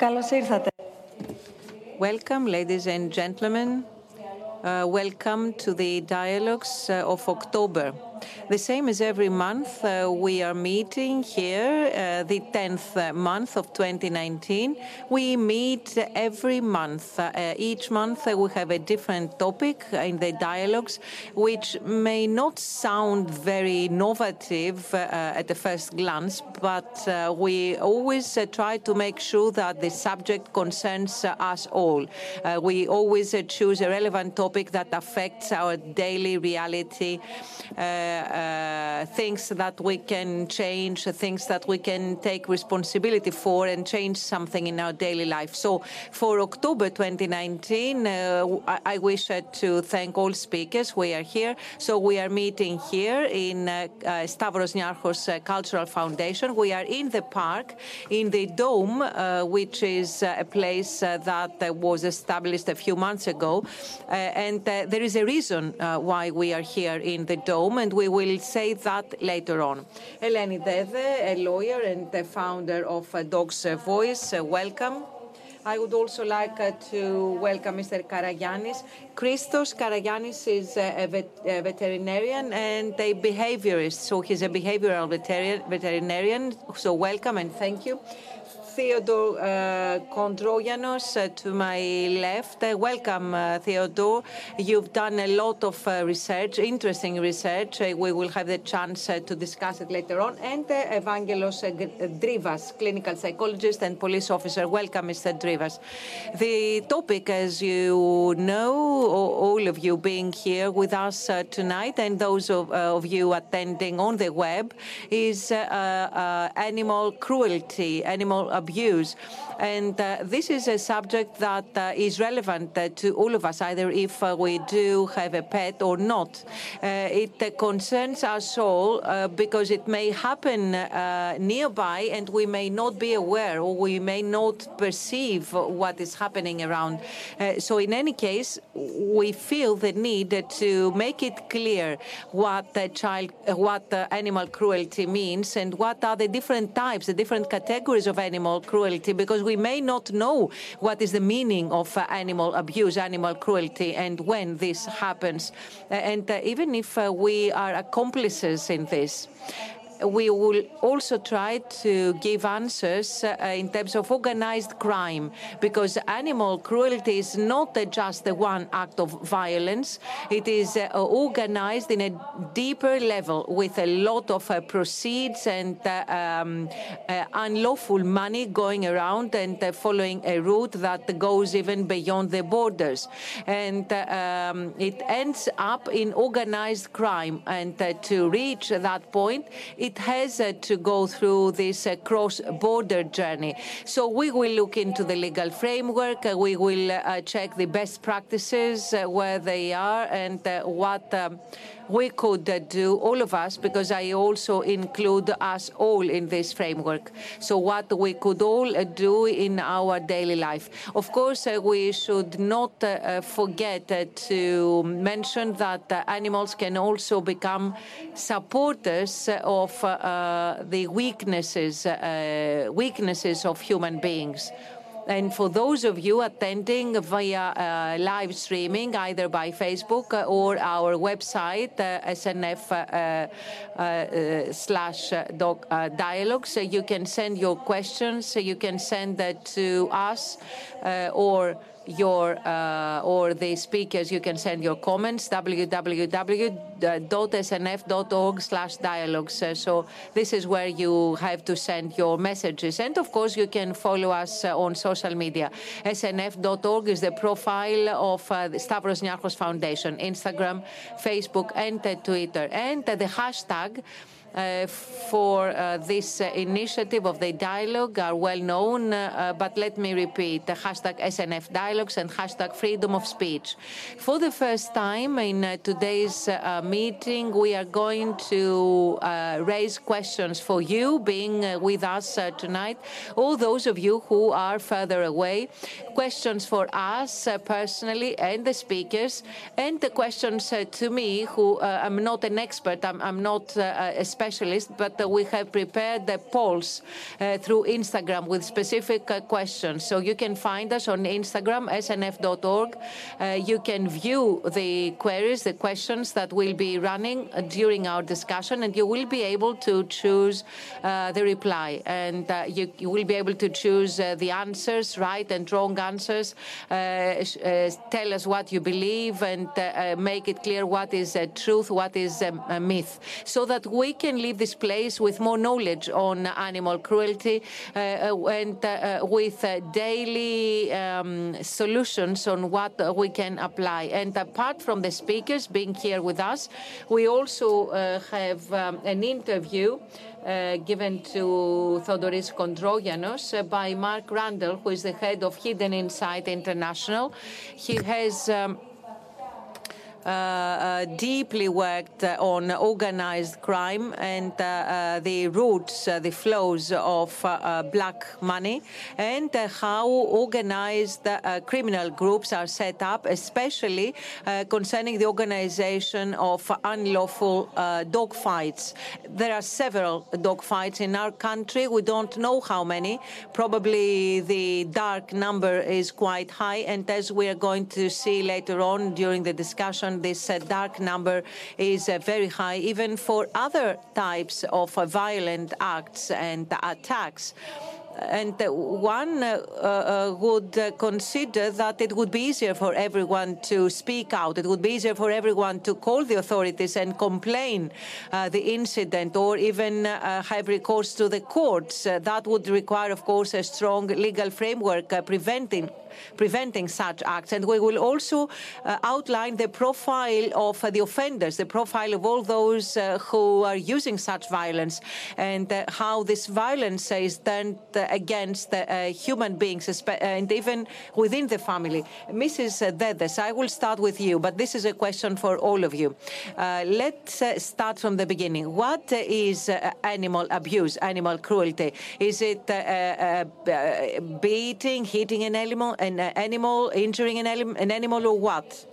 Καλώς ήρθατε. Welcome, ladies and gentlemen. Uh, welcome to the dialogues uh, of October. The same as every month, uh, we are meeting here, uh, the 10th month of 2019. We meet every month. Uh, each month, uh, we have a different topic in the dialogues, which may not sound very innovative uh, at the first glance, but uh, we always try to make sure that the subject concerns us all. we always choose a relevant topic that affects our daily reality. Uh, Uh, things that we can change, things that we can take responsibility for and change something in our daily life. So for October 2019, uh, I, wish to thank all speakers. We are here. So we are meeting here in uh, uh Stavros Niarchos uh, Cultural Foundation. We are in the park, in the dome, which is a place that was established a few months ago. and there is a reason why we are here in the dome, and we will say that later on. Eleni Dede, a lawyer and the founder of uh, Dog's uh, Voice, uh, welcome. I would also like uh, to welcome Mr. Karagiannis. Christos Karagiannis is a, vet a, veterinarian and a behaviorist, so he's a behavioral veterinarian. So welcome and thank you. Theodore uh, Hondrogiannos uh, to my left. Uh, welcome, uh, Theodore. You've done a lot of uh, research, interesting research. Uh, we will have the chance to discuss it later on. And Evangelos Drivas, clinical psychologist and police officer. Welcome, Mr. Drivas. The topic, as you know, all of you being here with us tonight and those of, of, you attending on the web, is animal cruelty, animal abuse. And uh, this is a subject that uh, is relevant uh, to all of us, either if we do have a pet or not. It concerns us all because it may happen nearby and we may not be aware or we may not perceive what is happening around. so, in any case, we feel the need to make it clear what child, what animal cruelty means and what are the different types, the different categories of animal animal cruelty because we may not know what is the meaning of uh, animal abuse, animal cruelty, and when this happens. And uh, even if uh, we are accomplices in this, we will also try to give answers uh, in terms of organized crime, because animal cruelty is not just the one act of violence. It is uh, organized in a deeper level with a lot of uh, proceeds and um, unlawful money going around and following a route that goes even beyond the borders. And um, it ends up in organized crime. And to reach that point, it it has uh, to go through this uh, cross-border journey. So we will look into the legal framework. Uh, we will check the best practices, where they are, and what um, we could uh, do, all of us, because I also include us all in this framework. So what we could all uh, do in our daily life. Of course, uh, we should not uh, uh forget uh, to mention that animals can also become supporters of the weaknesses, weaknesses of human beings. And for those of you attending via uh, live streaming, either by Facebook or our website, uh, SNF uh, slash dialogues, you can send your questions, you can send that to us or your uh, or the speakers, you can send your comments www.snf.org slash dialogues. Uh, so this is where you have to send your messages, and of course you can follow us uh, on social media. snf.org is the profile of uh, the Stavros Niarchos Foundation, Instagram, Facebook, and Twitter, and the hashtag. Uh, for uh, this uh, initiative of the dialogue are well known, uh, but let me repeat the hashtag SNF dialogues and hashtag freedom of speech. For the first time in uh, today's uh, meeting, we are going to raise questions for you being with us tonight, all those of you who are further away, questions for us personally and the speakers, and the questions to me who I'm not an expert, I'm, I'm not a specialist, but we have prepared the polls uh, through Instagram with specific uh, questions. So you can find us on Instagram, snf.org. Uh, you can view the queries, the questions that will be running during our discussion, and you will be able to choose the reply. And you, you will be able to choose the answers, right and wrong answers. tell us what you believe and make it clear what is truth, what is um, a myth, so that we can leave this place with more knowledge on animal cruelty and with daily um, solutions on what we can apply. And apart from the speakers being here with us, we also uh, have um, an interview uh, given to Theodoris Hondrogiannos uh, by Mark Randell, who is the head of Hidden-In-Sight International. He has um, uh, Uh, uh, deeply worked on organized crime and uh, uh the roots, uh, the flows of black money, and how organized criminal groups are set up, especially concerning the organization of unlawful dog fights. There are several dog fights in our country. We don't know how many. Probably the dark number is quite high, and as we are going to see later on during the discussion, this uh, dark number is uh, very high, even for other types of uh, violent acts and attacks. And one uh, would consider that it would be easier for everyone to speak out. It would be easier for everyone to call the authorities and complain uh, the incident or even uh, have recourse to the courts. that would require, of course, a strong legal framework preventing preventing such acts. And we will also uh, outline the profile of uh, the offenders, the profile of all those uh, who are using such violence, and uh, how this violence is turned uh, against uh, human beings, and even within the family. Mrs. Dedes, I will start with you, but this is a question for all of you. let's start from the beginning. What is animal abuse, animal cruelty? Is it beating, hitting an animal, an animal, injuring an, an animal, or what?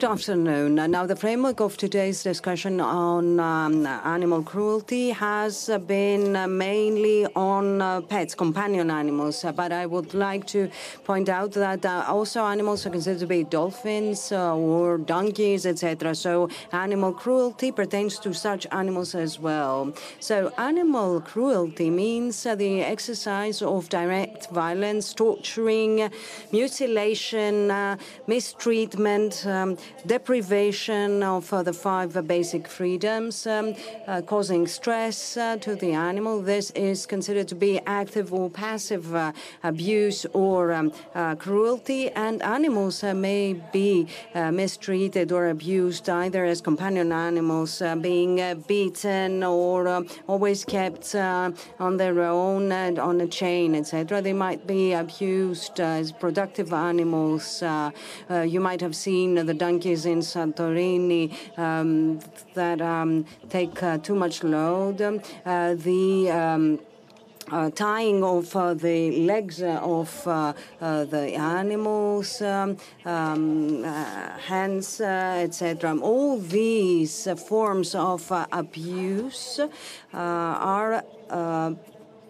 Good afternoon. Now, the framework of today's discussion on um, animal cruelty has been mainly on uh, pets, companion animals. But I would like to point out that uh, also animals are considered to be dolphins uh, or donkeys, etc. So, animal cruelty pertains to such animals as well. So, animal cruelty means the exercise of direct violence, torturing, mutilation, uh, mistreatment. Um, deprivation of uh, the five basic freedoms, um, uh, causing stress uh, to the animal. This is considered to be active or passive uh, abuse or um, uh, cruelty, and animals uh, may be mistreated or abused either as companion animals, being beaten or um, always kept on their own and on a chain, etc. They might be abused as productive animals. you might have seen the donkeys in Santorini um, that um, take uh, too much load. Uh, the um, uh, tying of uh, the legs uh, of uh, the animals, um, um, hands, etc. All these forms of abuse are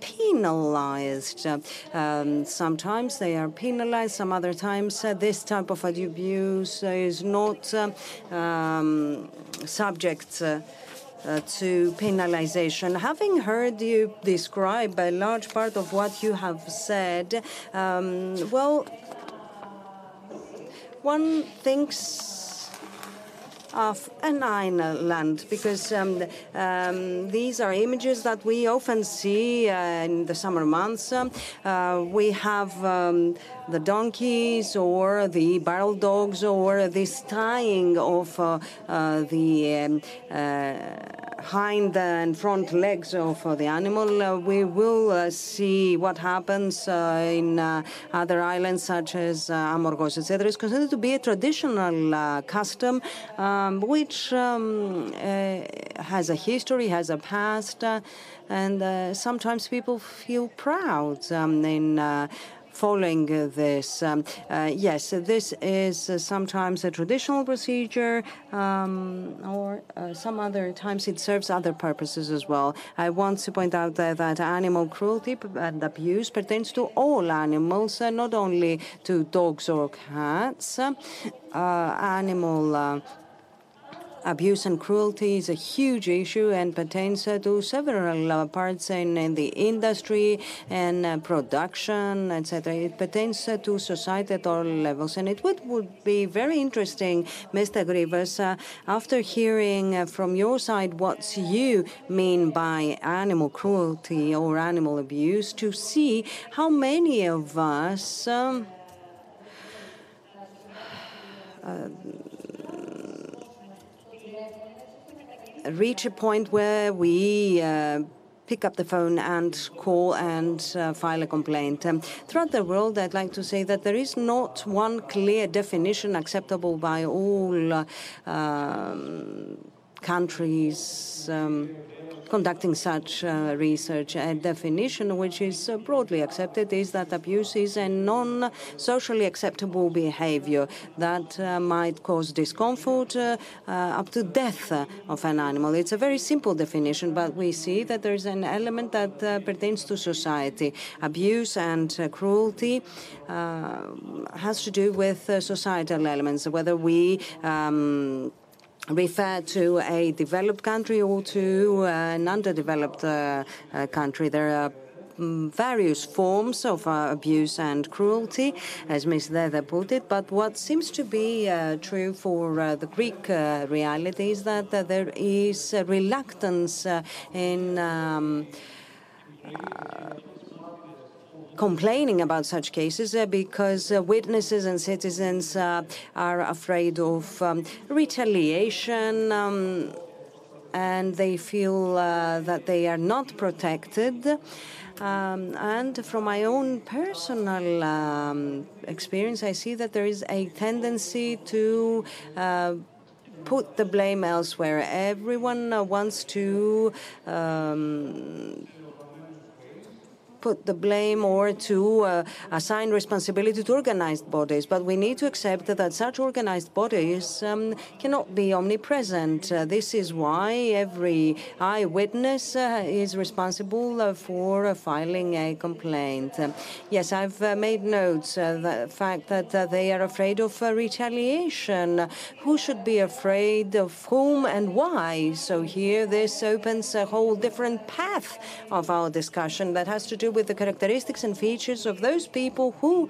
penalized. Um, sometimes they are penalized, some other times uh, this type of abuse is not uh, um, subject. Uh, uh, to penalization. Having heard you describe a large part of what you have said, um, well, one thinks of an island because um, um, these are images that we often see uh, in the summer months. Uh, we have um, the donkeys or the barrel dogs or this tying of uh, uh the um, uh, hind and front legs of uh, the animal. Uh, we will uh, see what happens uh, in other islands such as Amorgos, etc. It's considered to be a traditional custom um, which um, has a history, has a past, and sometimes people feel proud um, in following this. Um, uh, yes, this is sometimes a traditional procedure, um, or uh, some other times it serves other purposes as well. I want to point out that, that animal cruelty and abuse pertains to all animals, uh, not only to dogs or cats. Animal abuse and cruelty is a huge issue and pertains uh, to several uh, parts in, in, the industry and uh, production, etc. It pertains to society at all levels. And it would, would be very interesting, Mr. Drivas, after hearing from your side what you mean by animal cruelty or animal abuse, to see how many of us. Um, uh, reach a point where we uh, pick up the phone and call and uh, file a complaint. Um, throughout the world, I'd like to say that there is not one clear definition acceptable by all uh, um, countries. Um, conducting such uh, research. A definition which is uh, broadly accepted is that abuse is a non socially acceptable behavior that uh, might cause discomfort uh, uh, up to death of an animal. It's a very simple definition, but we see that there's an element that uh, pertains to society. Abuse and cruelty has to do with societal elements, whether we um, refer to a developed country or to an underdeveloped uh, uh, country. There are mm, various forms of uh, abuse and cruelty, as Ms. Dede put it. But what seems to be uh, true for uh, the Greek uh, reality is that there is reluctance in. Um, complaining about such cases uh, because uh, witnesses and citizens uh, are afraid of um, retaliation. Um, and they feel uh, that they are not protected. Um, and from my own personal um, experience, I see that there is a tendency to uh, put the blame elsewhere. Everyone uh, wants to um, put the blame or to uh, assign responsibility to organized bodies. But we need to accept that such organized bodies um, cannot be omnipresent. Uh, this is why every eyewitness uh, is responsible uh, for uh, filing a complaint. yes, I've uh, made notes the fact that they are afraid of retaliation. Who should be afraid of whom and why? So here, this opens a whole different path of our discussion that has to do with the characteristics and features of those people who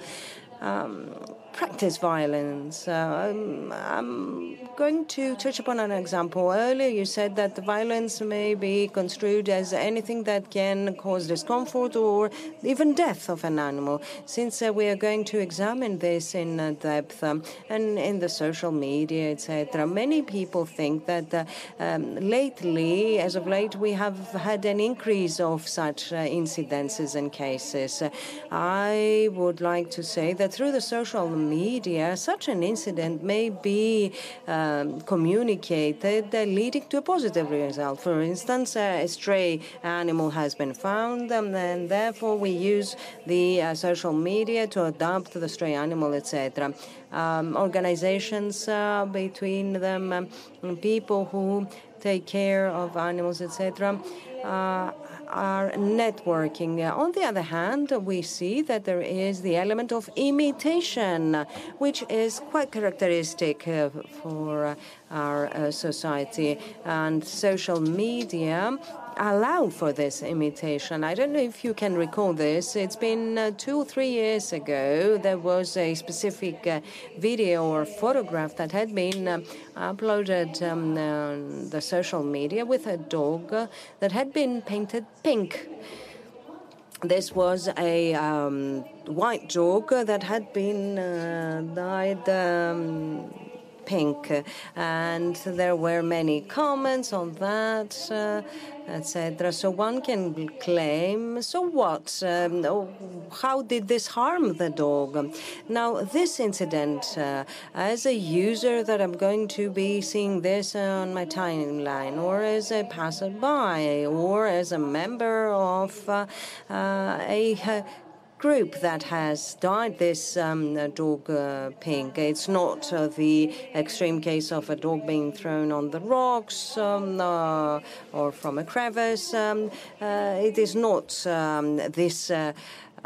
um, practice violence. Uh, I'm, I'm, going to touch upon an example. Earlier, you said that the violence may be construed as anything that can cause discomfort or even death of an animal. Since uh, we are going to examine this in uh, depth um, and in the social media, etc., many people think that uh, um, lately, as of late, we have had an increase of such uh, incidences and cases. I would like to say that through the social media, such an incident may be um, communicated, uh, leading to a positive result. For instance, uh, a stray animal has been found, um, and therefore we use the uh, social media to adopt the stray animal, etc. Um, organizations uh, between them, um, people who take care of animals, etc. Are networking. On the other hand, we see that there is the element of imitation, which is quite characteristic uh, for our uh, society. And social media allow for this imitation. I don't know if you can recall this. It's been uh, two or three years ago. There was a specific uh, video or photograph that had been uh, uploaded um, on the social media with a dog uh, that had been painted pink. This was a um, white dog that had been uh, dyed. Um, pink. And there were many comments on that, uh, etc. So one can claim, so what? Um, oh, how did this harm the dog? Now, this incident, uh, as a user that I'm going to be seeing this on my timeline, or as a passerby, or as a member of uh, uh a group that has dyed this um, dog uh, pink. It's not uh, the extreme case of a dog being thrown on the rocks um, uh, or from a crevice. Um, uh, it is not um, this.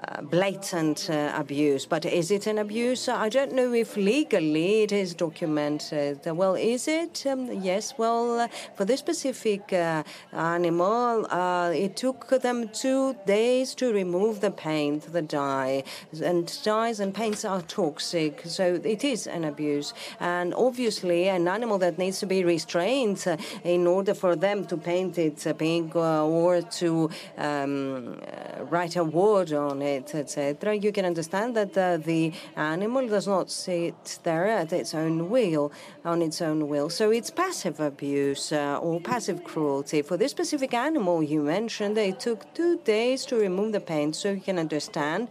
Uh, blatant uh, abuse. But is it an abuse? I don't know if legally it is documented. Well, is it? Um, yes. Well, uh, for this specific uh, animal, it took them two days to remove the paint, the dye. And dyes and paints are toxic, so it is an abuse. And obviously, an animal that needs to be restrained in order for them to paint it pink or to um, write a word on it, etc., you can understand that uh, the animal does not sit there at its own will, on its own will. So it's passive abuse uh, or passive cruelty. For this specific animal you mentioned, it took two days to remove the paint, so you can understand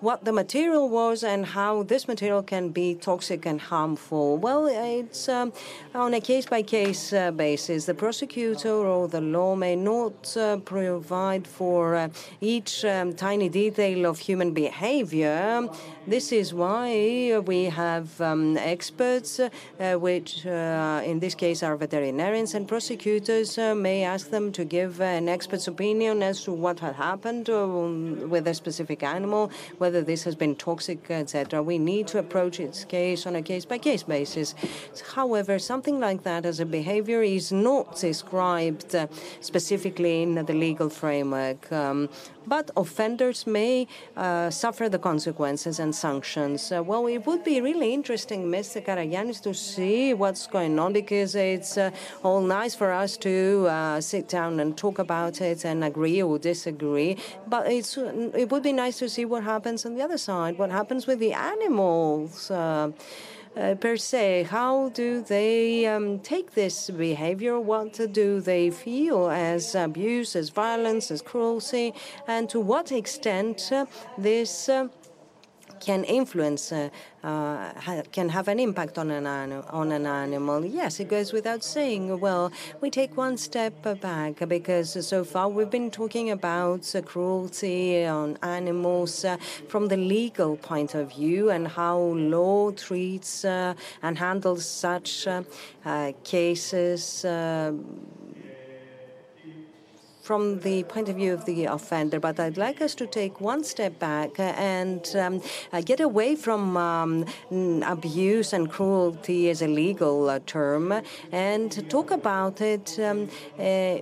what the material was and how this material can be toxic and harmful. Well, it's um, on a case by case basis. The prosecutor or the law may not uh, provide for uh, each um, tiny detail of human behavior. This is why we have um, experts, uh, which uh, in this case are veterinarians, and prosecutors may ask them to give an expert's opinion as to what had happened with a specific animal whether this has been toxic, etc. We need to approach its case on a case by case basis. However, something like that as a behavior is not described uh, specifically in the legal framework. Um, but offenders may uh, suffer the consequences and sanctions. Uh, well, it would be really interesting, Mr. Karagiannis, to see what's going on because it's uh, all nice for us to uh, sit down and talk about it and agree or disagree. But it's it would be nice to see what happens on the other side, what happens with the animals. Uh, per se, how do they um, take this behavior? What do they feel as abuse, as violence, as cruelty, and to what extent uh, this uh, can influence, uh, uh, can have an impact on an, on an animal. Yes, it goes without saying. Well, we take one step back because so far we've been talking about cruelty on animals uh, from the legal point of view and how law treats uh, and handles such uh, cases from the point of view of the offender, but I'd like us to take one step back and um, uh, get away from um, abuse and cruelty as a legal uh, term and talk about it um, uh,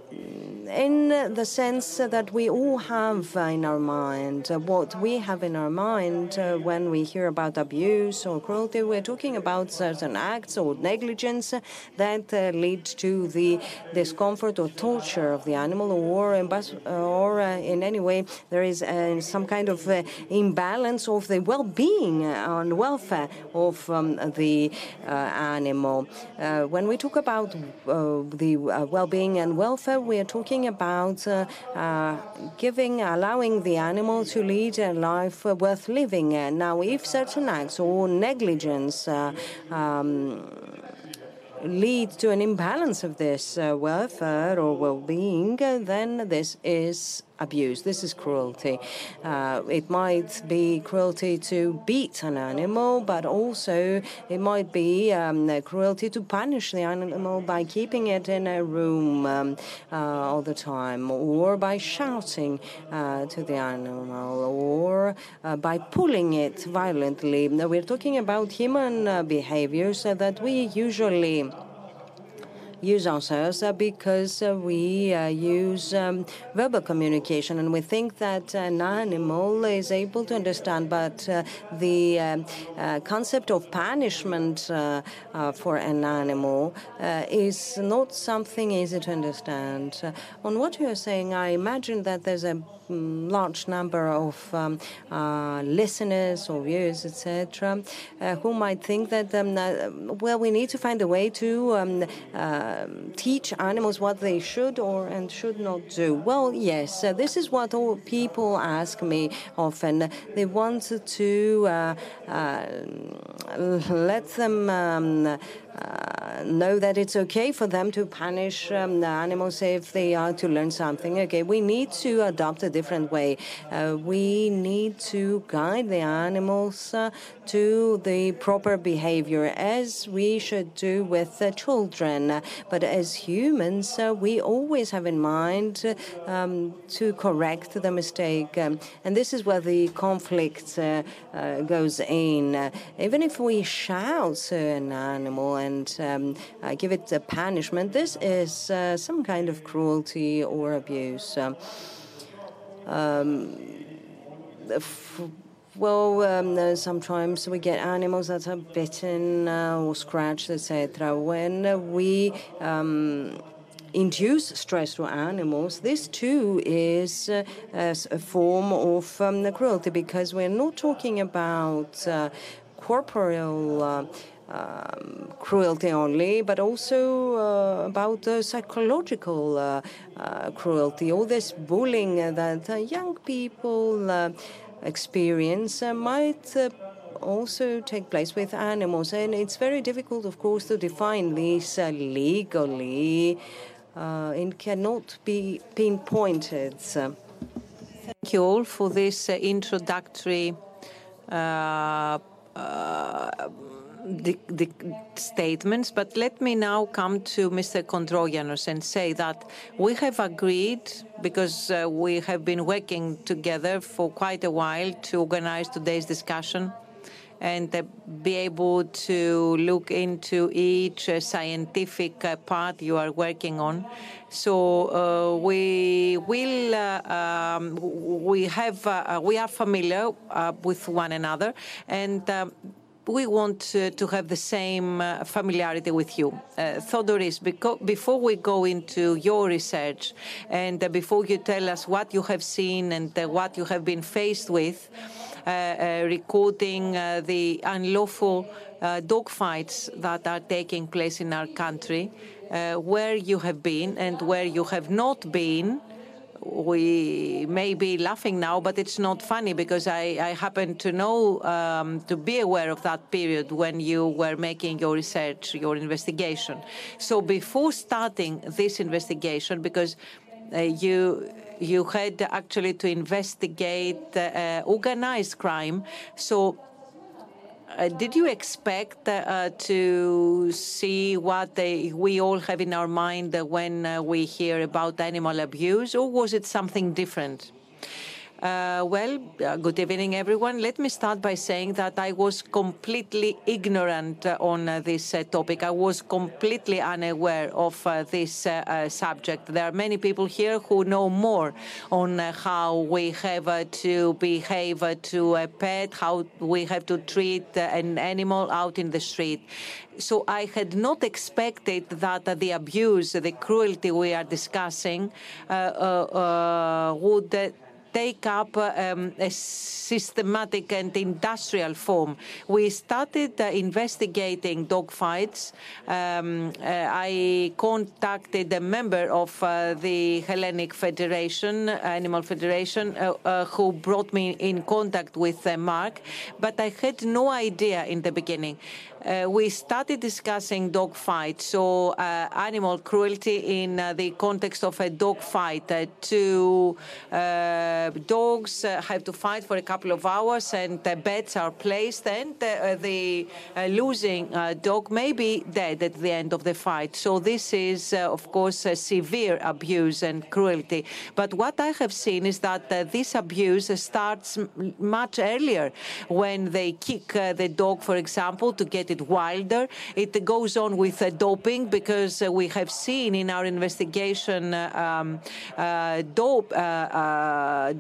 in the sense that we all have in our mind. what we have in our mind uh, when we hear about abuse or cruelty, we're talking about certain acts or negligence that uh, lead to the discomfort or torture of the animal or or, or uh, in any way there is uh, some kind of uh, imbalance of the well-being and welfare of um, the animal. when we talk about the well-being and welfare, we are talking about giving, allowing the animal to lead a life worth living. Now, if certain acts or negligence um, lead to an imbalance of this uh, welfare or well-being, uh, then this is abuse. This is cruelty. Uh, it might be cruelty to beat an animal, but also it might be um, cruelty to punish the animal by keeping it in a room um, uh, all the time, or by shouting uh, to the animal, or uh, by pulling it violently. Now, We're talking about human behaviors that we usually use ourselves uh, because uh, we uh, use um, verbal communication and we think that an animal is able to understand, but the um, concept of punishment for an animal is not something easy to understand. on what you're saying, I imagine that there's a large number of um, uh, listeners or viewers, etc., uh, who might think that, um, uh, well, we need to find a way to um, um, teach animals what they should or and should not do? Well, yes, uh, this is what all people ask me often. They want to uh, uh, let them um, uh, know that it's okay for them to punish um, the animals if they are to learn something. Okay, we need to adopt a different way. Uh, we need to guide the animals uh, to the proper behavior, as we should do with children. But as humans, uh, we always have in mind um, to correct the mistake, um, and this is where the conflict uh, uh, goes in. even if we shout to an animal and um, uh, give it a punishment, this is uh, some kind of cruelty or abuse. Um, well, um, sometimes we get animals that are bitten uh, or scratched, etc. When we um, induce stress to animals, this too is uh, a form of um, cruelty because we're not talking about uh, corporeal um, cruelty only, but also uh, about uh, psychological uh, uh cruelty. All this bullying that uh, young people uh, experience might also take place with animals, and it's very difficult, of course, to define this legally. it cannot be pinpointed. Thank you all for this introductory. The, the, statements, but let me now come to Mr. Hondrogiannos and say that we have agreed, because uh, we have been working together for quite a while to organize today's discussion and uh, be able to look into each uh, scientific uh, part you are working on. So uh, we will, uh, um, we have, uh, we are familiar with one another, and um, we want uh, to have the same uh, familiarity with you. Uh, Theodoris, before we go into your research and uh, before you tell us what you have seen and uh, what you have been faced with, uh, recording the unlawful dogfights that are taking place in our country, where you have been and where you have not been, we may be laughing now, but it's not funny because I, I happen to know, um, to be aware of that period when you were making your research, your investigation. So before starting this investigation, because uh, you you had actually to investigate uh, organized crime, so uh, did you expect uh, to see what they, we all have in our mind when uh, we hear about animal abuse, or was it something different? Uh, well, uh, good evening, everyone. Let me start by saying that I was completely ignorant uh, on uh, this uh, topic. I was completely unaware of uh, this subject. There are many people here who know more on how we have to behave to a pet, how we have to treat an animal out in the street. So I had not expected that the abuse, the cruelty we are discussing, would take up um, a systematic and industrial form. We started uh, investigating dogfights. Um, uh, I contacted a member of uh, the Hellenic Federation, Animal Federation, who brought me in contact with Mark, but I had no idea in the beginning. Uh, we started discussing dog fights, so uh, animal cruelty in uh, the context of a dog fight. Uh, two dogs have to fight for a couple of hours, and bets are placed, and the losing dog may be dead at the end of the fight. So this is, of course, severe abuse and cruelty. But what I have seen is that this abuse starts much earlier when they kick the dog, for example, to get it wilder. It goes on with uh, doping because uh, we have seen in our investigation uh, um, uh, dope, uh, uh,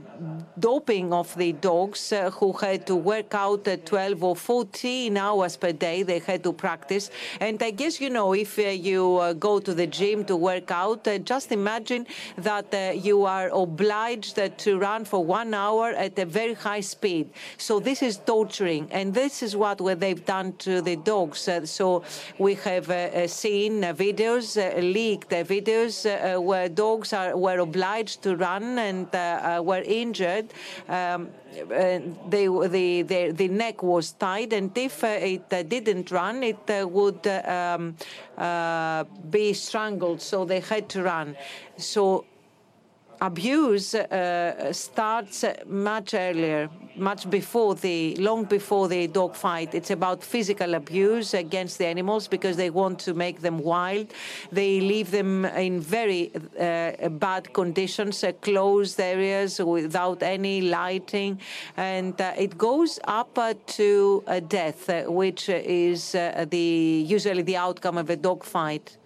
doping of the dogs who had to work out 12 or 14 hours per day. They had to practice. And I guess, you know, if you go to the gym to work out, just imagine that you are obliged to run for one hour at a very high speed. So this is torturing. And this is what they've done to the dogs. Uh, so we have uh, uh, seen videos, leaked videos where dogs are, were obliged to run and were injured, um, they, the, the, the neck was tied, and if it didn't run, it would um, be strangled. So they had to run. So abuse uh, starts much earlier, much before the, long before the dog fight. It's about physical abuse against the animals because they want to make them wild. They leave them in very uh, bad conditions, uh, closed areas without any lighting, and uh, it goes up uh, to death, uh, which is the usually the outcome of a dog fight.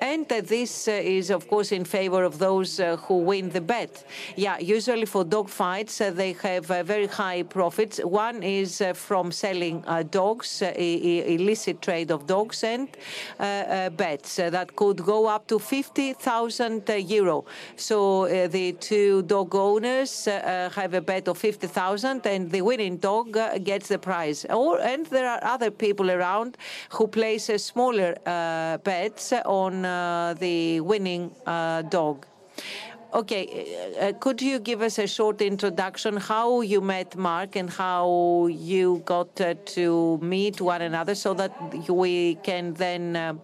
And this uh, is, of course, in favor of those uh, who win the bet. Yeah, usually for dog fights, uh, they have very high profits. One is from selling dogs, illicit trade of dogs, and bets that could go up to 50,000 euro. So the two dog owners have a bet of 50,000, and the winning dog gets the prize. Or and there are other people around who place smaller bets on uh, the winning uh, dog. Okay, uh, could you give us a short introduction how you met Mark and how you got uh, to meet one another so that we can then uh,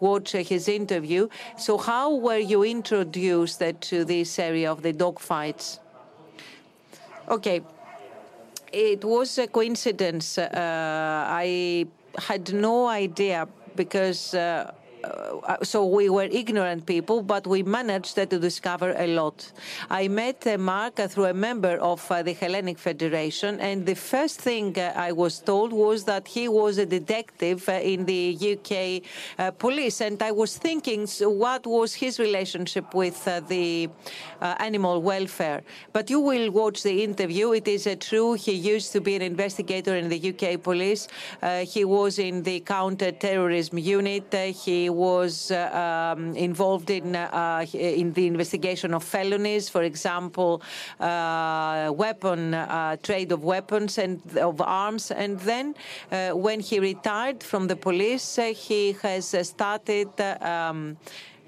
watch his interview? So, how were you introduced to this area of the dog fights? Okay, it was a coincidence. I had no idea because Uh, uh, so we were ignorant people, but we managed to discover a lot. I met uh, Mark uh, through a member of uh, the Hellenic Federation, and the first thing uh, I was told was that he was a detective in the UK police, and I was thinking, so what was his relationship with the animal welfare? But you will watch the interview. It is true. He used to be an investigator in the UK police. he was in the counter-terrorism unit. he was uh, um, involved in uh, in the investigation of felonies, for example, uh, weapon trade of weapons and of arms. And then, when he retired from the police, he has started. Um,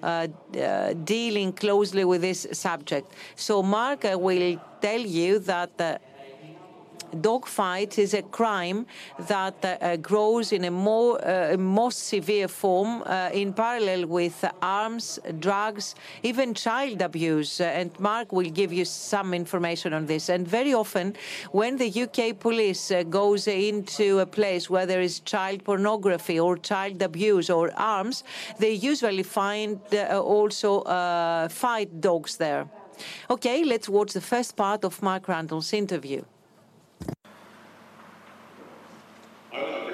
uh, uh, dealing closely with this subject. So, Mark uh, will tell you that dog fight is a crime that uh, grows in a more uh, severe form uh, in parallel with arms, drugs, even child abuse. and Mark will give you some information on this. And very often, when the UK police goes into a place where there is child pornography or child abuse or arms, they usually find also fight dogs there. Okay, let's watch the first part of Mark Randell's interview. Okay.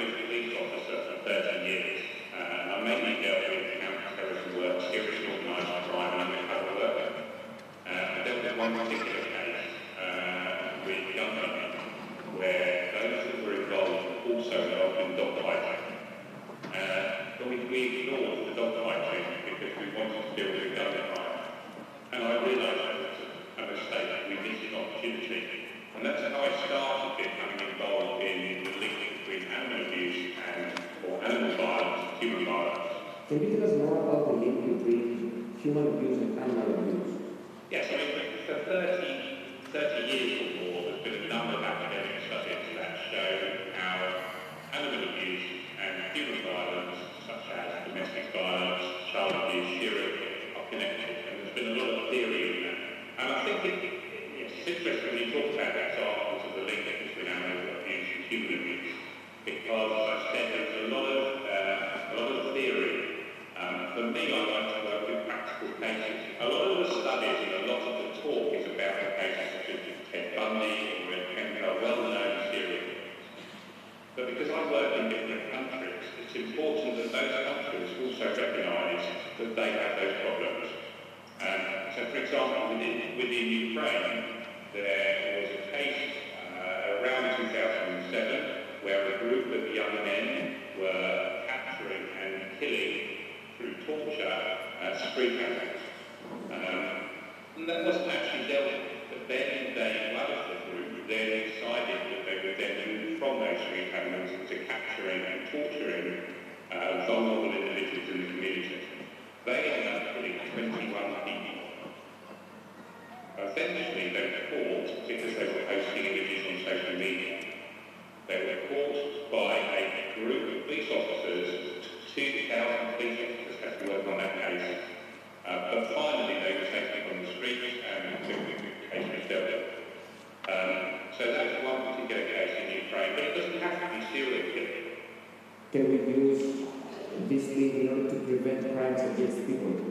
Human abuse and animal abuse? Yes, I mean, for 30, 30 years or more, there's been a number of academic studies that show how animal abuse and human violence, such as domestic violence, child abuse, sharing, are connected. And there's been a lot of theory in that. And I think it, it's interesting when you talk about examples of the link between animal abuse and human abuse, and a lot of the talk is about the such as Ted Bundy or Ed Kemper, well-known serial But because I work in different countries, it's important that those countries also recognise that they have those problems. Um, so, for example, within, within Ukraine, there was a case uh, around 2007 where a group of young men were capturing and killing through torture and street hazards. Um, and that wasn't actually dealt with. But then they, one of the group, then decided that they would then move from those street animals to capturing and torturing uh, vulnerable individuals in the community. They ended up killing 21 people. Essentially they were caught because they were posting images on social media. They were caught by a group of police officers, 2,000 police officers had to work on that case. Uh, but finally they were taken from the streets and until the case was dealt with. Um, so that's one particular case in Ukraine, but it doesn't have to be killing. Can we use this thing in order to prevent crimes against people?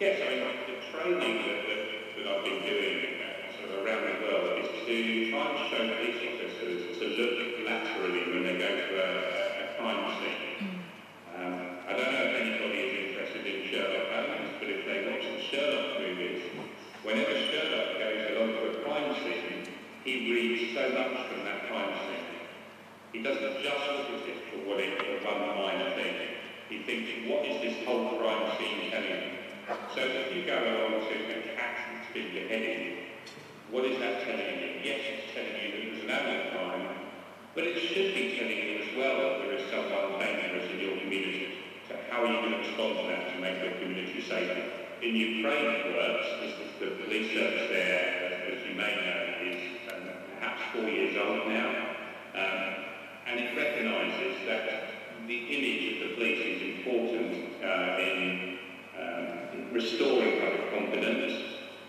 Yes, I mean, the training that, that, that I've been doing uh, sort of around the world is to try and show police officers to look laterally when they go to a, so much from that crime scene. He doesn't just look at it for what it one minor thing. He thinks, what is this whole crime scene telling me? So if you go along to a cat that's been beheaded, what is that telling you? Yes, it's telling you that was an animal crime, but it should be telling you as well that there is someone dangerous in your community. So how are you going to respond to that to make your community safer? In Ukraine, it works. This is the police service there, as, you may know, four years old now. Um, and it recognises that the image of the police is important uh, in um, restoring public confidence,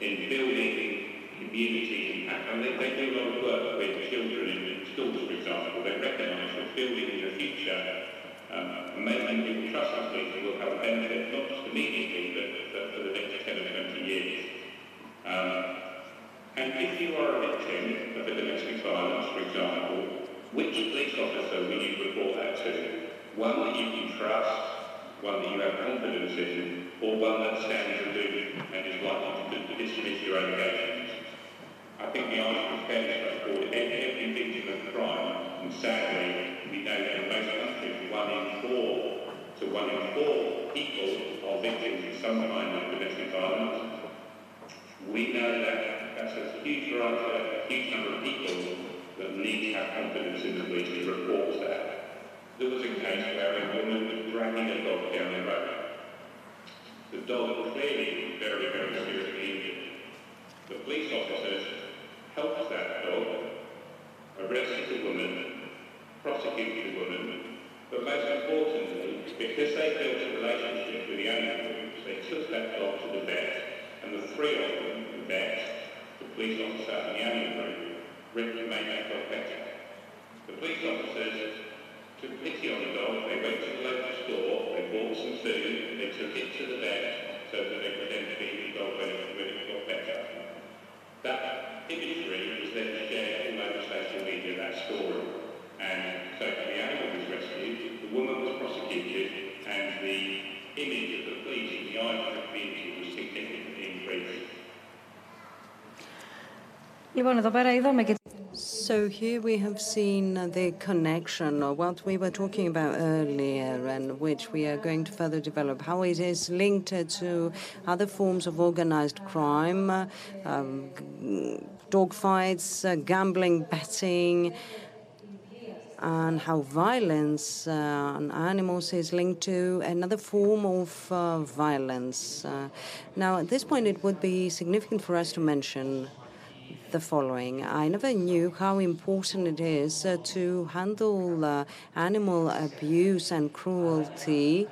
in building community impact. And they, they do a lot of work with children in, schools, for example. They recognise that building in the future um, and making people trust police will have a benefit, not just immediately, but, but for the next 10 or 20 years. Um, and if you are a victim of a domestic violence, for example, which police officer will you report that to? One that you can trust, one that you have confidence in, or one that stands aloof and is likely to dismiss your allegations? I think the answer is fairly straightforward. Every victim of crime, and sadly, we know that in most countries, one in four to one in four people are victims of some kind of domestic violence. We know that that's a huge variety, a huge number of people that need to have confidence in the police to report that. There was a case where a woman was dragging a dog down the road. The dog clearly very, very seriously injured. The police officers helped that dog, arrested the woman, prosecuted the woman, but most importantly, because they built a relationship with the animal they took that dog to the vet, and the three of them, the vet, the police officer and the animal group, that dog better. The police officers took pity on the dog, they went to the local store, they bought some food, they took it to the vet so that they could then feed the dog when it, got better. That imagery was then shared all over social media, that story. And so the animal was rescued, the woman was prosecuted, and the image of the police in the eyes of the community was significantly so here we have seen the connection of what we were talking about earlier and which we are going to further develop, how it is linked to other forms of organized crime, um, dogfights, uh, gambling, betting, and how violence uh, on animals is linked to another form of uh, violence. Uh, now, at this point, it would be significant for us to mention the following. I never knew how important it is uh, to handle uh, animal abuse and cruelty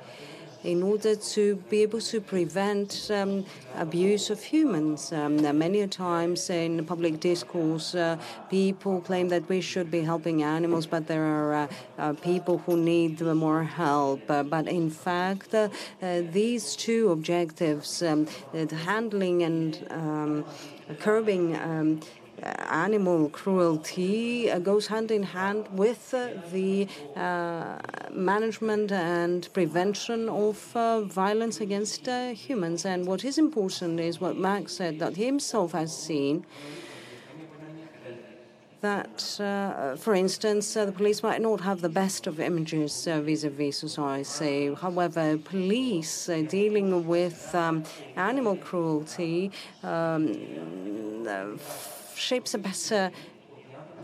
in order to be able to prevent um, abuse of humans. Um, many times in public discourse, uh, people claim that we should be helping animals, but there are uh, uh, people who need more help. Uh, but in fact, uh, uh, these two objectives, um, the handling and um, curbing um, animal cruelty uh, goes hand in hand with uh, the uh, management and prevention of violence against humans. And what is important is what Mark said that he himself has seen that, uh, for instance, uh, the police might not have the best of images vis a vis society. However, police uh, dealing with um, animal cruelty um, shapes a better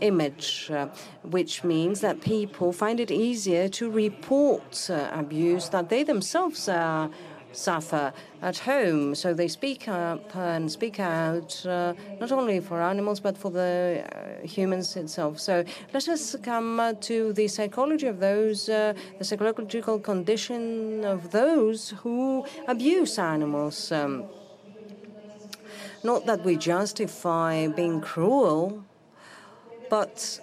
image, uh, which means that people find it easier to report uh, abuse that they themselves are suffer at home. So they speak up and speak out, uh, not only for animals, but for the uh, humans itself. So let us come uh, to the psychology of those, uh, the psychological condition of those who abuse animals. Um, not that we justify being cruel, but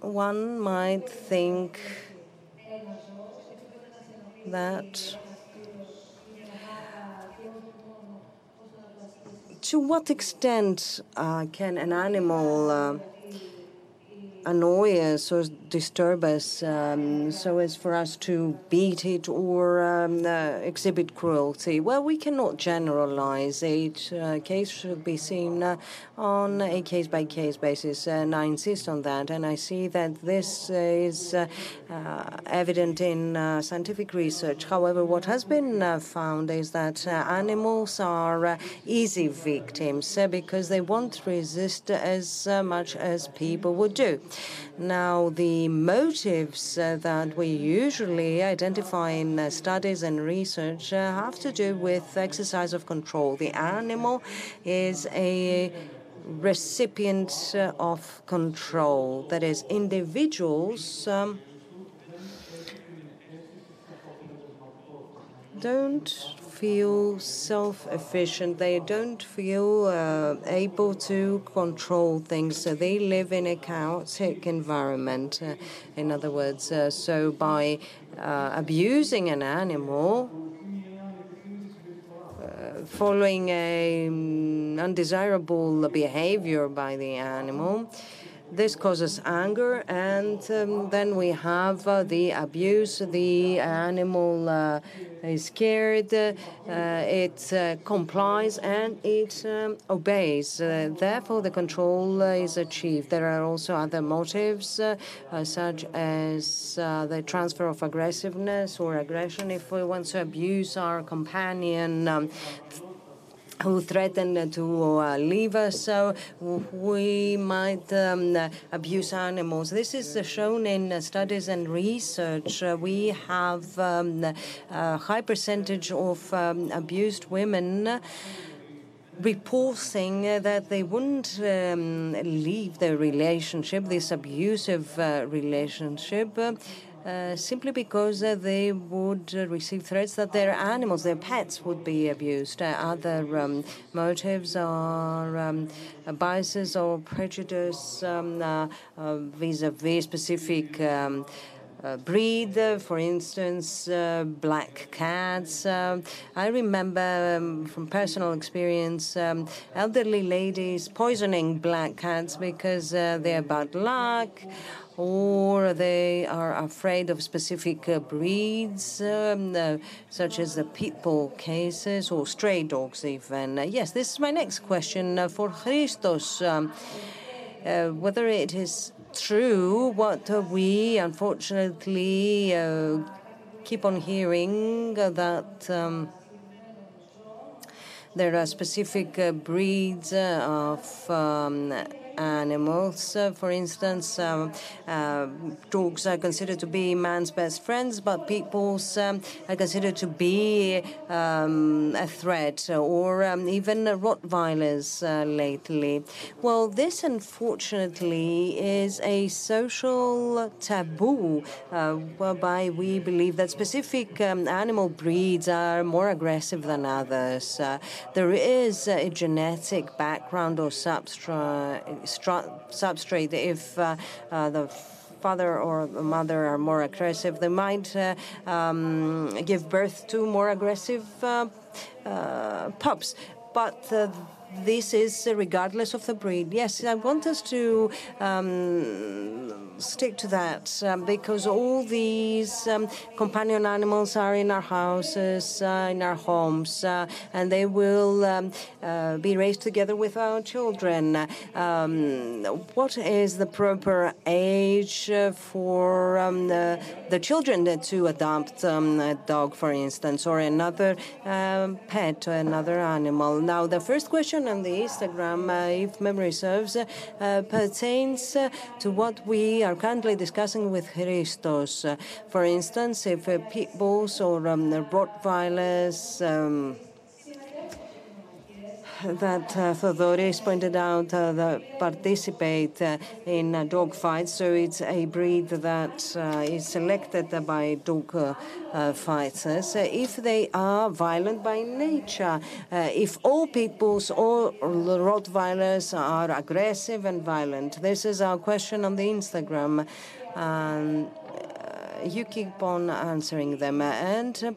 one might think that to what extent uh, can an animal uh, annoy us or disturb us um, so as for us to beat it or um, uh, exhibit cruelty? Well, we cannot generalize. Each uh, case should be seen uh, on a case by case basis, and I insist on that. And I see that this is uh, uh, evident in uh, scientific research. However, what has been found is that animals are easy victims because they won't resist as much as people would do. Now, the motives uh, that we usually identify in uh, studies and research uh, have to do with exercise of control. The animal is a recipient uh, of control, that is, individuals. Um, don't feel self-efficient. They don't feel uh, able to control things. So they live in a chaotic environment. Uh, in other words, uh, so by uh, abusing an animal, uh, following a um, undesirable behavior by the animal, this causes anger, and um, then we have uh, the abuse. The animal uh, scared, uh, it uh, complies, and it um, obeys. Uh, therefore, the control is achieved. There are also other motives, such as the transfer of aggressiveness or aggression. If we want to abuse our companion, um, who threaten to uh, leave us, so we might um, abuse animals. This is shown in studies and research. Uh, we have um, a high percentage of um, abused women reporting that they wouldn't um, leave their relationship, this abusive uh, relationship, uh, simply because uh, they would uh, receive threats that their animals, their pets, would be abused. Uh, other um, motives are um, biases or prejudice um, vis-a-vis specific. Um, uh, breed, uh, for instance, uh, black cats. I remember um, from personal experience um, elderly ladies poisoning black cats because they're bad luck or they are afraid of specific uh, breeds, um, uh, such as the pit bull cases or stray dogs, even. Uh, yes, this is my next question uh, for Christos. Um, uh, whether it is true what we unfortunately uh, keep on hearing that. Um, there are specific breeds of um, animals. Uh, for instance, um, uh, dogs are considered to be man's best friends, but pit bulls um, are considered to be um, a threat, or um, even Rottweilers uh, lately. Well, this unfortunately is a social taboo whereby we believe that specific um, animal breeds are more aggressive than others. There is a genetic background or substrate substrate. If uh, uh, the father or the mother are more aggressive, they might uh, um, give birth to more aggressive pups. But this is regardless of the breed. Yes, I want us to um, stick to that um, because all these um, companion animals are in our houses, uh, in our homes, uh, and they will um, uh, be raised together with our children. Um, what is the proper age uh, for um, the, the, children to adopt a dog, for instance, or another pet, another animal? Now, the first question on the Instagram, uh, if memory serves, uh, pertains uh, to what we are currently discussing with Christos. For instance, if pit bulls or um, Rottweilers um, that uh, Thodoris pointed out uh, that participate uh, in uh, dog fights. So it's a breed that uh, is selected by dog uh, uh, fighters. If they are violent by nature, if all pit bulls, all Rottweilers are aggressive and violent. This is our question on the Instagram. Um, you keep on answering them and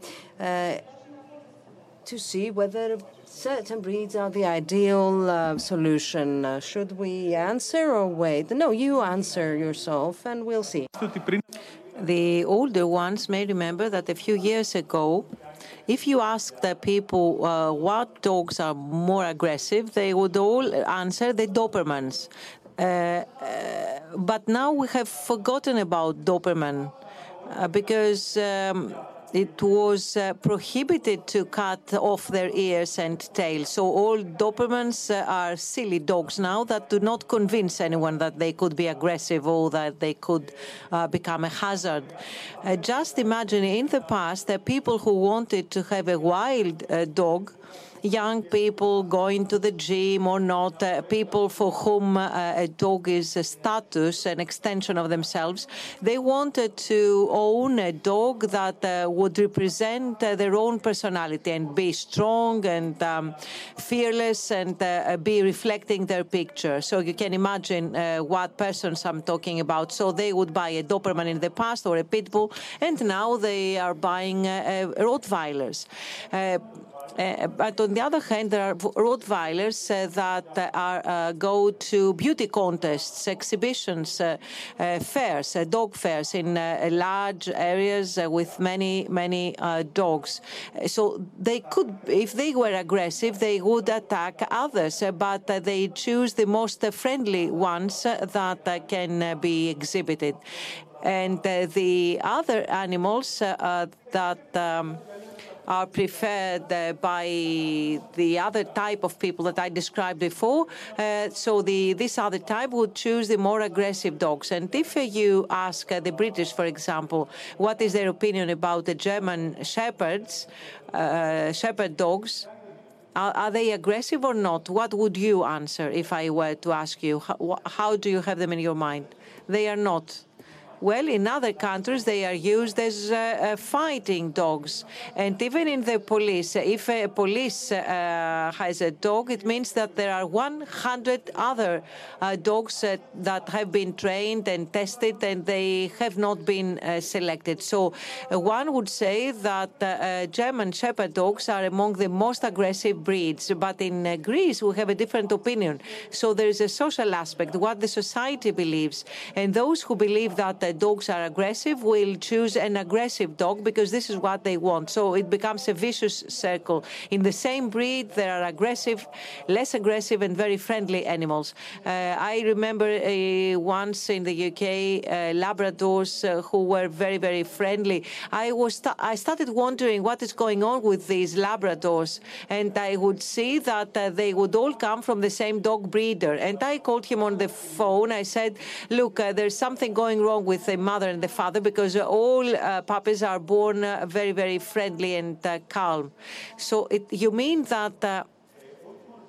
to see whether certain breeds are the ideal uh, solution. Uh, should we answer or wait? No, you answer yourself and we'll see. The older ones may remember that a few years ago, if you ask the people uh, what dogs are more aggressive, they would all answer the Dobermans. Uh, uh, but now we have forgotten about Doberman uh, because um, it was uh, prohibited to cut off their ears and tails. So all Dobermans uh, are silly dogs now that do not convince anyone that they could be aggressive or that they could uh, become a hazard. Uh, just imagine in the past, the people who wanted to have a wild uh, dog young people going to the gym or not, uh, people for whom uh, a dog is a status, an extension of themselves. They wanted to own a dog that uh, would represent uh, their own personality and be strong and um, fearless and uh, be reflecting their picture. So you can imagine uh, what persons I'm talking about. So they would buy a Doberman in the past or a Pitbull, and now they are buying Rottweilers. Uh, but on the other hand, there are Rottweilers uh, that uh, are, uh, go to beauty contests, exhibitions, uh, uh, fairs, dog fairs in large areas with many, many dogs. So they could, if they were aggressive, they would attack others, but they choose the most friendly ones that can be exhibited. And the other animals that um, are preferred uh, by the other type of people that I described before. Uh, so the, this other type would choose the more aggressive dogs. And if uh, you ask the British, for example, what is their opinion about the German shepherds, shepherd dogs, are, they aggressive or not? What would you answer if I were to ask you? How, do you have them in your mind? They are not. Well, in other countries, they are used as uh, uh, fighting dogs. And even in the police, if a police uh, has a dog, it means that there are 100 other uh, dogs uh, that have been trained and tested and they have not been uh, selected. So one would say that German Shepherd dogs are among the most aggressive breeds. But in Greece, we have a different opinion. So there is a social aspect, what the society believes. And those who believe that dogs are aggressive will choose an aggressive dog because this is what they want. So it becomes a vicious circle. In the same breed, there are aggressive, less aggressive, and very friendly animals. Uh, I remember uh, once in the UK, uh, Labradors uh, who were very, very friendly. I was I started wondering what is going on with these Labradors, and I would see that uh, they would all come from the same dog breeder. And I called him on the phone. I said, "Look, there's something going wrong with the mother and the father because all uh, puppies are born uh, very, very friendly and uh, calm. So it, you mean that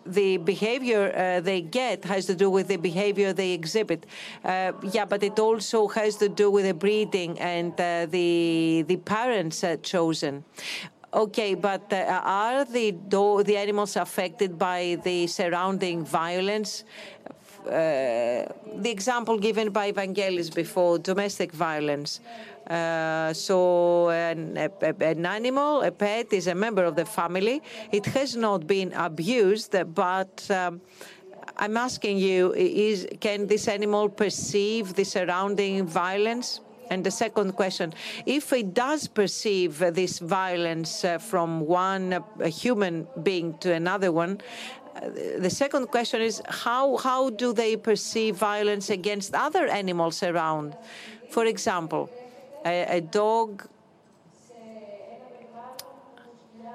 the behavior uh, they get has to do with the behavior they exhibit. Uh, yeah, but it also has to do with the breeding and uh, the the parents chosen. Okay, but are the the animals affected by the surrounding violence? Uh, the example given by Evangelos before, domestic violence. Uh, so an, a, an, animal, a pet, is a member of the family. It has not been abused, but um, I'm asking you: Is can this animal perceive the surrounding violence? And the second question, if it does perceive this violence uh, from one human being to another one, the second question is how, how do they perceive violence against other animals around? For example, a, a dog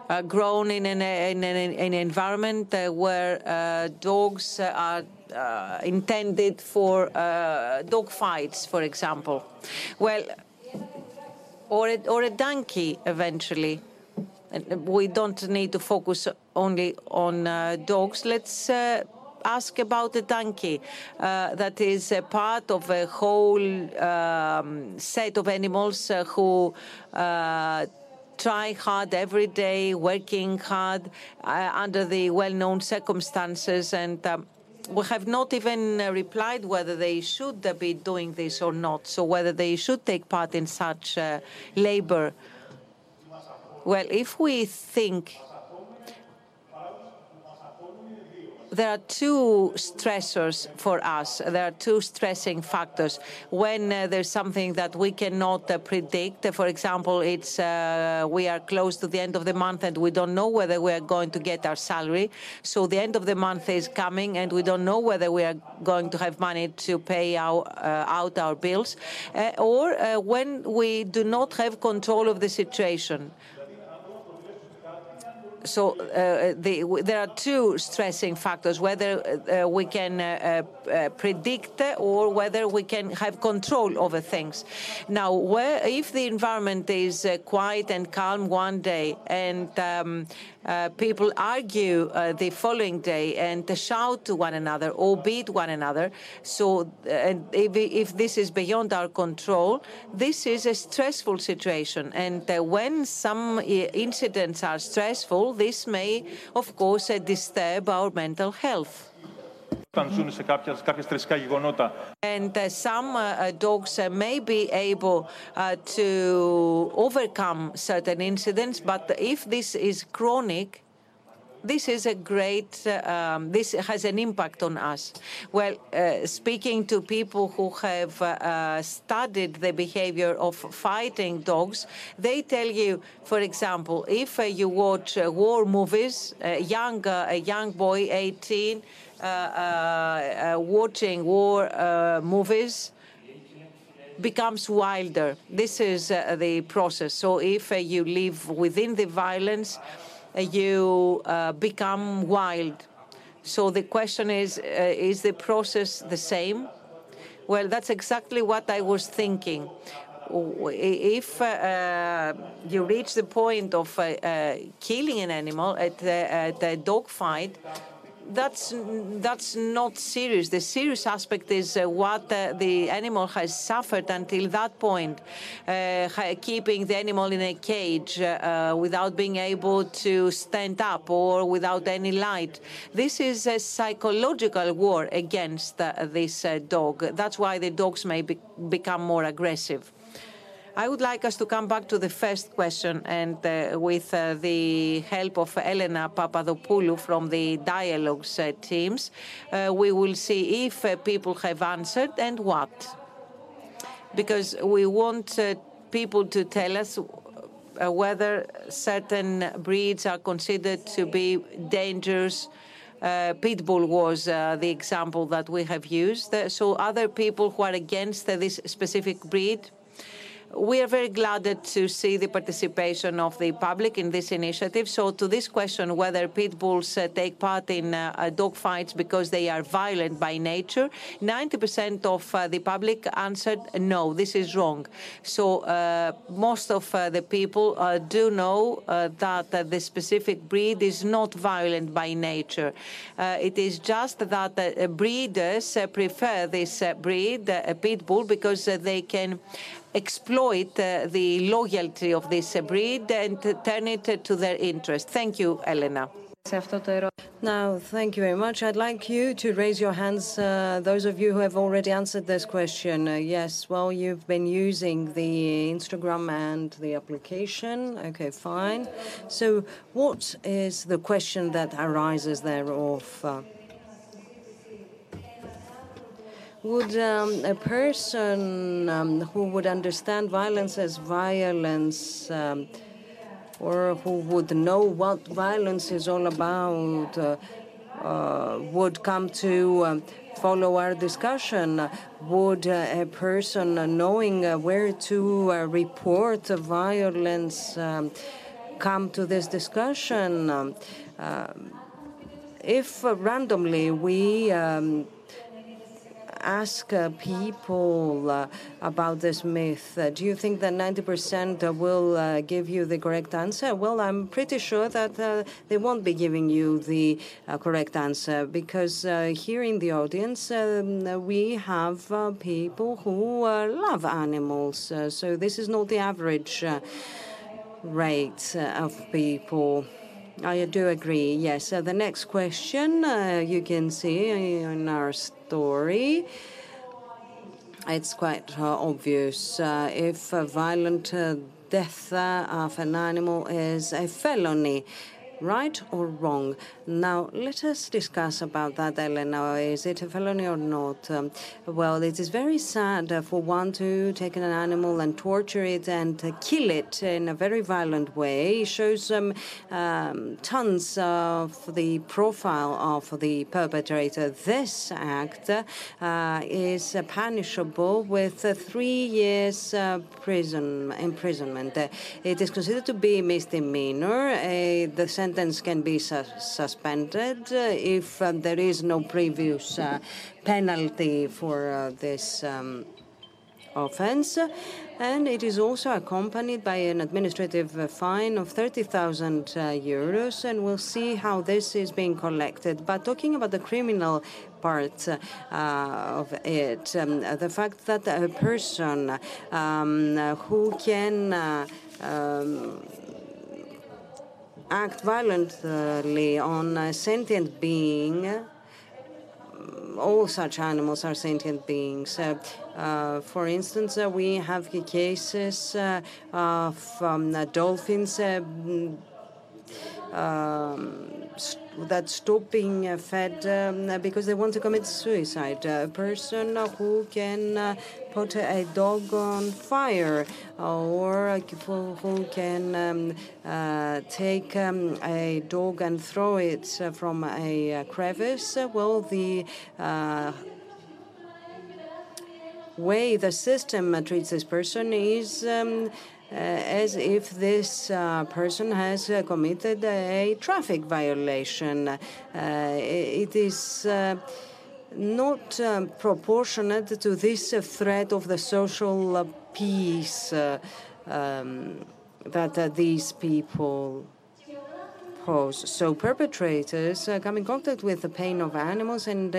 uh, grown in an, in an, in an environment uh, where uh, dogs are uh, intended for uh, dog fights, for example. Well, or a, or a donkey eventually. We don't need to focus only on uh, dogs. Let's uh, ask about the donkey. Uh, that is a part of a whole um, set of animals uh, who uh, try hard every day, working hard uh, under the well-known circumstances, and um, we have not even replied whether they should be doing this or not, so whether they should take part in such labor. Well, if we think there are two stressors for us. There are two stressing factors. When uh, there's something that we cannot uh, predict, for example, it's uh, we are close to the end of the month and we don't know whether we are going to get our salary. So the end of the month is coming and we don't know whether we are going to have money to pay our, uh, out our bills, uh, or uh, when we do not have control of the situation so uh, the, there are two stressing factors: whether uh, we can uh, uh predict or whether we can have control over things. Now, where, if the environment is uh, quiet and calm one day, and um, uh, people argue the following day and shout to one another or beat one another, so if, if, this is beyond our control, this is a stressful situation. And when some incidents are stressful, this may, of course, uh, disturb our mental health. And uh, some uh, dogs uh, may be able uh, to overcome certain incidents, but if this is chronic, this is a great, um, this has an impact on us. Well, uh, speaking to people who have uh, studied the behavior of fighting dogs, they tell you, for example, if uh, you watch uh, war movies, a young, uh, a young boy, 18, uh, watching war movies, becomes wilder. This is the process. So if you live within the violence, you uh, become wild. So the question is, uh, is the process the same? Well, that's exactly what I was thinking. If uh, you reach the point of uh, uh, killing an animal at, at a dog fight, that's that's not serious. The serious aspect is uh, what uh, the animal has suffered until that point, uh, keeping the animal in a cage uh, uh, without being able to stand up or without any light. This is a psychological war against uh, this dog. That's why the dogs may be become more aggressive. I would like us to come back to the first question, and uh, with uh, the help of Elena Papadopoulou from the dialogues uh, teams, uh, we will see if uh, people have answered and what. Because we want uh, people to tell us whether certain breeds are considered to be dangerous. Uh, Pitbull was uh, the example that we have used. Uh, so other people who are against this specific breed we are very glad to see the participation of the public in this initiative. So, to this question whether pit bulls uh, take part in uh, dog fights because they are violent by nature, 90% of uh, the public answered no, this is wrong. So, uh, most of uh, the people uh, do know that the specific breed is not violent by nature. it is just that breeders prefer this breed, pit bull, because they can exploit uh, the loyalty of this breed and turn it to their interest. Thank you, Elena. Now, thank you very much. I'd like you to raise your hands, uh, those of you who have already answered this question. Uh, yes, well, you've been using the Instagram and the application. Okay, fine. So, what is the question that arises there would um, a person um, who would understand violence as violence um, or who would know what violence is all about uh, uh, would come to um, follow our discussion? Would uh, a person uh, knowing uh, where to uh, report violence um, come to this discussion? Um, if randomly we ask uh, people uh, about this myth, uh, do you think that 90% will give you the correct answer? Well, I'm pretty sure that they won't be giving you the correct answer because here in the audience um, we have people who love animals. so this is not the average rate of people. I do agree, yes. Uh, the next question uh, you can see in our story. It's quite uh, obvious. Uh, if a violent uh, death of an animal is a felony, right or wrong? Now, let us discuss about that, Elena. Is it a felony or not? Um, well, it is very sad uh, for one to take an animal and torture it and uh, kill it in a very violent way. It shows um, um, tons of the profile of the perpetrator. This act uh, is punishable with three years prison imprisonment. it is considered to be misdemeanor. the sentence can be su- suspended uh, if um, there is no previous uh, penalty for uh, this um, offense. And it is also accompanied by an administrative fine of 30,000 euros, and we'll see how this is being collected. But talking about the criminal part uh, of it, um, the fact that a person um, who can uh, um, act violently on a sentient being, all such animals are sentient beings. Uh, uh, for instance, uh, we have cases uh, of um, dolphins uh, um, that stopping fed um, because they want to commit suicide. A person who can put a dog on fire, or people who can um, uh, take um, a dog and throw it from a crevice. Well, the uh, way the system treats this person is um, uh, as if this uh, person has uh, committed a traffic violation. it is not proportionate to this threat of the social peace um, that these people pose. So perpetrators uh, come in contact with the pain of animals, and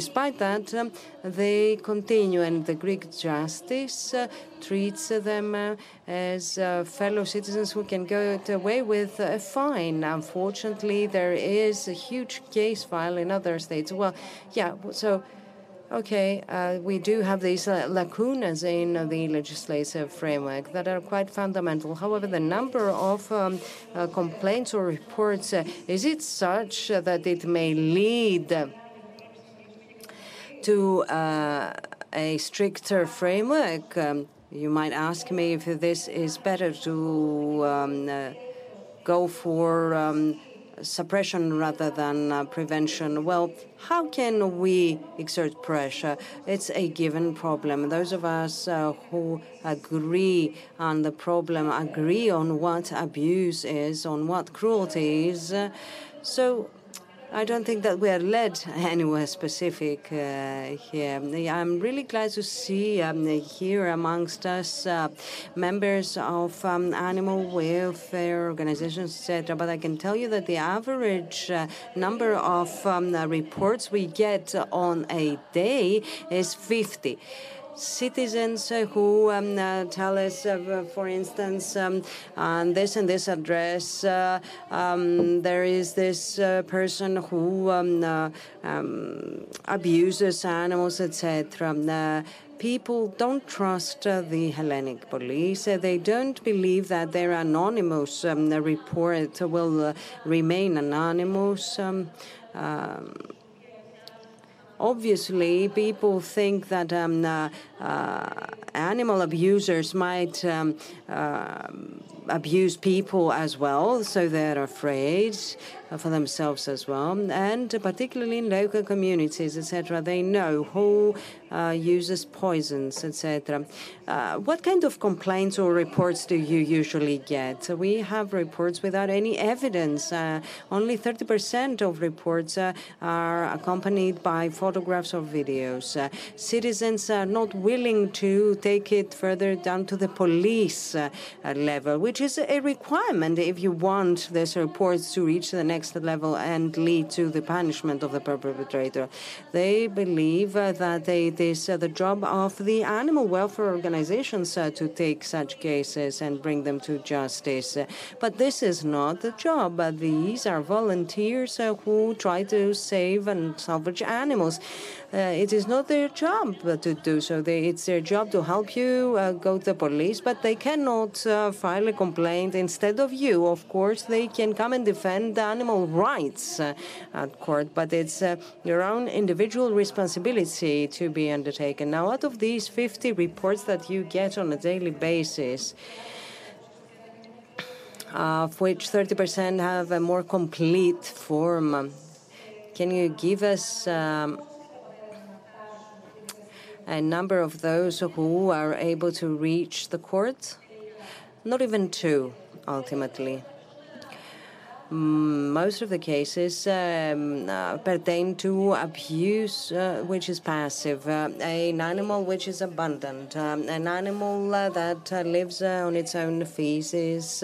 despite that, um, they continue. And the Greek justice uh, treats them uh, as uh, fellow citizens who can get away with a fine. Unfortunately, there is a huge case file in other states. Well, yeah, so Okay, uh, we do have these uh, lacunas in uh, the legislative framework that are quite fundamental. However, the number of um, uh, complaints or reports uh, is it such that it may lead to uh, a stricter framework? Um, you might ask me if this is better to um, go for um, suppression rather than uh, prevention. Well, how can we exert pressure? It's a given problem. Those of us uh, who agree on the problem agree on what abuse is, on what cruelty is. so I don't think that we are led anywhere specific uh, here. I'm really glad to see um, here amongst us uh, members of um, animal welfare organizations, etc. But I can tell you that the average uh, number of um, reports we get on a day is 50 citizens who um, uh, tell us, uh, for instance, um, on this and this address, uh, um, there is this uh, person who um, uh, um, abuses animals, etc. People don't trust uh, the Hellenic police. Uh, they don't believe that their anonymous um, report will uh, remain anonymous. Um, Obviously, people think that um, uh, uh, animal abusers might um, uh, abuse people as well, so they're afraid for themselves as well, and particularly in local communities, etc. They know who uh, uses poisons, etc. Uh, what kind of complaints or reports do you usually get? We have reports without any evidence. Uh, only 30% of reports uh, are accompanied by photographs or videos. Uh, citizens are not willing to take it further down to the police uh, level, which is a requirement if you want these reports to reach the next next level and lead to the punishment of the perpetrator. They believe uh, that it is uh, the job of the animal welfare organizations uh, to take such cases and bring them to justice. But this is not the job. These are volunteers who try to save and salvage animals. Uh, it is not their job to do so. They, it's their job to help you uh, go to the police, but they cannot uh, file a complaint instead of you. Of course, they can come and defend the animal rights at court, but it's your own individual responsibility to be undertaken. Now, out of these 50 reports that you get on a daily basis, of which 30% have a more complete form, can you give us um, a number of those who are able to reach the court? Not even two, ultimately. Most of the cases um, uh, pertain to abuse, uh, which is passive, uh, an animal which is abundant, um, an animal that lives on its own feces,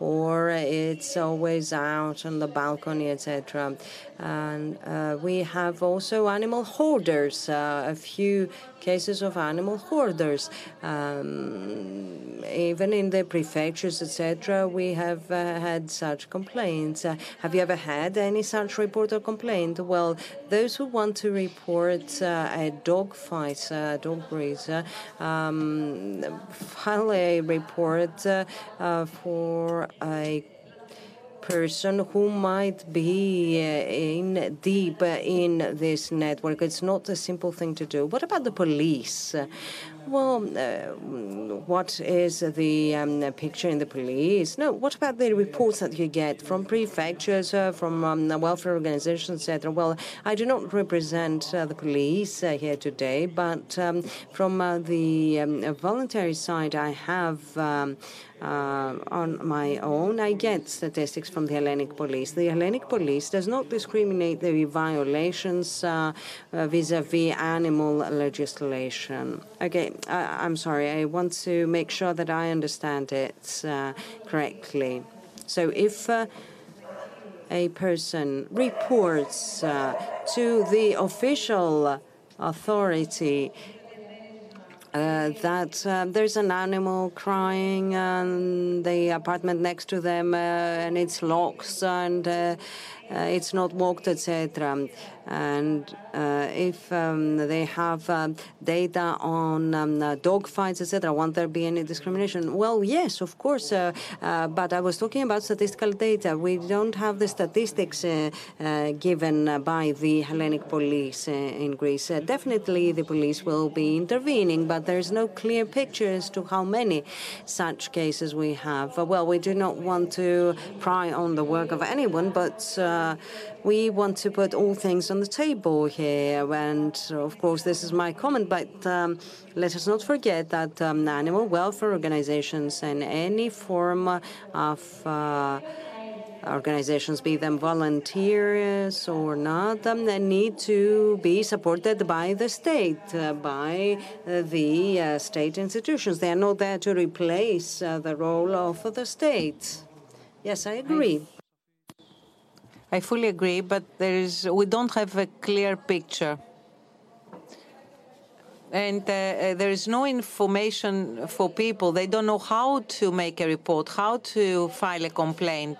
or it's always out on the balcony, etc. And we have also animal hoarders, a few cases of animal hoarders. Um, even in the prefectures, etc., we have uh, had such complaints. Uh, have you ever had any such report or complaint? Well, those who want to report uh, a dog fight, a dog breed, um, file a report for a person who might be in deep in this network. It's not a simple thing to do. What about the police? Well, uh, what is the um, picture in the police? No, what about the reports that you get from prefectures, uh, from um, welfare organizations, etc.? Well, I do not represent uh, the police here today, but um, from the voluntary side, I have. Uh, on my own, I get statistics from the Hellenic police. The Hellenic police does not discriminate the violations vis a vis animal legislation. Okay, I, am sorry, I want to make sure that I understand it uh, correctly. So if uh, a person reports uh, to the official authority uh, that uh, there's an animal crying in the apartment next to them uh, and it's locked and it's not walked, etc. And uh, if um, they have uh, data on um, uh, dog fights, etc., won't there be any discrimination? Well, yes, of course. but I was talking about statistical data. We don't have the statistics given by the Hellenic police in Greece. definitely, the police will be intervening, but there's no clear picture as to how many such cases we have. well, we do not want to pry on the work of anyone, but we want to put all things on the table here. And of course, this is my comment, but um, let us not forget that um, animal welfare organizations and any form of uh, organizations, be them volunteers or not, um, they need to be supported by the state, uh, by uh, the uh, state institutions. They are not there to replace uh, the role of the state. Yes, I agree. I fully agree, but there is we don't have a clear picture. And uh, there is no information for people. They don't know how to make a report, how to file a complaint.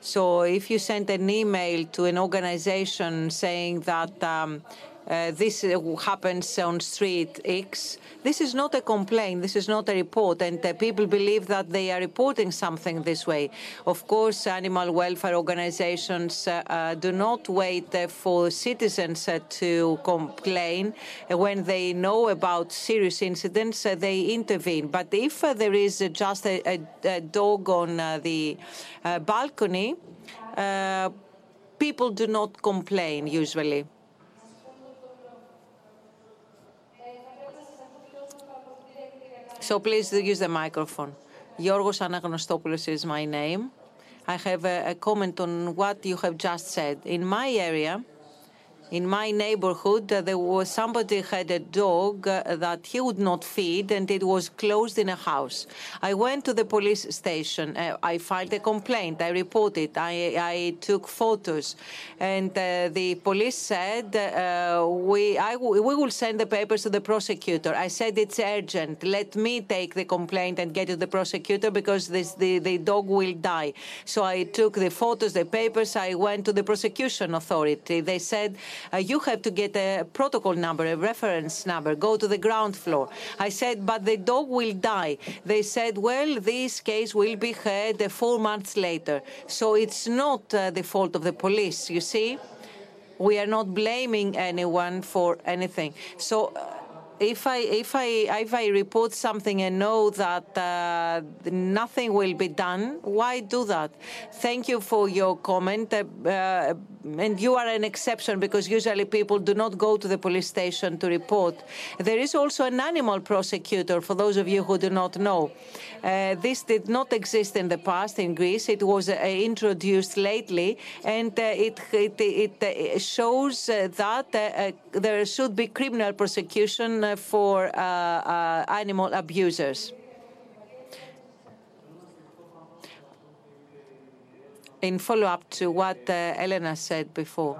So if you send an email to an organization saying that um, uh, this uh, happens on street X. This is not a complaint. This is not a report. And uh, people believe that they are reporting something this way. Of course, animal welfare organizations uh, uh, do not wait uh, for citizens to complain. when they know about serious incidents, they intervene. But if there is just a, a, a, dog on the balcony, people do not complain usually. So please use the microphone. Yorgos Anagnostopoulos is my name. I have a, a comment on what you have just said. In my area, in my neighborhood, uh, there was somebody had a dog uh, that he would not feed, and it was closed in a house. I went to the police station. Uh, I filed a complaint. I reported. I, I took photos, and uh, the police said uh, we I, we will send the papers to the prosecutor. I said it's urgent. Let me take the complaint and get to the prosecutor because this, the the dog will die. So I took the photos, the papers. I went to the prosecution authority. They said you have to get a protocol number, a reference number, go to the ground floor. I said, but the dog will die. They said, well, this case will be heard four months later. So it's not uh, the fault of the police, you see? We are not blaming anyone for anything. So uh, if I if I if I report something and know that uh, nothing will be done, why do that? Thank you for your comment, uh, uh, and you are an exception because usually people do not go to the police station to report. There is also an animal prosecutor. For those of you who do not know, uh, this did not exist in the past in Greece. It was uh, introduced lately, and uh, it it, it shows that there should be criminal prosecution for uh, uh, animal abusers. In follow-up to what uh, Elena said before,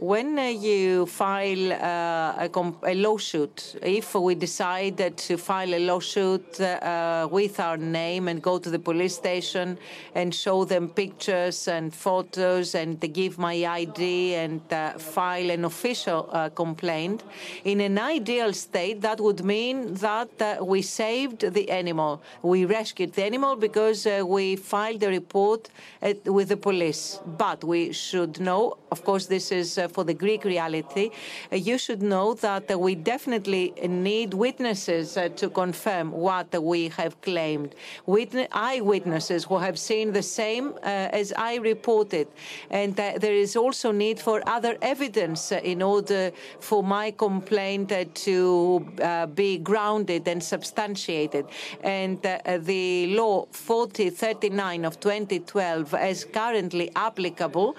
when uh, you file uh, a, a, lawsuit, if we decide to file a lawsuit uh, with our name and go to the police station and show them pictures and photos and give my ID and file an official complaint, in an ideal state, that would mean that we saved the animal. We rescued the animal because we filed a report at, with the police. But we should know, of course, this is for the Greek reality, uh, you should know that uh, we definitely need witnesses uh, to confirm what we have claimed. Witness, eyewitnesses who have seen the same uh, as I reported. And uh, there is also need for other evidence uh, in order for my complaint to be grounded and substantiated. And the law 4039 of 2012, as currently applicable,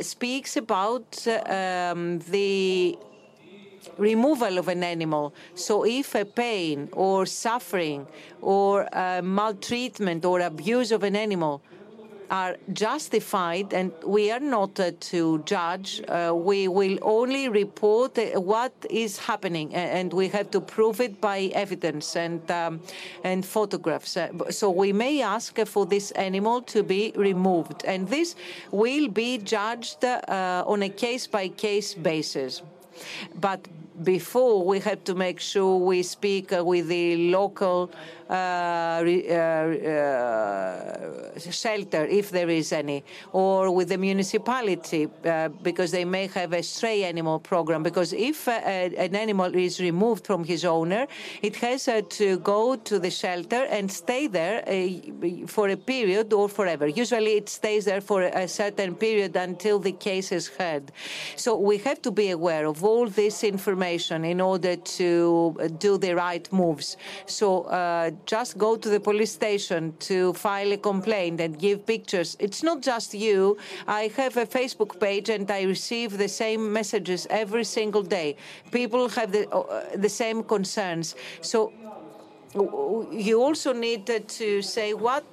speaks about um, the removal of an animal. So if a pain or suffering or uh, maltreatment or abuse of an animal are justified, and we are not uh, to judge. Uh, we will only report uh, what is happening, and we have to prove it by evidence and um, and photographs. Uh, so we may ask for this animal to be removed, and this will be judged uh, on a case-by-case basis. But before we have to make sure we speak uh, with the local uh, uh, shelter, if there is any, or with the municipality, because they may have a stray animal program. Because if an animal is removed from his owner, it has to go to the shelter and stay there for a period or forever. Usually it stays there for a certain period until the case is heard. So we have to be aware of all this information in order to do the right moves. So uh, just go to the police station to file a complaint and give pictures. It's not just you. I have a Facebook page and I receive the same messages every single day. People have the, uh, the same concerns. So you also need to say what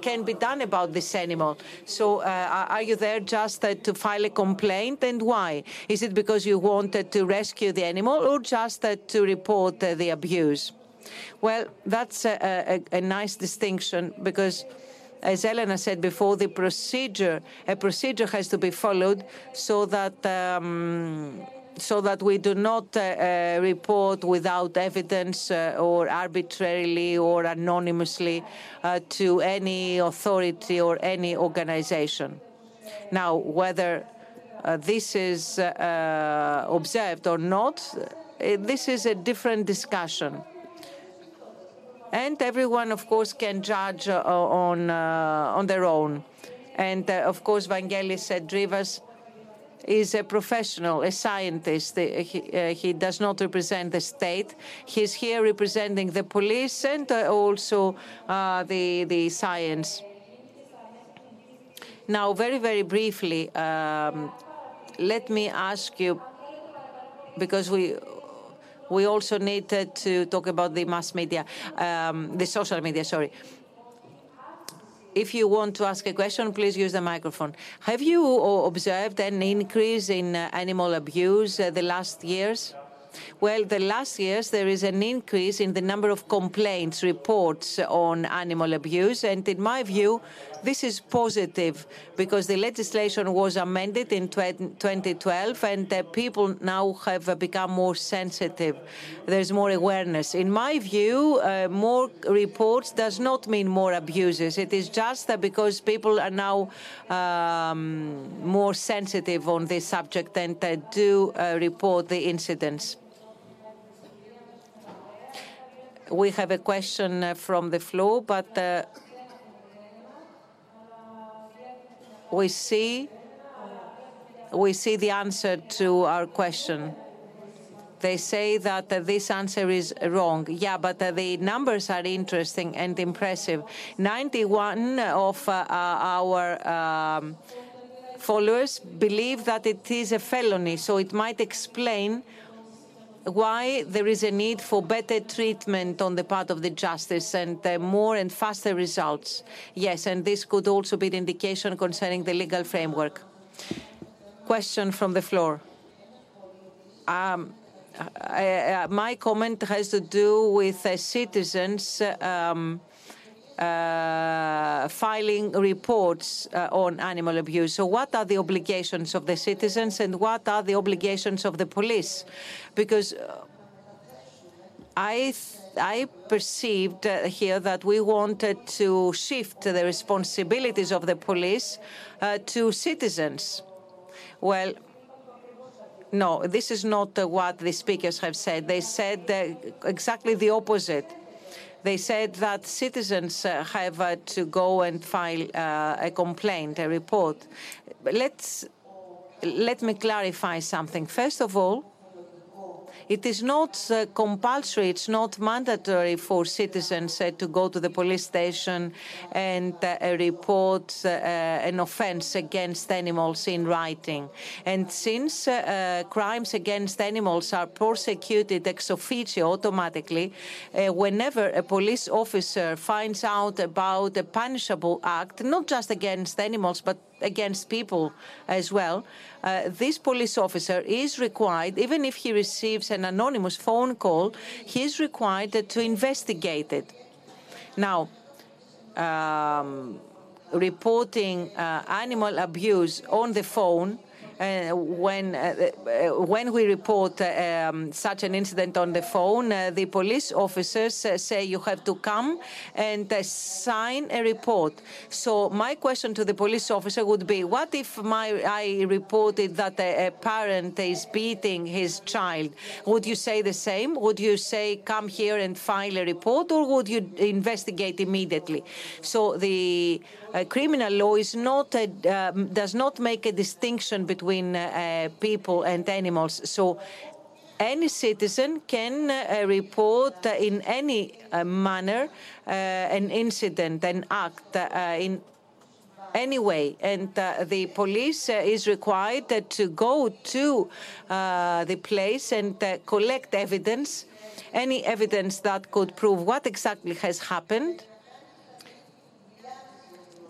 can be done about this animal. So, uh, are you there just uh, to file a complaint and why? Is it because you wanted to rescue the animal or just uh, to report the abuse? Well, that's a, a, a nice distinction because as Elena said before, the procedure, a procedure has to be followed so that um, so that we do not uh, uh, report without evidence uh, or arbitrarily or anonymously uh, to any authority or any organization. Now, whether uh, this is uh, observed or not, this is a different discussion. And everyone, of course, can judge on, on their own. And of course, Vangelis said Drivas is a professional, a scientist. He, uh, he does not represent the state. He's here representing the police and uh, also uh, the, the science. Now, very, very briefly, um, let me ask you, because we we also need to talk about the mass media, um, the social media, sorry. If you want to ask a question, please use the microphone. Have you observed an increase in uh, animal abuse uh, the last years? Well, the last years there is an increase in the number of complaints, reports on animal abuse, and in my view, this is positive because the legislation was amended in 2012 and uh, people now have uh, become more sensitive. There's more awareness. In my view, uh, more reports does not mean more abuses. It is just that because people are now um, more sensitive on this subject and uh, do uh, report the incidents. We have a question uh, from the floor, but uh, we see we see the answer to our question. They say that uh, this answer is wrong. Yeah, but uh, the numbers are interesting and impressive. 91 of uh, our um, followers believe that it is a felony, so it might explain why there is a need for better treatment on the part of the justice and uh, more and faster results. Yes, and this could also be an indication concerning the legal framework. Question from the floor. Um, I, my comment has to do with uh, citizens um, uh, filing reports uh, on animal abuse. So, what are the obligations of the citizens and what are the obligations of the police? Because uh, I I perceived uh, here that we wanted to shift the responsibilities of the police uh, to citizens. Well, no, this is not uh, what the speakers have said. They said exactly the opposite. They said that citizens uh, have uh, to go and file uh, a complaint, a report. Let's let me clarify something. First of all, it is not uh, compulsory, it's not mandatory for citizens uh, to go to the police station and uh, report uh, an offense against animals in writing. And since uh, crimes against animals are prosecuted ex officio automatically, uh, whenever a police officer finds out about a punishable act, not just against animals, but against people as well, uh, this police officer is required, even if he receives an anonymous phone call, he is required to investigate it. Now, um, reporting uh, animal abuse on the phone when uh, uh, when we report uh, um, such an incident on the phone, uh, the police officers uh, say you have to come and uh, sign a report. So my question to the police officer would be: What if my I reported that a, a parent is beating his child? Would you say the same? Would you say come here and file a report, or would you investigate immediately? So the uh, criminal law is not a, does not make a distinction between uh, people and animals. So any citizen can uh, report uh, in any uh, manner uh, an incident, an act in any way. And the police is required to go to the place and collect evidence, any evidence that could prove what exactly has happened.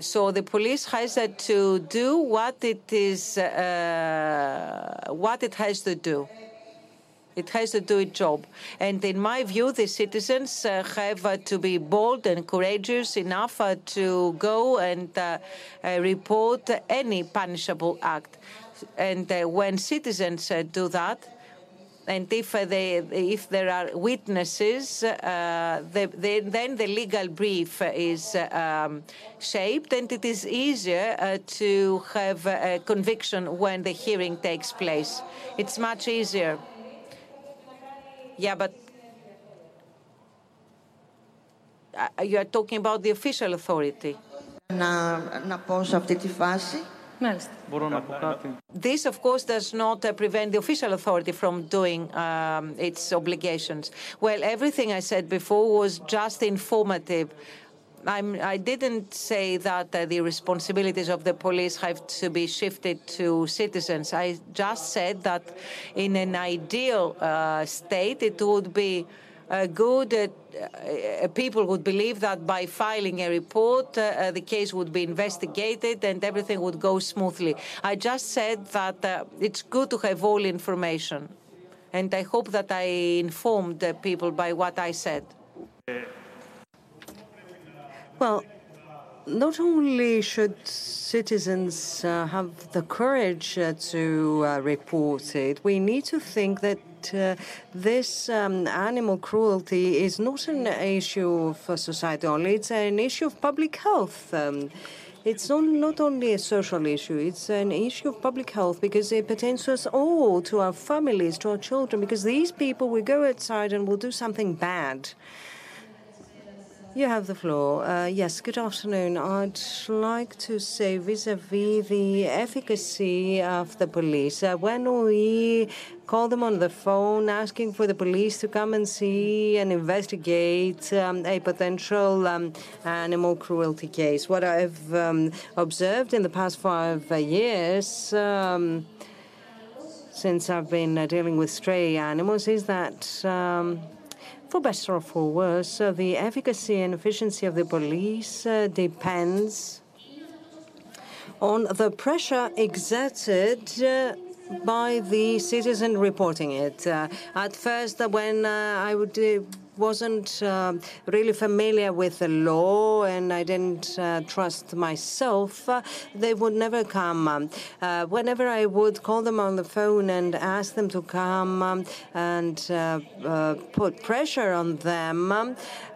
So the police has to do what it is, uh, what it has to do. It has to do its job. And in my view, the citizens uh, have uh, to be bold and courageous enough uh, to go and uh, uh, report any punishable act. And uh, when citizens do that, and if uh, they, if there are witnesses, uh, the, the, then the legal brief is uh, um, shaped, and it is easier uh, to have a conviction when the hearing takes place. It's much easier. Yeah, but uh, you are talking about the official authority. Να, να πω σε αυτή τη φάση. Μάλιστα. Μπορώ να πω κάτι. This, of course, does not uh, prevent the official authority from doing um, its obligations. Well, everything I said before was just informative. I'm, I didn't say that uh, the responsibilities of the police have to be shifted to citizens. I just said that in an ideal uh, state, it would be uh, good. Uh, uh, people would believe that by filing a report, uh, the case would be investigated and everything would go smoothly. I just said that it's good to have all information. And I hope that I informed people by what I said. Well, not only should citizens uh, have the courage uh, to uh, report it, we need to think that uh, this um, animal cruelty is not an issue for society only, it's an issue of public health. Um, it's not, not only a social issue, it's an issue of public health because it pertains to us all, to our families, to our children, because these people will go outside and will do something bad. You have the floor. Uh, yes, good afternoon. I'd like to say vis-à-vis the efficacy of the police. Uh, when we call them on the phone asking for the police to come and see and investigate um, a potential um, animal cruelty case, what I've um, observed in the past five uh, years um, since I've been uh, dealing with stray animals is that um, for better or for worse, uh, the efficacy and efficiency of the police uh, depends on the pressure exerted uh, by the citizen reporting it. Uh, at first, when uh, I would wasn't uh, really familiar with the law and I didn't uh, trust myself, uh, they would never come. Um, uh, whenever I would call them on the phone and ask them to come um, and uh, uh, put pressure on them,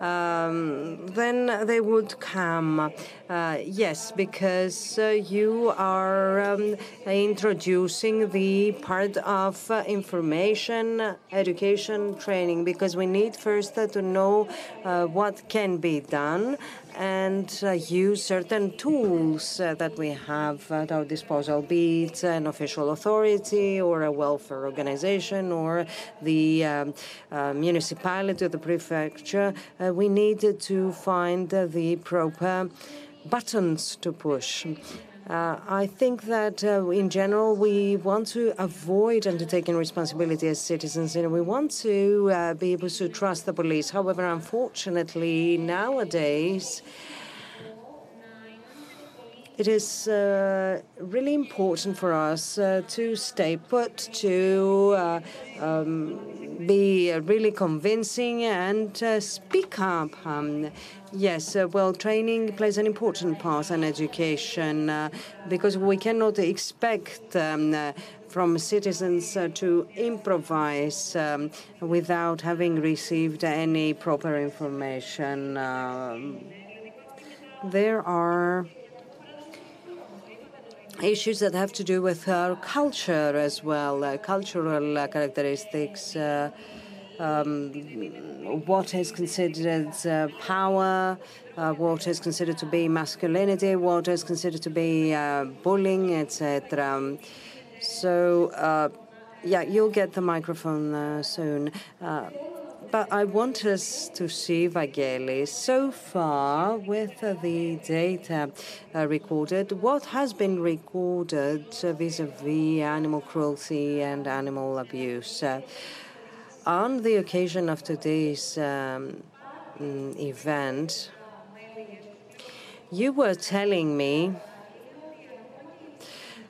um, then they would come. Uh, yes, because uh, you are um, introducing the part of uh, information, education, training, because we need first uh, to know uh, what can be done and uh, use certain tools uh, that we have at our disposal, be it an official authority or a welfare organization or the um, uh, municipality or the prefecture. Uh, we need to find the proper buttons to push. Uh, I think that uh, in general we want to avoid undertaking responsibility as citizens and we want to uh, be able to trust the police. However, unfortunately, nowadays, it is uh, really important for us uh, to stay put, to uh, um, be really convincing and speak up. Um, yes, uh, well, training plays an important part in education uh, because we cannot expect um, uh, from citizens uh, to improvise um, without having received any proper information. Um, there are issues that have to do with culture as well, uh, cultural uh, characteristics. Um, what is considered uh, power, uh, what is considered to be masculinity, what is considered to be uh, bullying, etc. So, uh, yeah, you'll get the microphone uh, soon. Uh, but I want us to see, Vangelis, so far with the data recorded, what has been recorded uh, vis-à-vis animal cruelty and animal abuse. On the occasion of today's um, mm, event, you were telling me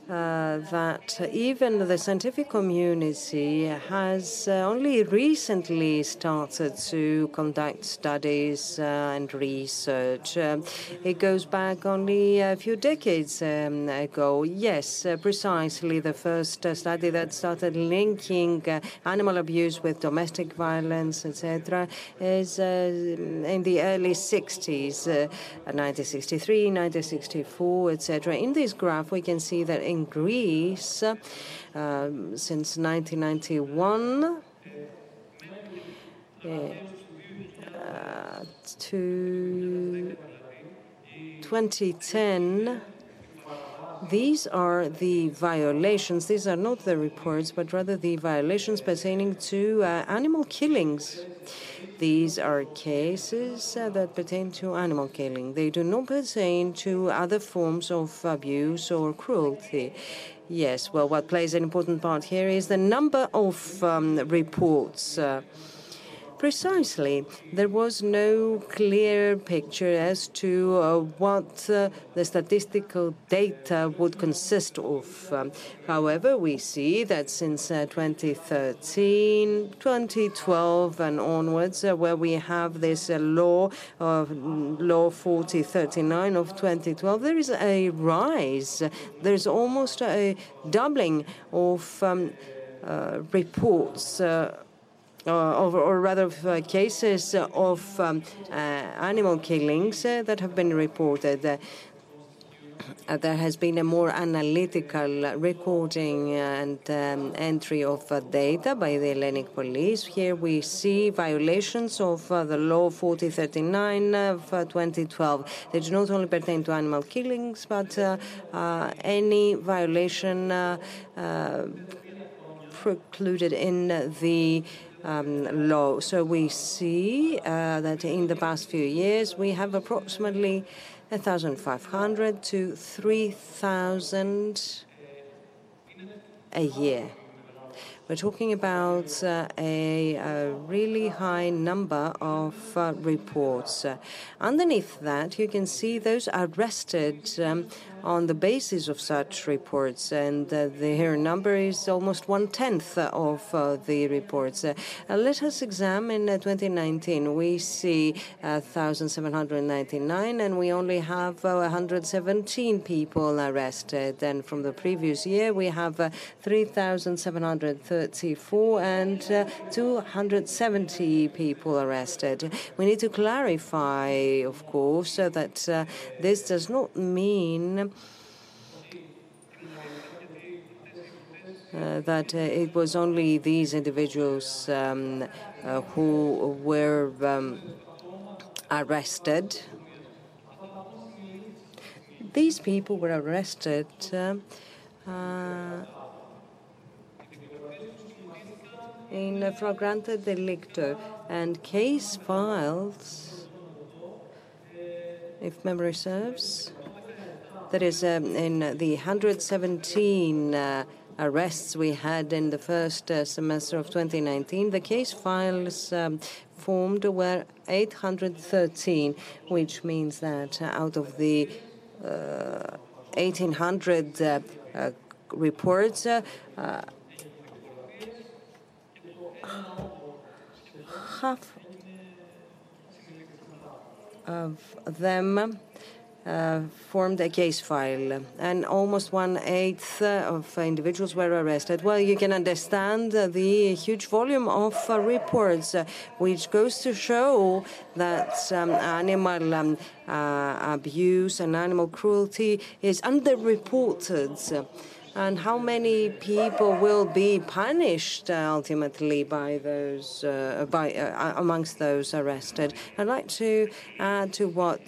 uh, that even the scientific community has uh, only recently started to conduct studies uh, and research. Um, it goes back only a few decades um, ago. Yes, uh, precisely the first uh, study that started linking uh, animal abuse with domestic violence, etc., is uh, in the early 60s, uh, 1963, 1964, etc. In this graph, we can see that in Greece, um, since 1991, uh, to 2010, these are the violations. These are not the reports, but rather the violations pertaining to uh, animal killings. These are cases uh, that pertain to animal killing. They do not pertain to other forms of abuse or cruelty. Yes, well, what plays an important part here is the number of um, reports. Uh, Precisely. There was no clear picture as to uh, what uh, the statistical data would consist of. Um, however, we see that since uh, 2013, 2012, and onwards, uh, where we have this uh, law of Law 4039 of 2012, there is a rise. There's almost a doubling of um, uh, reports or, or rather uh, cases of um, uh, animal killings that have been reported. Uh, there has been a more analytical recording and um, entry of uh, data by the Hellenic police. Here we see violations of uh, the law 4039 of 2012. They do not only pertain to animal killings, but any violation precluded in the um, law. So we see uh, that in the past few years we have approximately 1,500 to 3,000 a year. We're talking about uh, a, a, really high number of uh, reports. Underneath that, you can see those arrested um, on the basis of such reports, and uh, the number is almost one tenth of uh, the reports. Uh, let us examine uh, 2019. We see uh, 1,799, and we only have uh, 117 people arrested. And from the previous year, we have 3,734 and 270 people arrested. We need to clarify, of course, that this does not mean Uh, that uh, it was only these individuals um, uh, who were um, arrested. These people were arrested uh, in flagrante delicto and case files, if memory serves, that is um, in the 117 uh, arrests we had in the first uh, semester of 2019, the case files um, formed were 813, which means that out of the uh, 1,800 uh, uh, reports, uh, half of them formed a case file, and almost one eighth of individuals were arrested. Well, you can understand the huge volume of uh, reports, uh, which goes to show that um, animal um, uh, abuse and animal cruelty is underreported and how many people will be punished uh, ultimately by those uh, by uh, amongst those arrested. I'd like to add to what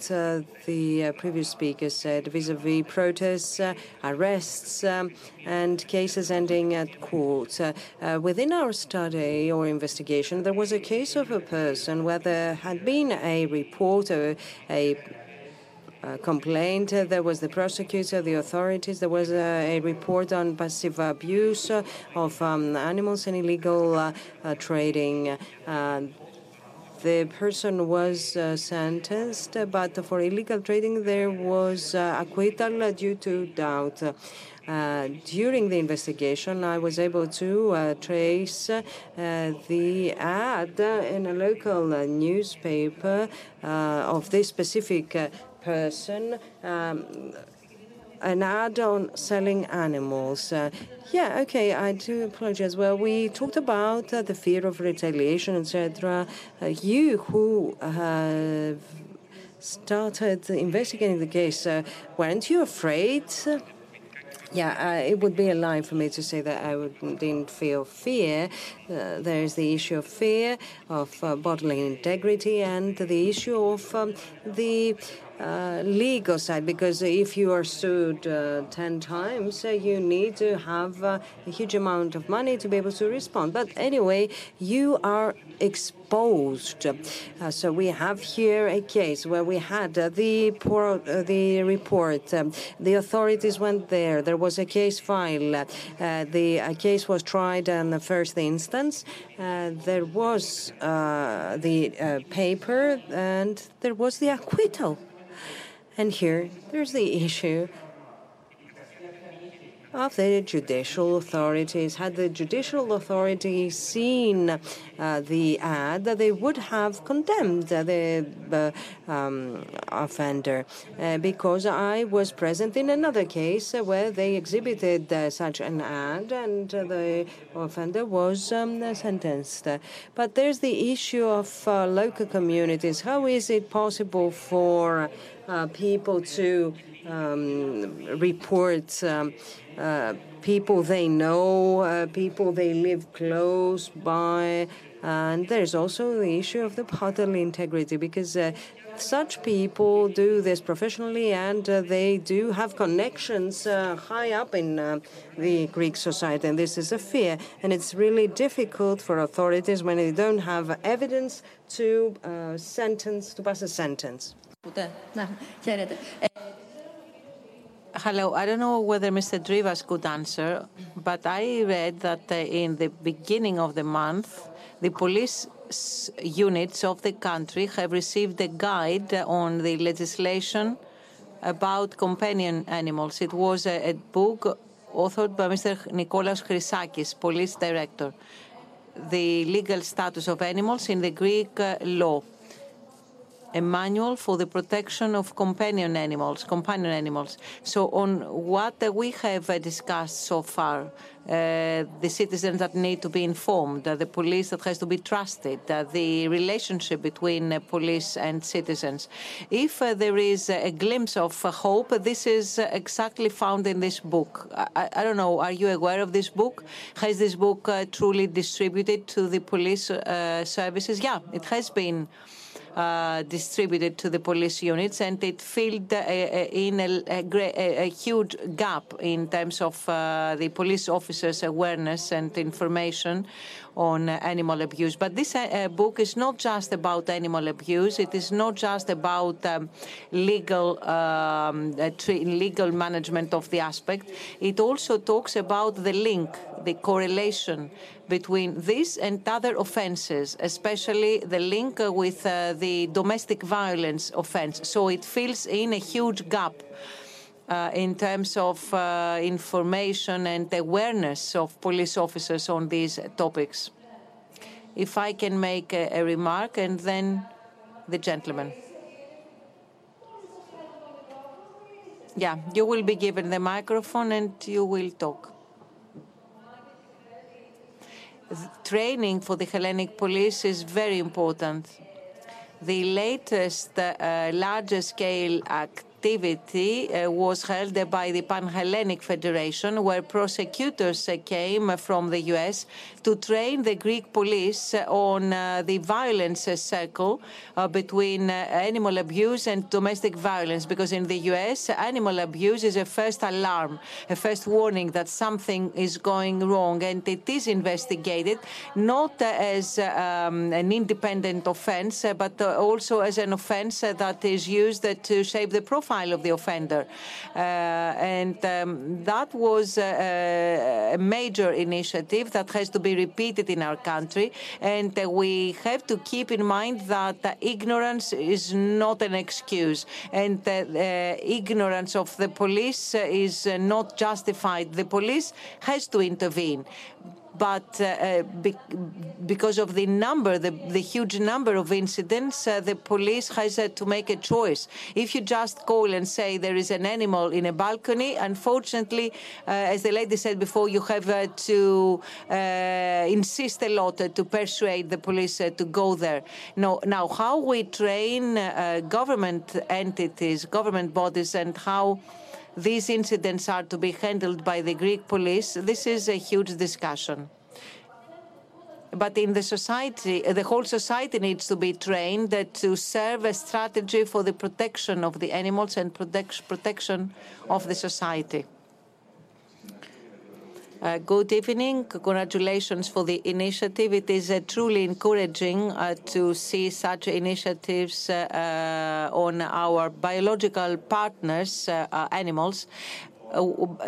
the previous speaker said vis-a-vis protests, arrests, um, and cases ending at court. within our study or investigation, there was a case of a person where there had been a report, a uh, complaint. Uh, there was the prosecutor, the authorities. There was a, a report on passive abuse uh, of um, animals and illegal uh, uh, trading. the person was uh, sentenced, but for illegal trading there was uh, acquittal due to doubt. Uh, during the investigation, I was able to uh, trace uh, the ad in a local newspaper of this specific person. Um, an ad on selling animals. Uh, yeah, okay, I do apologize. Well, we talked about uh, the fear of retaliation, etc. Uh, you who have started investigating the case, uh, weren't you afraid? Yeah, uh, it would be a lie for me to say that I didn't feel fear. Uh, there's the issue of fear, of bodily integrity, and the issue of um, the uh, legal side because if you are sued uh, 10 times, uh, you need to have uh, a huge amount of money to be able to respond. But anyway, you are exposed. Uh, so we have here a case where we had uh, the, poor, the report, um, the authorities went there, there was a case file, the case was tried in the first instance, there was the paper, and there was the acquittal. And here, there's the issue of the judicial authorities. Had the judicial authorities seen uh, the ad, they would have condemned the uh, um, offender. Uh, because I was present in another case where they exhibited uh, such an ad and the offender was um, sentenced. But there's the issue of uh, local communities. How is it possible for uh, people to um, report um, uh, people they know, uh, people they live close by. And there's also the issue of the bodily integrity because uh, such people do this professionally and uh, they do have connections uh, high up in the Greek society. And this is a fear. And it's really difficult for authorities when they don't have evidence to sentence, to pass a sentence. Hello. I don't know whether Mr. Drivas could answer, but I read that uh, in the beginning of the month, the police units of the country have received a guide on the legislation about companion animals. It was a, a book authored by Mr. Nikolaos Chrysakis, police director, the legal status of animals in the Greek uh, law a manual for the protection of companion animals, companion animals. So on what we have uh, discussed so far, uh, the citizens that need to be informed, uh, the police that has to be trusted, uh, the relationship between uh, police and citizens. If uh, there is a glimpse of hope, this is exactly found in this book. I, I, don't know, are you aware of this book? Has this book truly distributed to the police services? Yeah, it has been. Uh, distributed to the police units, and it filled uh, in a, a, a, huge gap in terms of uh, the police officers' awareness and information on animal abuse. But this book is not just about animal abuse. It is not just about um, legal um, legal management of the aspect. It also talks about the link, the correlation between this and other offenses, especially the link with uh, the domestic violence offense. So it fills in a huge gap. Uh, in terms of uh, information and awareness of police officers on these topics. If I can make a, a remark, and then the gentleman. Yeah, you will be given the microphone and you will talk training for the Hellenic police is very important. The latest uh, larger scale act activity uh, was held by the Pan Hellenic Federation, where prosecutors uh, came from the US to train the Greek police on uh, the violence circle between animal abuse and domestic violence. Because in the US, animal abuse is a first alarm, a first warning that something is going wrong, and it is investigated not as um, an independent offense, but also as an offense that is used to shape the profile of the offender. Uh, and um, that was a, major initiative that has to be repeated in our country. And uh, we have to keep in mind that uh, ignorance is not an excuse. And the ignorance of the police is not justified. The police has to intervene but uh, uh, be because of the number, the, the, huge number of incidents, uh, the police has uh, to make a choice. If you just call and say there is an animal in a balcony, unfortunately, uh, as the lady said before, you have uh, to insist a lot to persuade the police to go there. No, now, how we train government entities, government bodies, and how these incidents are to be handled by the Greek police, this is a huge discussion. But in the society, the whole society needs to be trained to serve a strategy for the protection of the animals and protection of the society. Uh, good evening. Congratulations for the initiative. It is uh, truly encouraging uh, to see such initiatives uh, uh, on our biological partners, uh, animals.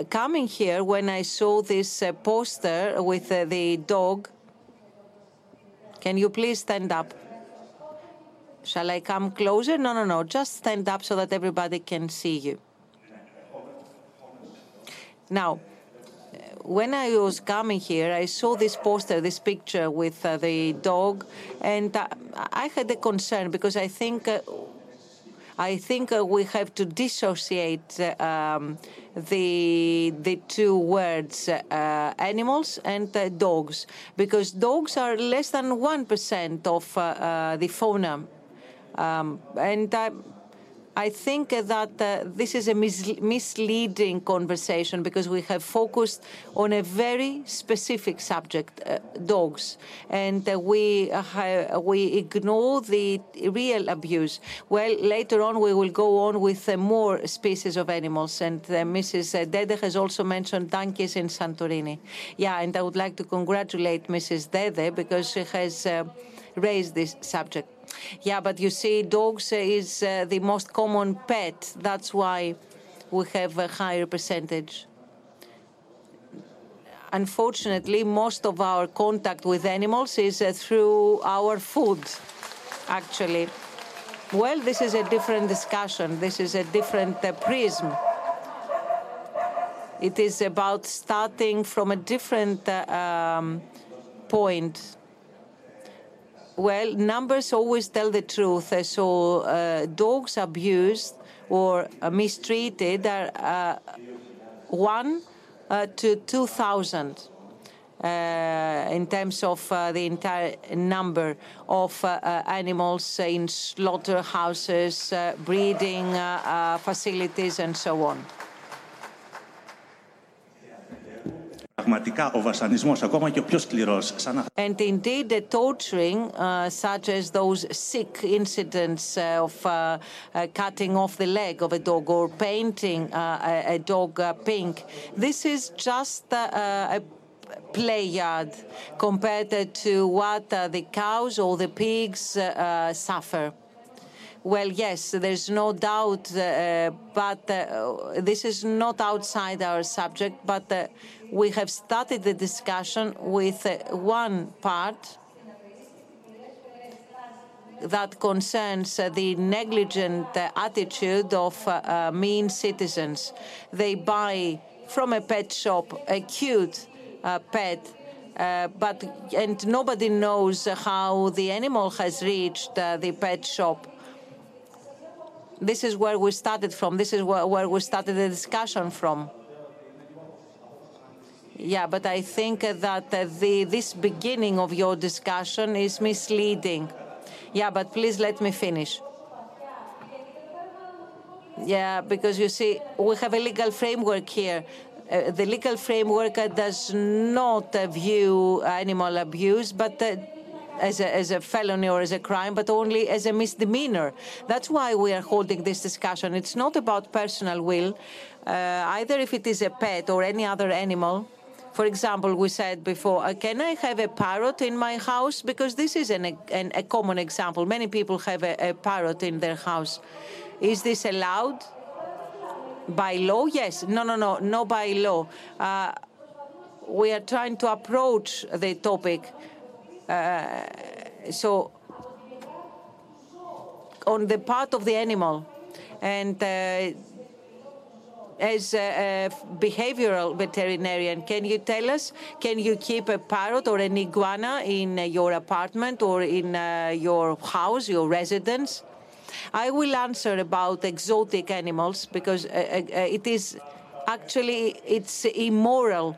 coming here, when I saw this poster with the dog, can you please stand up? Shall I come closer? No, no, no. Just stand up so that everybody can see you. Now, when I was coming here, I saw this poster, this picture with uh, the dog, and uh, I had a concern because I think. Uh, I think we have to dissociate um, the the two words, animals and dogs, because dogs are less than one percent of the fauna, um, and I think that uh, this is a mis- misleading conversation because we have focused on a very specific subject, uh, dogs, and uh, we we ignore the real abuse. Well, later on we will go on with more species of animals, and Mrs. Dede has also mentioned donkeys in Santorini. Yeah, and I would like to congratulate Mrs. Dede because she has raised this subject. Yeah, but you see, dogs is uh, the most common pet. That's why we have a higher percentage. Unfortunately, most of our contact with animals is uh, through our food, actually. Well, this is a different discussion. This is a different uh, prism. It is about starting from a different um, point well, numbers always tell the truth. Eh, so uh, dogs abused or uh, mistreated are uh, one uh, to 2,000. Uh, in terms of uh, the entire number of animals in slaughterhouses, breeding facilities, and so on. πραγματικά ο βασανισμός, ακόμα και ο πιο σκληρός, σαν And indeed the torturing, uh, such as those sick incidents uh, of uh, cutting off the leg of a dog or painting a, a dog pink, this is just a play yard compared to what the cows or the pigs suffer. Well, yes, there's no doubt, uh, but uh, this is not outside our subject, but uh, we have started the discussion with one part that concerns the negligent attitude of mean citizens. They buy from a pet shop a cute pet uh, but and nobody knows how the animal has reached uh, the pet shop. This is where we started from. This is where, where we started the discussion from. Yeah, but I think that the, this beginning of your discussion is misleading. Yeah, but please let me finish. Yeah, because you see, we have a legal framework here. Uh, the legal framework uh, does not uh, view animal abuse, but as a, as a felony or as a crime, but only as a misdemeanor. That's why we are holding this discussion. It's not about personal will, uh, either if it is a pet or any other animal. For example, we said before, uh, can I have a parrot in my house? Because this is an, an, a common example. Many people have a, a parrot in their house. Is this allowed? By law, yes. No, no, no, no by law. Uh, we are trying to approach the topic. Uh, so, on the part of the animal, and uh, as a, behavioral veterinarian, can you tell us, can you keep a parrot or an iguana in uh, your apartment or in your house, your residence? I will answer about exotic animals because it is actually it's immoral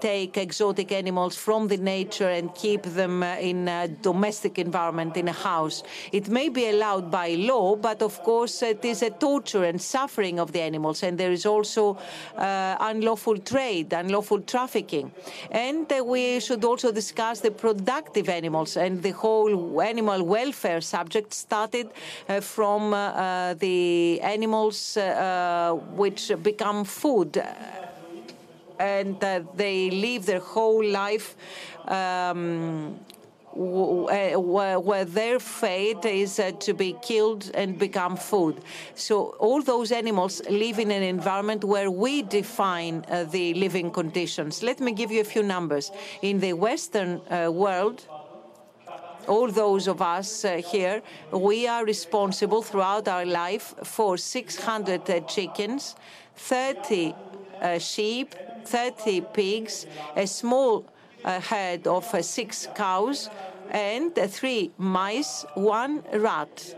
take exotic animals from the nature and keep them uh, in a domestic environment in a house. It may be allowed by law, but of course it is a torture and suffering of the animals, and there is also uh, unlawful trade, unlawful trafficking. And uh, we should also discuss the productive animals and the whole animal welfare subject started uh, from uh, the animals which become food and that they live their whole life um, where their fate is uh, to be killed and become food. So all those animals live in an environment where we define uh, the living conditions. Let me give you a few numbers. In the Western uh, world, all those of us uh, here, we are responsible throughout our life for 600 uh, chickens, 30 uh, sheep, 30 pigs, a small uh, herd of uh, six cows, and uh, three mice, one rat.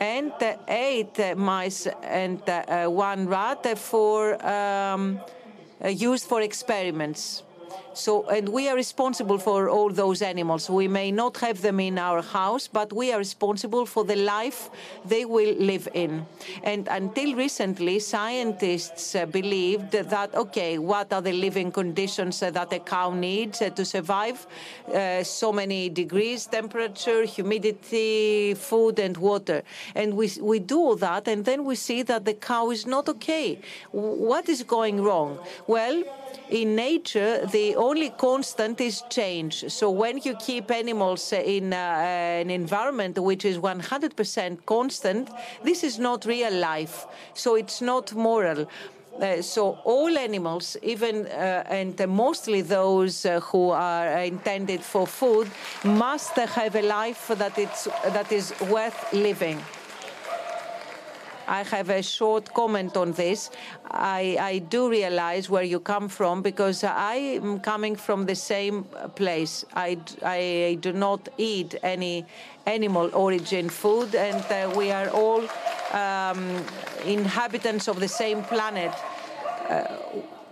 And eight mice and one rat for um, used for experiments. So, and we are responsible for all those animals. We may not have them in our house, but we are responsible for the life they will live in. And until recently, scientists uh, believed that, okay, what are the living conditions uh, that a cow needs uh, to survive? Uh, so many degrees, temperature, humidity, food, and water. And we, we do all that, and then we see that the cow is not okay. What is going wrong? Well, in nature, the only constant is change. So when you keep animals in uh, an environment which is 100% constant, this is not real life. So it's not moral. Uh, so all animals, even uh, and mostly those uh, who are intended for food, must have a life that it's that is worth living. I have a short comment on this. I, I do realize where you come from because I am coming from the same place. I, I do not eat any animal origin food, and uh, we are all um, inhabitants of the same planet. Uh,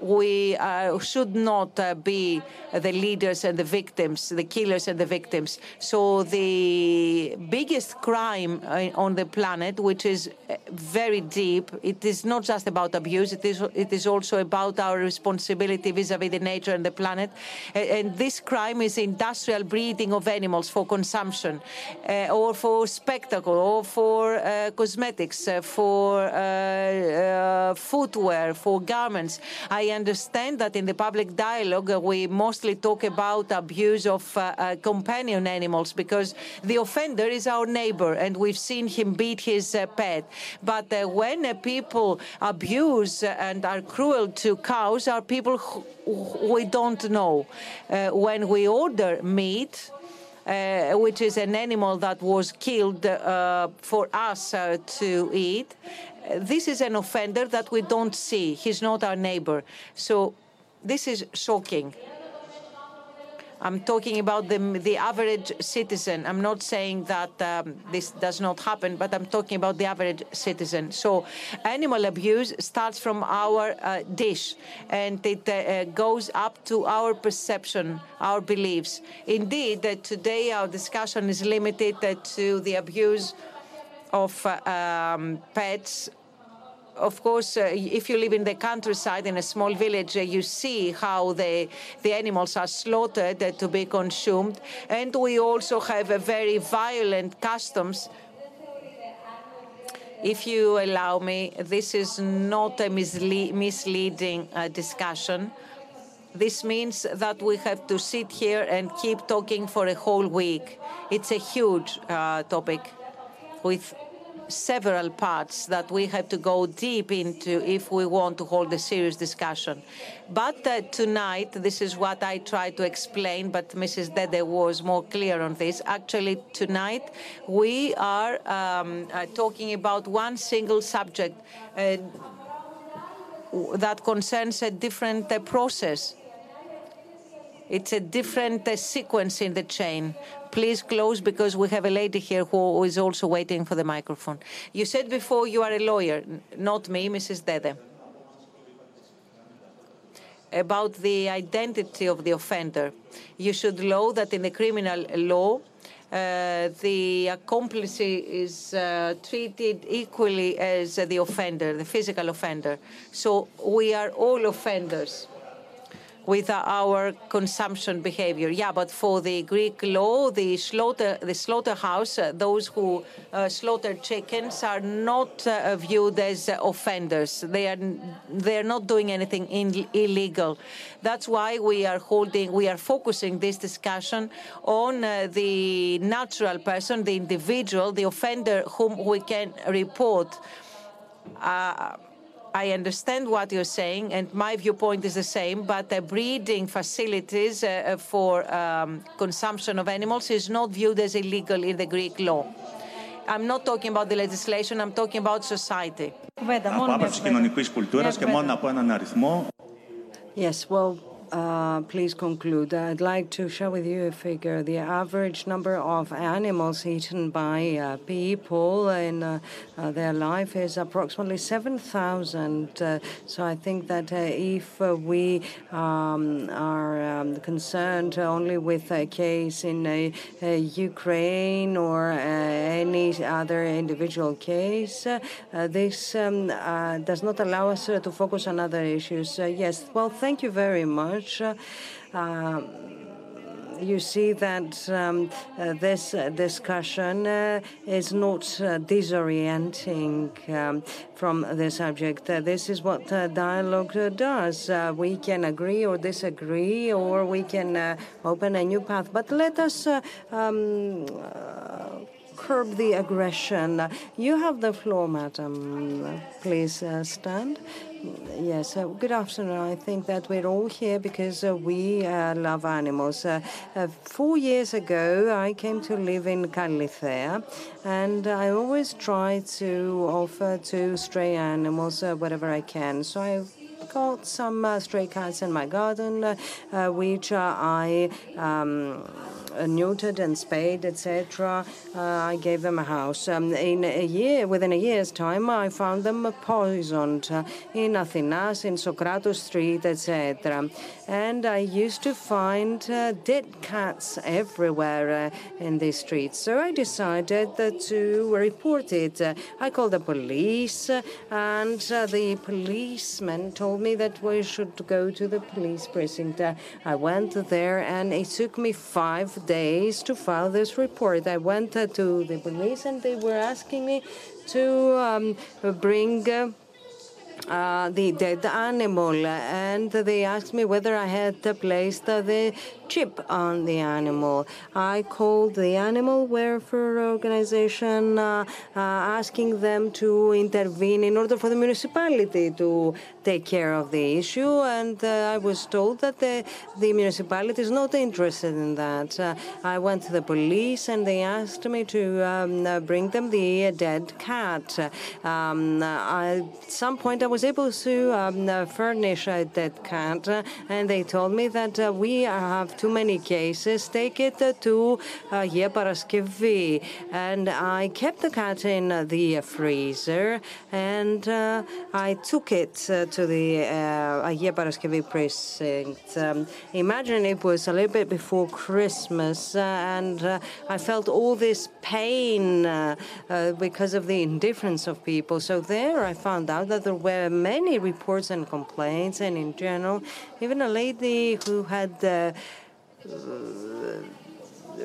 we uh, should not uh, be the leaders and the victims, the killers and the victims. So the biggest crime uh, on the planet, which is uh, very deep, it is not just about abuse. It is it is also about our responsibility vis-à-vis the nature and the planet. And this crime is industrial breeding of animals for consumption, uh, or for spectacle, or for uh, cosmetics, for footwear, for garments. I understand that in the public dialogue, uh, we mostly talk about abuse of uh, uh, companion animals because the offender is our neighbor and we've seen him beat his pet. But when people abuse and are cruel to cows, are people who we don't know. when we order meat, uh, which is an animal that was killed uh, for us uh, to eat this is an offender that we don't see. He's not our neighbor. So this is shocking. I'm talking about the, the average citizen. I'm not saying that um, this does not happen, but I'm talking about the average citizen. So, animal abuse starts from our uh, dish and it uh, goes up to our perception, our beliefs. Indeed, uh, today our discussion is limited uh, to the abuse of um, pets of course, uh, if you live in the countryside in a small village, uh, you see how the, the animals are slaughtered uh, to be consumed. And we also have very violent customs. If you allow me, this is not a misle misleading uh, discussion. This means that we have to sit here and keep talking for a whole week. It's a huge uh, topic with several parts that we have to go deep into if we want to hold a serious discussion. But uh, tonight, this is what I tried to explain, but Mrs. Dede was more clear on this. Actually, tonight, we are um, uh, talking about one single subject uh, that concerns a different uh, process. It's a different uh, sequence in the chain. Please close because we have a lady here who is also waiting for the microphone. You said before you are a lawyer, not me, Mrs. Dede. About the identity of the offender. You should know that in the criminal law, uh, the accomplice is uh, treated equally as the offender, the physical offender. So we are all offenders with our consumption behavior. Yeah, but for the Greek law, the slaughter, the slaughterhouse, uh, those who uh, slaughter chickens are not uh, viewed as offenders. They are they are not doing anything in, illegal. That's why we are holding, we are focusing this discussion on the natural person, the individual, the offender whom we can report. I understand what you're saying, and my viewpoint is the same, but the breeding facilities uh, uh, for um, consumption of animals is not viewed as illegal in the Greek law. I'm not talking about the legislation, I'm talking about society. Yes, well, uh, please conclude. I'd like to share with you a figure. The average number of animals eaten by uh, people in uh, uh their life is approximately 7,000. Uh, so I think that if we um, are um, concerned only with a case in Ukraine or any other individual case, this um, does not allow us to focus on other issues. yes, well, thank you very much much. Uh, you see that um, uh, this discussion uh, is not disorienting um, from the subject. this is what dialogue does. we can agree or disagree, or we can open a new path. But let us um, curb the aggression. You have the floor, madam. Please uh, stand. Yes, uh, good afternoon. I think that we're all here because uh, we love animals. four years ago, I came to live in Kalithea, and I always try to offer to stray animals whatever I can. So I got some uh, stray cats in my garden, uh, which uh, I um, Uh, neutered and spayed, etc. Uh, I gave them a house. Um, in a year, within a year's time, I found them poisoned uh, in Athens, in Socrates Street, etc. And I used to find uh, dead cats everywhere uh, in the streets. So I decided to report it. I called the police, and uh, the policeman told me that we should go to the police precinct. I went there, and it took me five days to file this report. I went to the police, and they were asking me to um, bring. Uh, the dead animal, and they asked me whether I had placed the chip on the animal. I called the animal welfare organization, uh, uh, asking them to intervene in order for the municipality to take care of the issue, and I was told that the, the municipality is not interested in that. I went to the police, and they asked me to um, bring them the dead cat. Um, I, at some point, I was able to um, furnish a dead cat, and they told me that we have too many cases, take it to uh, Paraskevy. And I kept the cat in the freezer and uh, I took it uh, to the uh, Paraskevy precinct. Um, imagine it was a little bit before Christmas and I felt all this pain because of the indifference of people. So there I found out that there were many reports and complaints, and in general, even a lady who had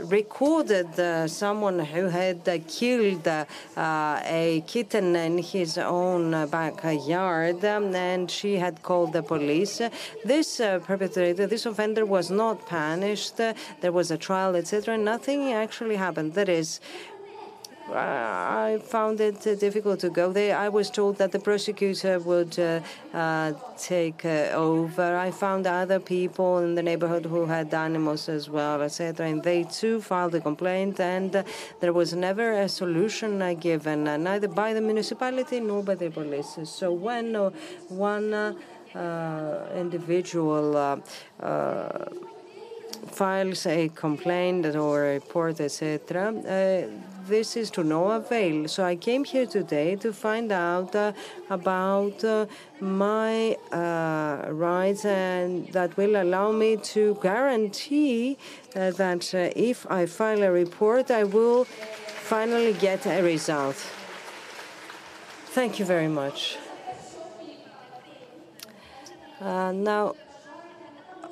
recorded uh, someone who had uh, killed uh, a kitten in his own backyard, um, and she had called the police. This perpetrator, this offender, was not punished. there was a trial, etc. Nothing actually happened. That is, I found it uh, difficult to go there. I was told that the prosecutor would uh, uh, take uh, over. I found other people in the neighborhood who had animals as well, etc. And they too filed a complaint, and uh, there was never a solution uh, given, neither by the municipality nor by the police. So when one individual files a complaint or a report, etc., this is to no avail. So I came here today to find out uh, about uh, my uh, rights and that will allow me to guarantee uh, that uh, if I file a report, I will finally get a result. Thank you very much. Uh, now,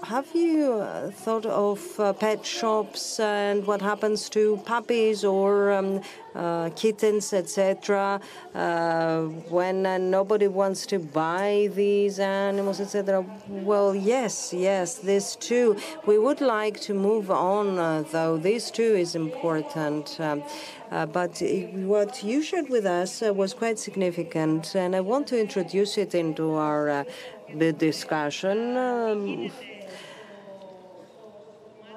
have you uh, thought of uh, pet shops and what happens to puppies or um, uh, kittens, etc., uh, when uh, nobody wants to buy these animals, etc.? Well, yes, yes, this too. We would like to move on, uh, though. This too is important. Um, uh, but what you shared with us uh, was quite significant, and I want to introduce it into our uh, discussion. Um,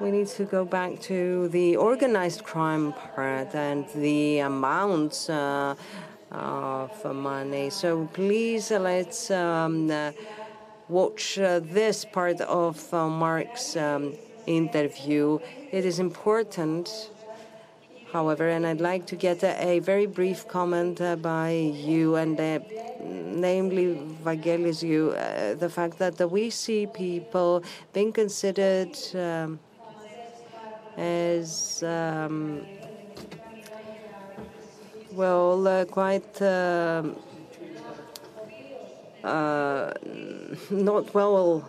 we need to go back to the organized crime part and the amounts uh, of money. So please uh, let's um, uh, watch uh, this part of uh, Mark's um, interview. It is important, however, and I'd like to get a, very brief comment uh, by you and namely Vangelis you, the fact that we see people being considered um, as um, well uh, quite um uh, not well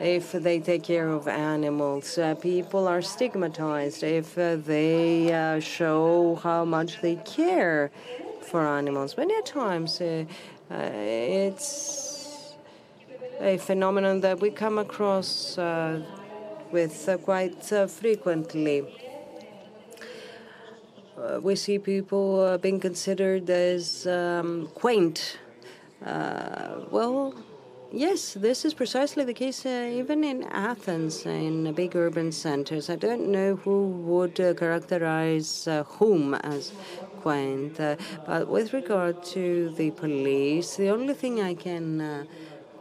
if they take care of animals. Uh, people are stigmatized if uh, they uh, show how much they care for animals. Many times uh, uh, it's a phenomenon that we come across uh, with uh, quite uh, frequently. Uh, we see people being considered as um, quaint. Well, yes, this is precisely the case even in Athens, in big urban centers. I don't know who would characterize whom as quaint, but with regard to the police, the only thing I can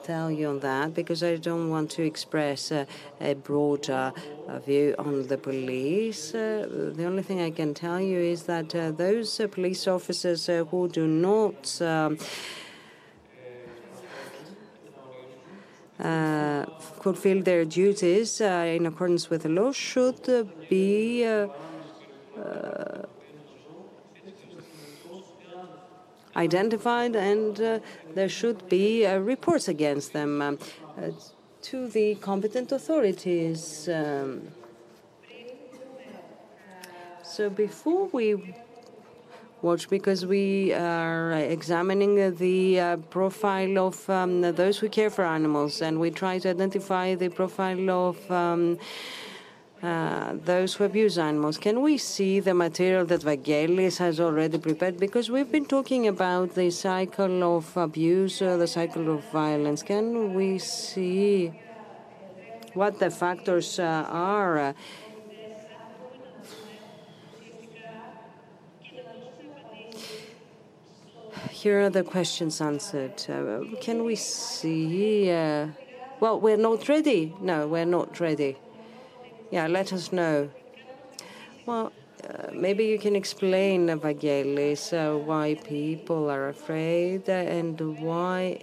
tell you on that because I don't want to express uh, a broader uh, view on the police. Uh, the only thing I can tell you is that uh, those uh, police officers who do not um, fulfill their duties in accordance with the law should be uh, uh, identified and uh, there should be uh, reports against them um, uh, to the competent authorities. Um, so before we watch, because we are examining the profile of um, those who care for animals, and we try to identify the profile of um, uh, those who abuse animals. Can we see the material that Vangelis has already prepared? Because we've been talking about the cycle of abuse, uh, the cycle of violence. Can we see what the factors uh, are? Here are the questions answered. Uh, can we see? Uh, well, we're not ready. No, we're not ready. Yeah, let us know. Well, uh, maybe you can explain, Vangelis, uh, why people are afraid and why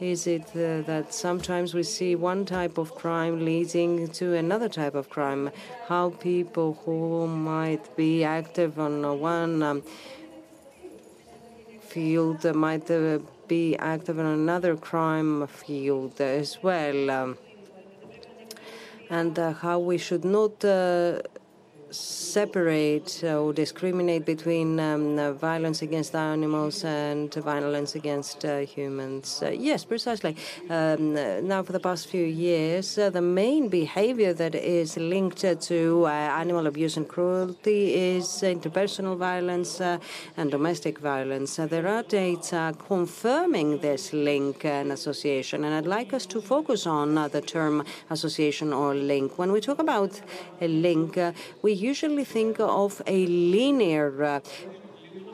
is it uh, that sometimes we see one type of crime leading to another type of crime? How people who might be active on one um, field might uh, be active in another crime field as well. Um, and uh, how we should not uh, separate or discriminate between um, uh, violence against animals and violence against uh, humans. Uh, yes, precisely. Um, now, for the past few years, uh, the main behavior that is linked to uh, animal abuse and cruelty is interpersonal violence uh, and domestic violence. there are data confirming this link and association, and I'd like us to focus on the term association or link. When we talk about a link, we usually think of a linear uh,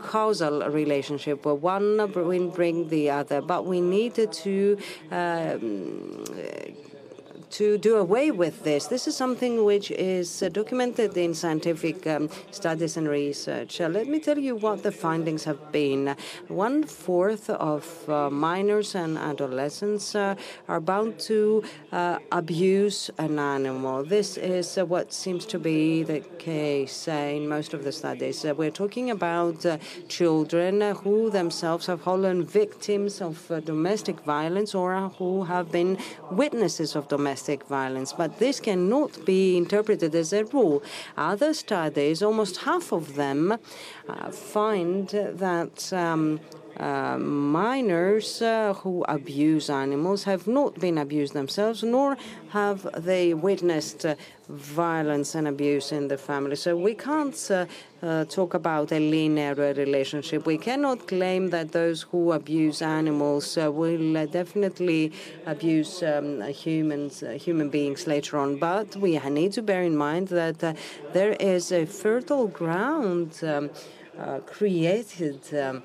causal relationship where one will bring the other, but we need to um, to do away with this. This is something which is uh, documented in scientific um, studies and research. Uh, let me tell you what the findings have been. One fourth of uh, minors and adolescents uh, are bound to uh, abuse an animal. This is uh, what seems to be the case in most of the studies. we're talking about children who themselves have fallen victims of domestic violence or who have been witnesses of domestic domestic violence, but this cannot be interpreted as a rule. Other studies, almost half of them, uh, find that um, uh, minors uh, who abuse animals have not been abused themselves, nor have they witnessed uh, violence and abuse in the family. So we can't uh, uh, talk about a linear relationship. We cannot claim that those who abuse animals uh, will definitely abuse um, humans, human beings later on. But we need to bear in mind that there is a fertile ground um, created. Um,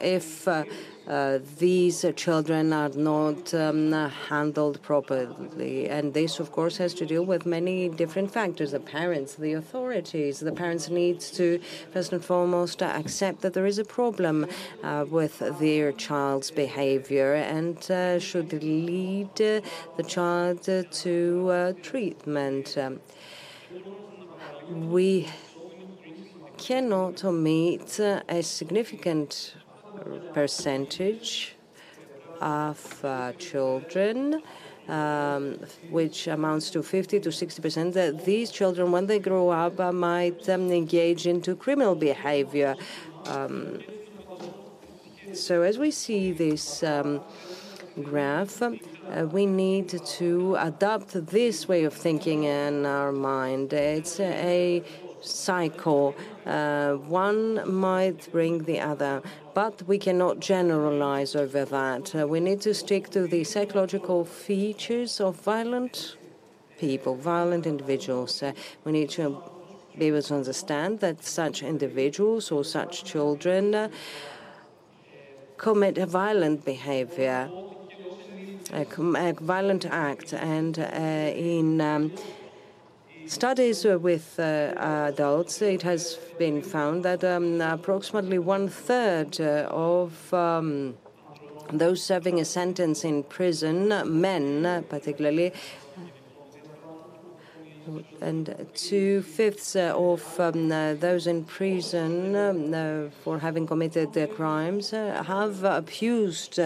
if uh, uh, these children are not um, handled properly. And this, of course, has to do with many different factors the parents, the authorities. The parents need to, first and foremost, accept that there is a problem uh, with their child's behavior and uh, should lead the child to treatment. Um, we cannot omit a significant percentage of uh, children, um, which amounts to 50 to 60 percent, that these children, when they grow up, uh, might um, engage into criminal behavior. Um, so, as we see this um, graph, uh, we need to adopt this way of thinking in our mind. It's a cycle. Uh, one might bring the other, but we cannot generalize over that. Uh, we need to stick to the psychological features of violent people, violent individuals. Uh, we need to be able to understand that such individuals or such children uh, commit a violent behavior, a, a violent act, and uh, in um, studies with uh, adults, it has been found that um, approximately one third uh, of um, those serving a sentence in prison, men particularly, and two fifths of um, those in prison um, for having committed their crimes have abused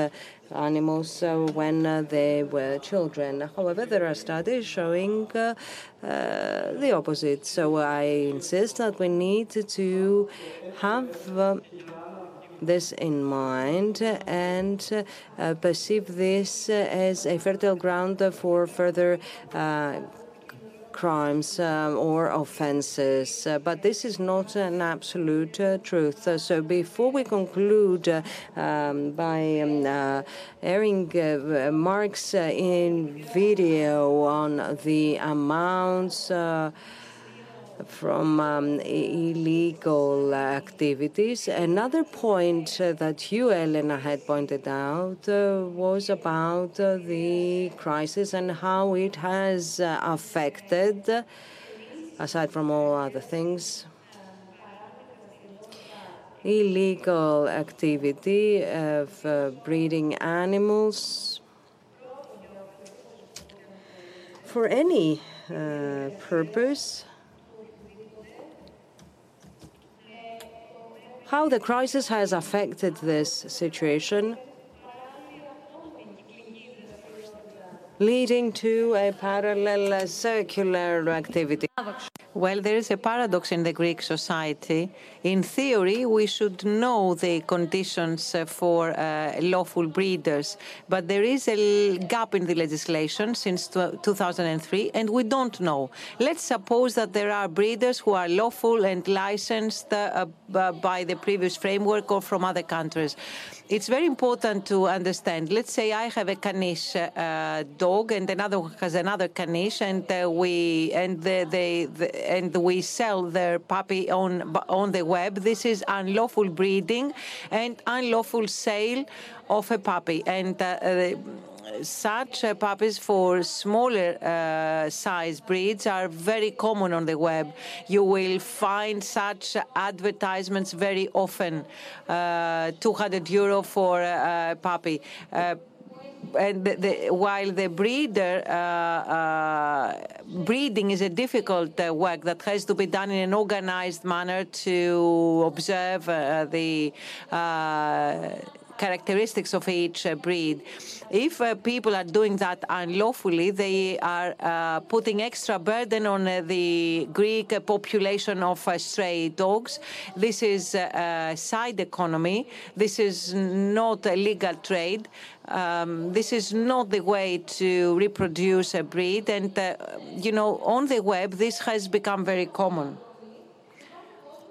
animals uh, when uh, they were children. However, there are studies showing uh, the opposite. So I insist that we need to have this in mind and uh, perceive this as a fertile ground for further uh, crimes um, or offenses. Uh, but this is not an absolute uh, truth. Uh, so before we conclude uh, um, by um, uh, airing uh, Mark's in video on the amounts from um, illegal activities. Another point uh, that you, Elena, had pointed out uh, was about uh, the crisis and how it has affected, aside from all other things, illegal activity of uh, breeding animals for any uh, purpose. How the crisis has affected this situation. Leading to a parallel uh, circular activity. Well, there is a paradox in the Greek society. In theory, we should know the conditions uh, for uh, lawful breeders, but there is a gap in the legislation since tw- 2003, and we don't know. Let's suppose that there are breeders who are lawful and licensed uh, b- by the previous framework or from other countries. It's very important to understand. Let's say I have a caniche uh, dog, and another has another caniche, and uh, we and the, they the, and we sell their puppy on on the web. This is unlawful breeding and unlawful sale of a puppy, and. Uh, uh, such uh, puppies for smaller uh, size breeds are very common on the web. You will find such advertisements very often. Uh, 200 euro for a puppy. Uh, and the, the, while the breeder uh, uh, breeding is a difficult work that has to be done in an organized manner to observe the characteristics of each uh, breed. If uh, people are doing that unlawfully, they are uh, putting extra burden on the Greek population of stray dogs. This is a side economy. This is not a legal trade. Um, this is not the way to reproduce a breed. And, you know, on the web, this has become very common.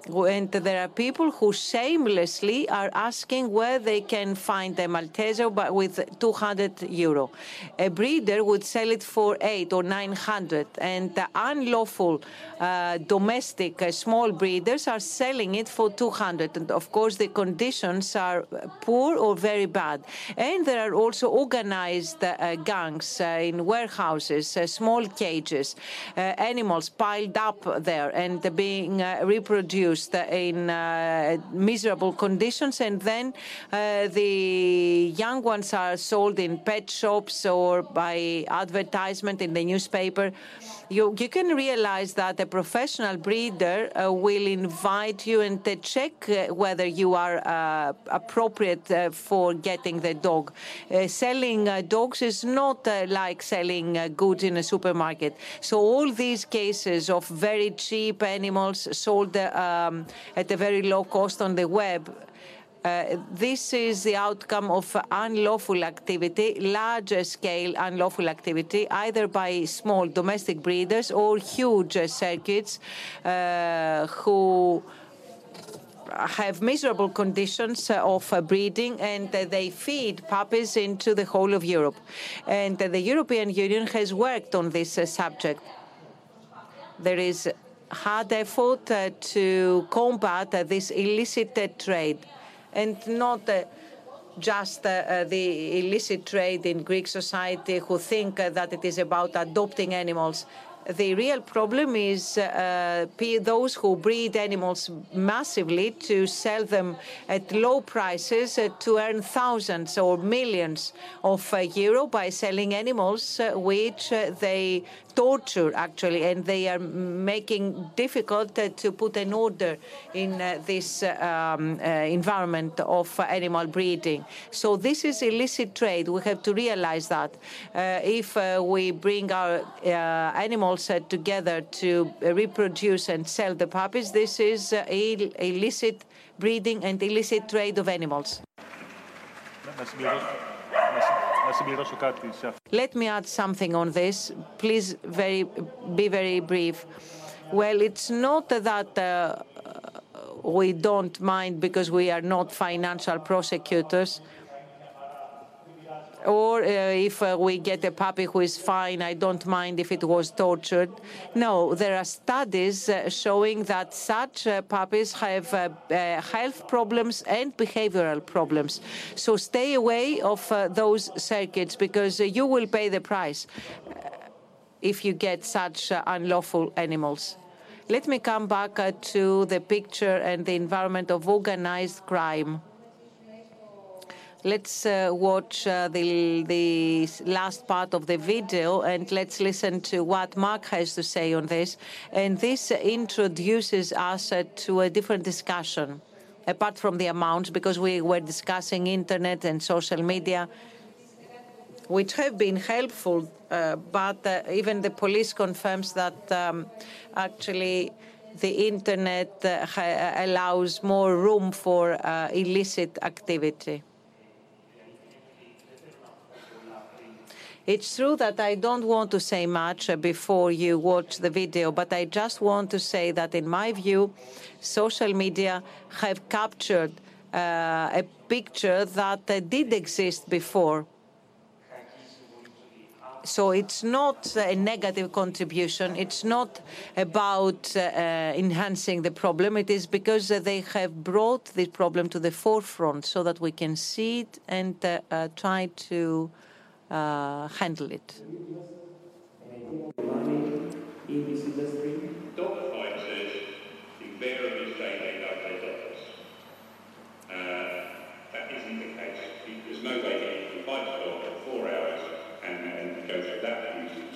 And there are people who shamelessly are asking where they can find a Malteser but with 200 euro. A breeder would sell it for eight or 900, and the unlawful uh, domestic uh, small breeders are selling it for 200. And of course, the conditions are poor or very bad. And there are also organized uh, gangs in warehouses, small cages, animals piled up there and being reproduced in uh, miserable conditions, and then uh, the young ones are sold in pet shops or by advertisement in the newspaper. You, you can realize that a professional breeder uh, will invite you and check uh, whether you are uh, appropriate uh, for getting the dog. selling dogs is not like selling goods in a supermarket. So all these cases of very cheap animals sold um, at a very low cost on the web. Uh, this is the outcome of unlawful activity, larger scale unlawful activity, either by small domestic breeders or huge circuits uh, who have miserable conditions of breeding and they feed puppies into the whole of Europe. And the European Union has worked on this subject. There is hard effort to combat this illicit trade and not just the illicit trade in Greek society who think that it is about adopting animals. The real problem is uh, those who breed animals massively to sell them at low prices uh, to earn thousands or millions of uh, euro by selling animals which they torture actually, and they are making difficult uh, to put an order in uh, this um, uh, environment of animal breeding. So this is illicit trade. We have to realize that if we bring our animals together to reproduce and sell the puppies, this is illicit breeding and illicit trade of animals. Let me add something on this. Please very, be very brief. Well, it's not that uh, we don't mind because we are not financial prosecutors or uh, if uh, we get a puppy who is fine, I don't mind if it was tortured. No, there are studies uh, showing that such uh, puppies have uh, uh, health problems and behavioral problems. So stay away of those circuits because you will pay the price if you get such unlawful animals. Let me come back to the picture and the environment of organized crime. Let's uh, watch uh, the, the last part of the video and let's listen to what Mark has to say on this. And this introduces us uh, to a different discussion, apart from the amounts, because we were discussing internet and social media. which have been helpful, uh, but uh, even the police confirms that um, actually the internet uh, allows more room for illicit activity. It's true that I don't want to say much before you watch the video, but I just want to say that, in my view, social media have captured uh, a picture that uh, did exist before. So it's not a negative contribution. It's not about uh, enhancing the problem. It is because they have brought this problem to the forefront so that we can see it and uh, uh, try to uh, handle it.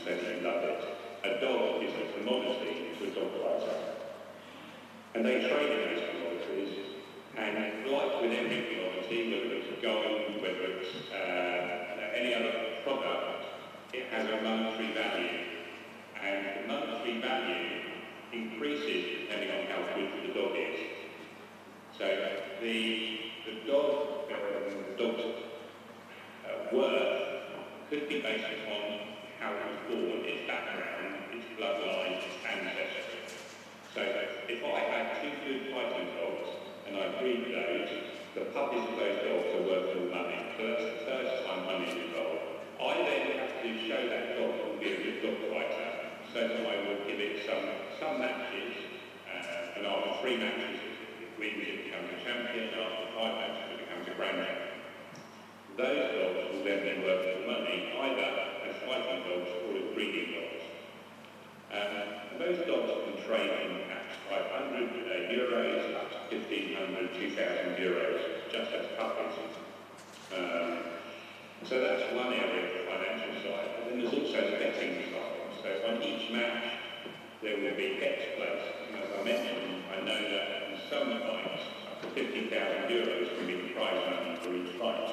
Say they. Uh industry? Dog increases depending on how good the dog is. So the, the dog, the dog's uh, worth could be based upon how it was born, its background, its bloodline, its ancestry. So if I had two good fighting dogs and I breed those, the puppies of those dogs are worth more money. The first time money is involved. I then have to show that dog to be a good dog fighter. So I would give it some some matches, uh, and after three matches it wins, it becomes a champion, and after five matches it becomes a grand champion. Those dogs will then be worth more money, either as fighting dogs or as breeding dogs. Um, those dogs can trade in at 500 uh, euros up to 1500, 2000 euros, just as puppies. Um, so that's one area of the financial side. And then there's also the betting. So on each match, there will be bets placed. And as I mentioned, I know that in some fights, up to 50,000 euros can be the prize money for each fight.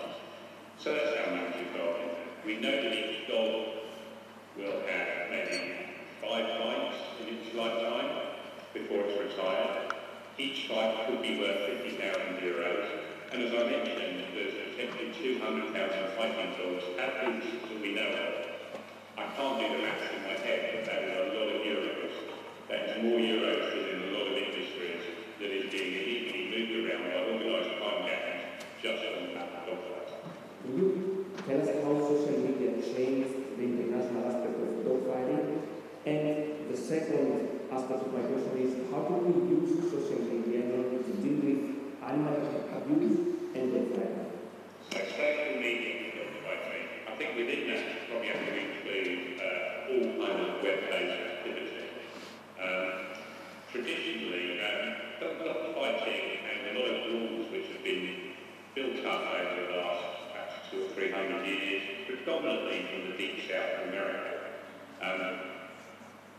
So that's how matches are. We know that each dog will have maybe five fights in its lifetime before it's retired. Each fight could be worth 50,000 euros. And as I mentioned, there's potentially 200,000 fighting dogs at least that we know of. I can't do the maths in my head, but that is a lot of euros. That is more euros than a lot of industries that is being illegally moved around by organised crime gangs just on the back of dog fights. Can you tell us how social media changed the international aspect of dog fighting? And the second aspect of my question is, how can we use social media in order to deal with animal abuse and dog fighting? So social media dog fighting. I think within that probably have to uh, all kinds of web-based activity. Um, traditionally, um, fighting and a lot of rules which have been built up over the last perhaps two or three hundred years, predominantly from the deep south of America. Um,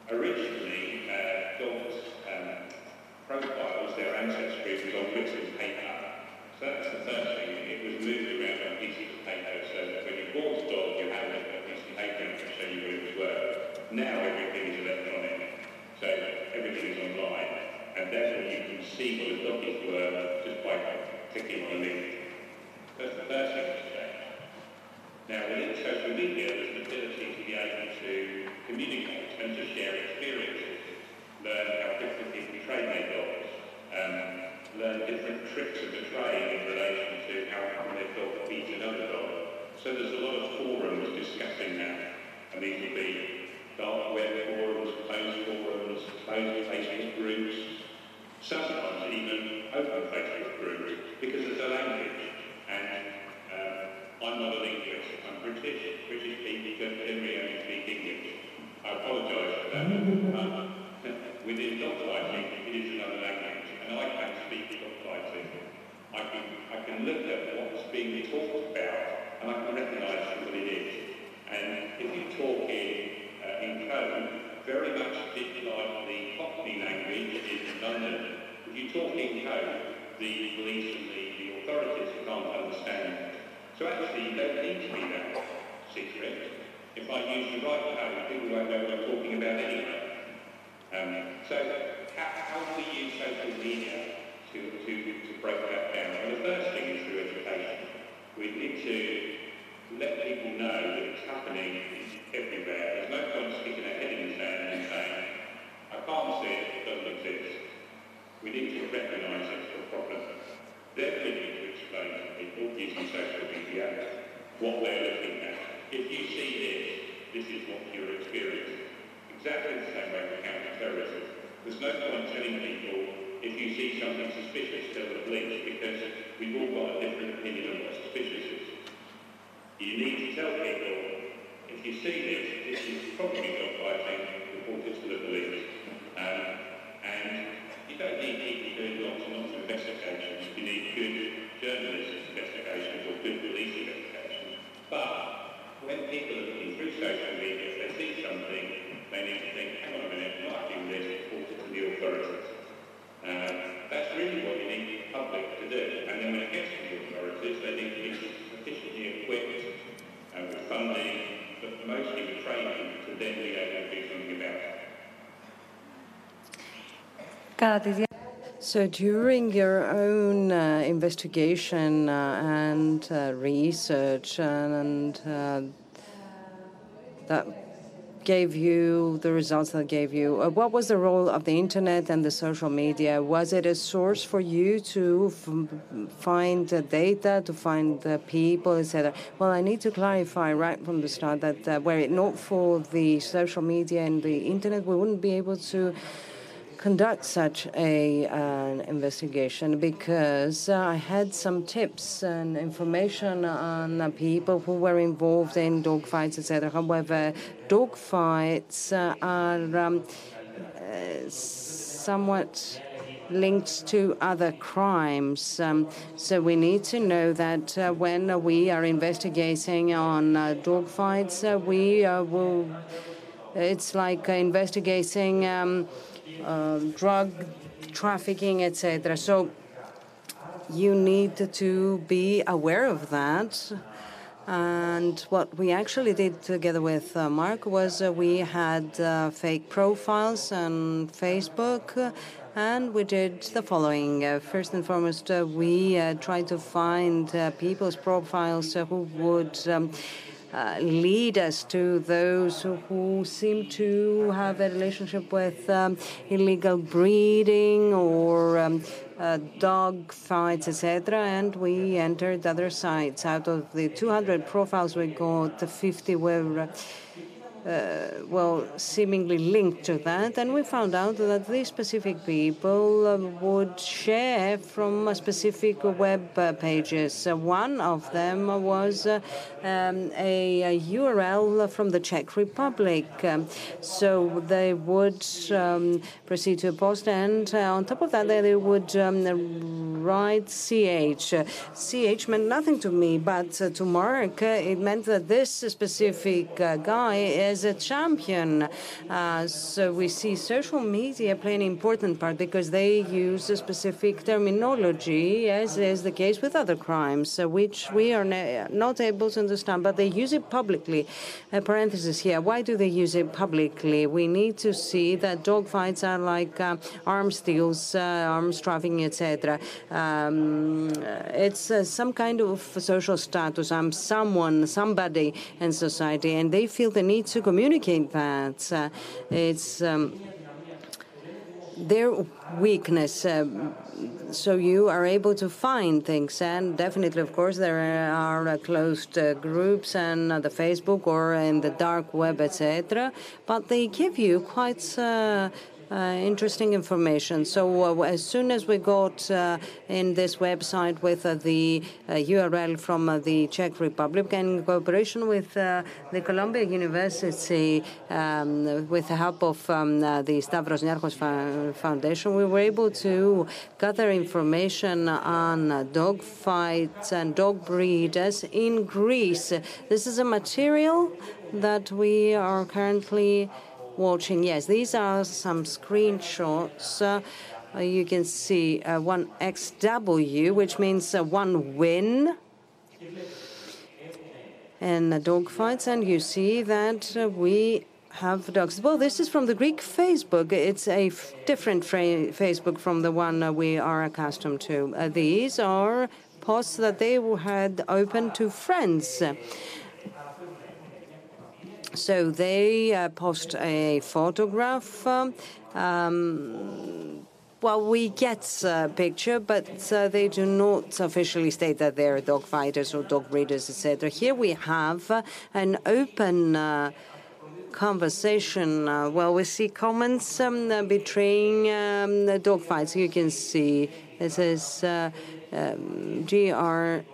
originally, uh, dogs' um, profiles, their ancestry was on bits of paper. So that's the first thing. It was moved around on pieces of paper so that when you bought a dog, you had a to show you was. Now everything is electronic. So everything is online. And therefore you can see what dog is worth just by clicking on a link. That's the first thing that's changed. Now within social media, there's an ability to be able to communicate and to share experiences, learn how different people train their dogs, um, learn different tricks of the trade in relation to how their dog beats another dog. So there's a lot of forums discussing that, and will be dark web forums, closed forums, closed Facebook groups, sometimes even open Facebook groups, because there's a language. And uh, I'm not a linguist, I'm British. British people generally only speak English. I apologise for that. um, within dog fighting, it is another language, and I can speak dog fighting. I can, I can look at what's being talked about, and I can recognise what it is. And if you talk in, uh, in code, very much a bit like the Cockney language in London, if you talk in code, the police and the, the authorities can't understand. So actually, you don't need to be that secret. If I use the right tone, people won't know what I'm talking about anyway. Um, so how, how do we use social media to, to, to break that down? Well, the first thing is through education. We need to let people know that it's happening everywhere. There's no point sticking a head in the sand and saying, I can't see it, it doesn't exist. We need to recognise it as a problem. Then we need to explain to people using social media what they're looking at. If you see this, this is what you're experiencing. Exactly the same way with counter-terrorism. There's no point telling people, if you see something suspicious, tell the police, because we've all got a different opinion on what suspicious is. You need to tell people, if you see this, this is probably dog fighting, report it to the police. Um, and you don't need people doing lots and lots of investigations. You need good journalist investigations or good police investigations. But when people are looking through social media, if they see something, they need to think, hang on a minute, I'm not doing this, report it to the authorities. Um, that's really what you need the public to do. And then when it gets to the authorities, they need to be sufficiently equipped funding, but mostly training to then be able to do something about it. So during your own uh, investigation uh, and uh, research and, and uh, that gave you the results that gave you, uh, what was the role of the internet and the social media? Was it a source for you to find the data, to find the people, etc.? Well, I need to clarify right from the start that uh, were it not for the social media and the internet, we wouldn't be able to conduct such a an investigation because uh, I had some tips and information on people who were involved in dogfights, etc. However, dogfights uh, are um, uh, somewhat linked to other crimes. Um, so we need to know that uh, when we are investigating on uh, dogfights, uh, we will. It's like investigating. Um, uh, drug trafficking, etc. So you need to be aware of that. And what we actually did together with uh, Mark was uh, we had uh, fake profiles on Facebook. And we did the following. Uh, first and foremost, uh, we uh, tried to find people's profiles who would um, uh, lead us to those who, seem to have a relationship with um, illegal breeding or um, uh, dog fights, etc. And we entered other sites. Out of the 200 profiles we got, 50 were. Uh, uh, well, seemingly linked to that, and we found out that these specific people um, would share from uh, specific web uh, pages. Uh, one of them was uh, um, a, a, URL from the Czech Republic. Um, so they would um, proceed to a post, and uh, on top of that, they, they would um, write CH. CH meant nothing to me, but to Mark, it meant that this specific guy is a champion. Uh, so we see social media play an important part because they use a specific terminology, as is the case with other crimes, uh, which we are not able to understand, but they use it publicly. A parenthesis here. Why do they use it publicly? We need to see that dogfights are like uh, arms deals, arms trafficking, etc. Um, it's some kind of social status. I'm someone, somebody in society, and they feel the need to communicate that. Uh, it's um, their weakness. Uh, so you are able to find things, and definitely, of course, there are uh, closed uh, groups and the Facebook or in the dark web, etc. But they give you quite uh, interesting information. So uh, as soon as we got uh, in this website with the URL from the Czech Republic and in cooperation with the Columbia University, um, with the help of um, the Stavros Niarchos Foundation, we were able to gather information on dog fights and dog breeders in Greece. This is a material that we are currently watching. Yes, these are some screenshots. Uh, you can see uh, 1XW, which means uh, one win. in dog fights, and you see that we have dogs. Well, this is from the Greek Facebook. It's a different Facebook from the one uh, we are accustomed to. Uh, these are posts that they had opened to friends. So they uh, post a photograph. Um, um, well, we get a picture, but uh, they do not officially state that they're dog fighters or dog breeders, etc. Here we have uh, an open uh, conversation. Uh, well, we see comments um, uh, betraying um, the dog fights. You can see it says uh, um, GR.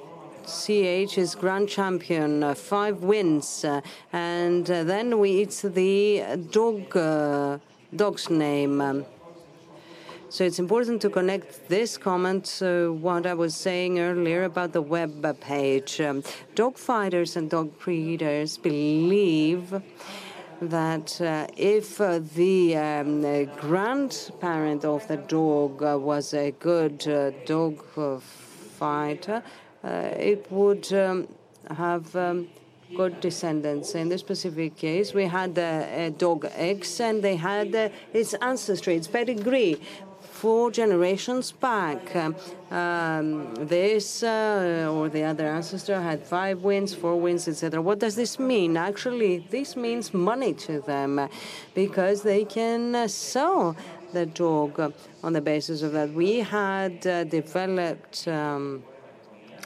CH is grand champion, uh, five wins, uh, and uh, then we it's the dog uh, dog's name. Um, so it's important to connect this comment to what I was saying earlier about the web page. Um, dog fighters and dog breeders believe that uh, if uh, the um, uh, grandparent of the dog uh, was a good uh, dog fighter, it would um, have um, good descendants. In this specific case, we had uh, a dog X, and they had uh, its ancestry, its pedigree. Four generations back, Um, um, this uh, or the other ancestor had five wins, four wins, etc. What does this mean? Actually, this means money to them uh, because they can uh, sell the dog uh, on the basis of that. We had uh, developed. Um,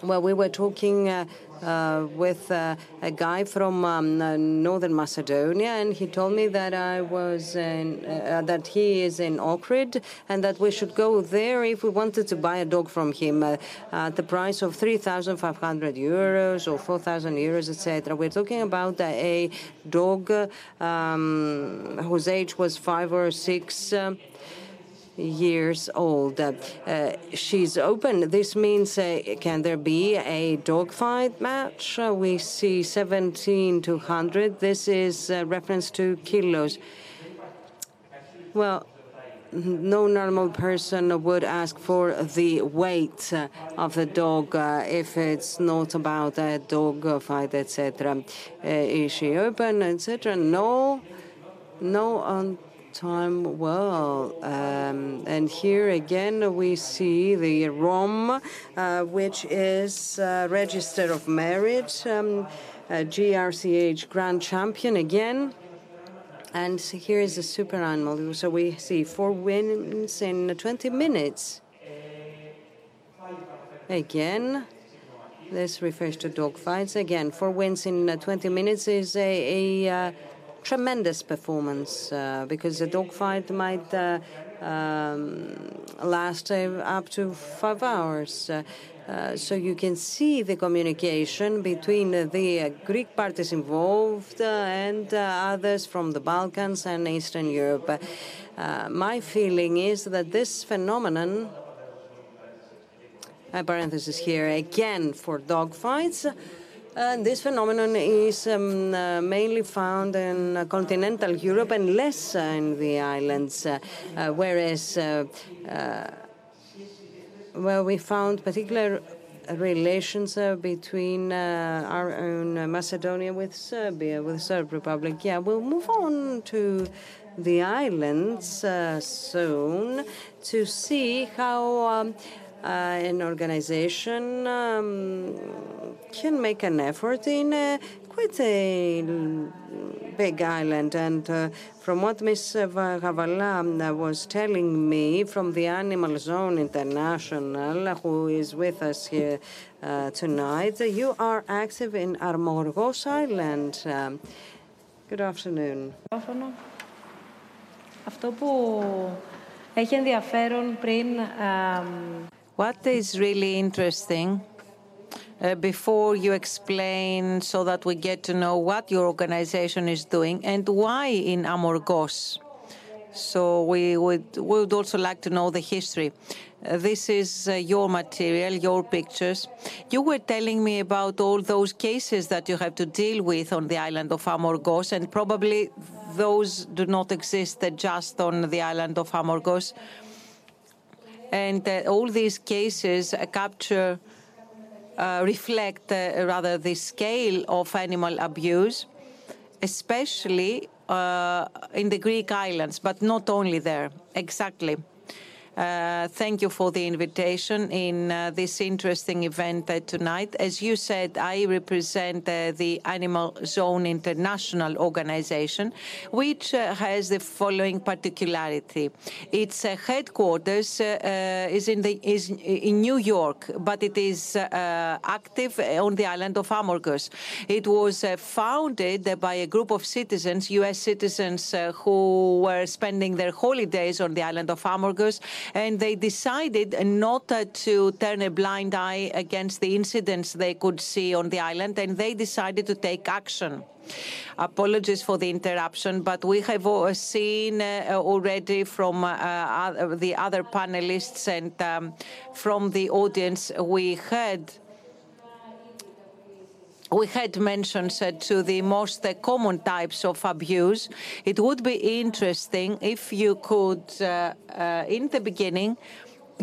well, we were talking uh, uh, with uh, a guy from um, uh, northern Macedonia, and he told me that I was in, uh, that he is in Ohrid, and that we should go there if we wanted to buy a dog from him uh, at the price of 3,500 euros or 4,000 euros, etc. We're talking about a dog um, whose age was five or six. Years old. Uh, uh, she's open. This means uh, can there be a dogfight match? Uh, we see 17 to 100. This is uh, reference to kilos. Well, no normal person would ask for the weight uh, of the dog if it's not about a dog fight, etc. Is she open, etc.? No, no on time well. Um, and here again we see the ROM, uh, which is uh, Register of Merit, um, GRCH Grand Champion again. And here is a super animal. So we see four wins in 20 minutes. Again, this refers to dog fights. Again, four wins in uh, 20 minutes is a, a uh, tremendous performance uh, because a dogfight might uh, um, last uh, up to five hours. Uh, uh, so you can see the communication between the Greek parties involved and others from the Balkans and Eastern Europe. My feeling is that this phenomenon, a parenthesis here again for dogfights, and this phenomenon is um, uh, mainly found in uh, continental Europe and less uh, in the islands, uh, uh, whereas uh, uh, well, we found particular relations uh, between uh, our own uh, Macedonia with Serbia, with the Serb Republic. Yeah, we'll move on to the islands uh, soon to see how um, uh, uh, an organization um, can make an effort in a, quite a big island. And uh, from what Ms. Gavala um, was telling me from the Animal Zone International, who is with us here uh, tonight, you are active in Amorgos Island. Um, good afternoon. Αυτό που έχει ενδιαφέρον πριν um, what is really interesting, uh, before you explain so that we get to know what your organization is doing and why in Amorgos. So we would, we would also like to know the history. Uh, this is uh, your material, your pictures. You were telling me about all those cases that you have to deal with on the island of Amorgos, and probably those do not exist just on the island of Amorgos. And all these cases uh, capture uh, reflect uh, rather the scale of animal abuse, especially in the Greek islands, but not only there. Exactly. Uh, thank you for the invitation in uh, this interesting event uh, tonight. As you said, I represent uh, the Animal Zone International Organization, which uh, has the following particularity: its uh, headquarters is in the is in New York, but it is active on the island of Amorgos. It was founded by a group of citizens, U.S. citizens, who were spending their holidays on the island of Amorgos and they decided not to turn a blind eye against the incidents they could see on the island, and they decided to take action. Apologies for the interruption, but we have seen uh, already from uh, the other panelists and um, from the audience, we heard we had mentioned uh, to the most uh, common types of abuse. It would be interesting if you could, uh, in the beginning,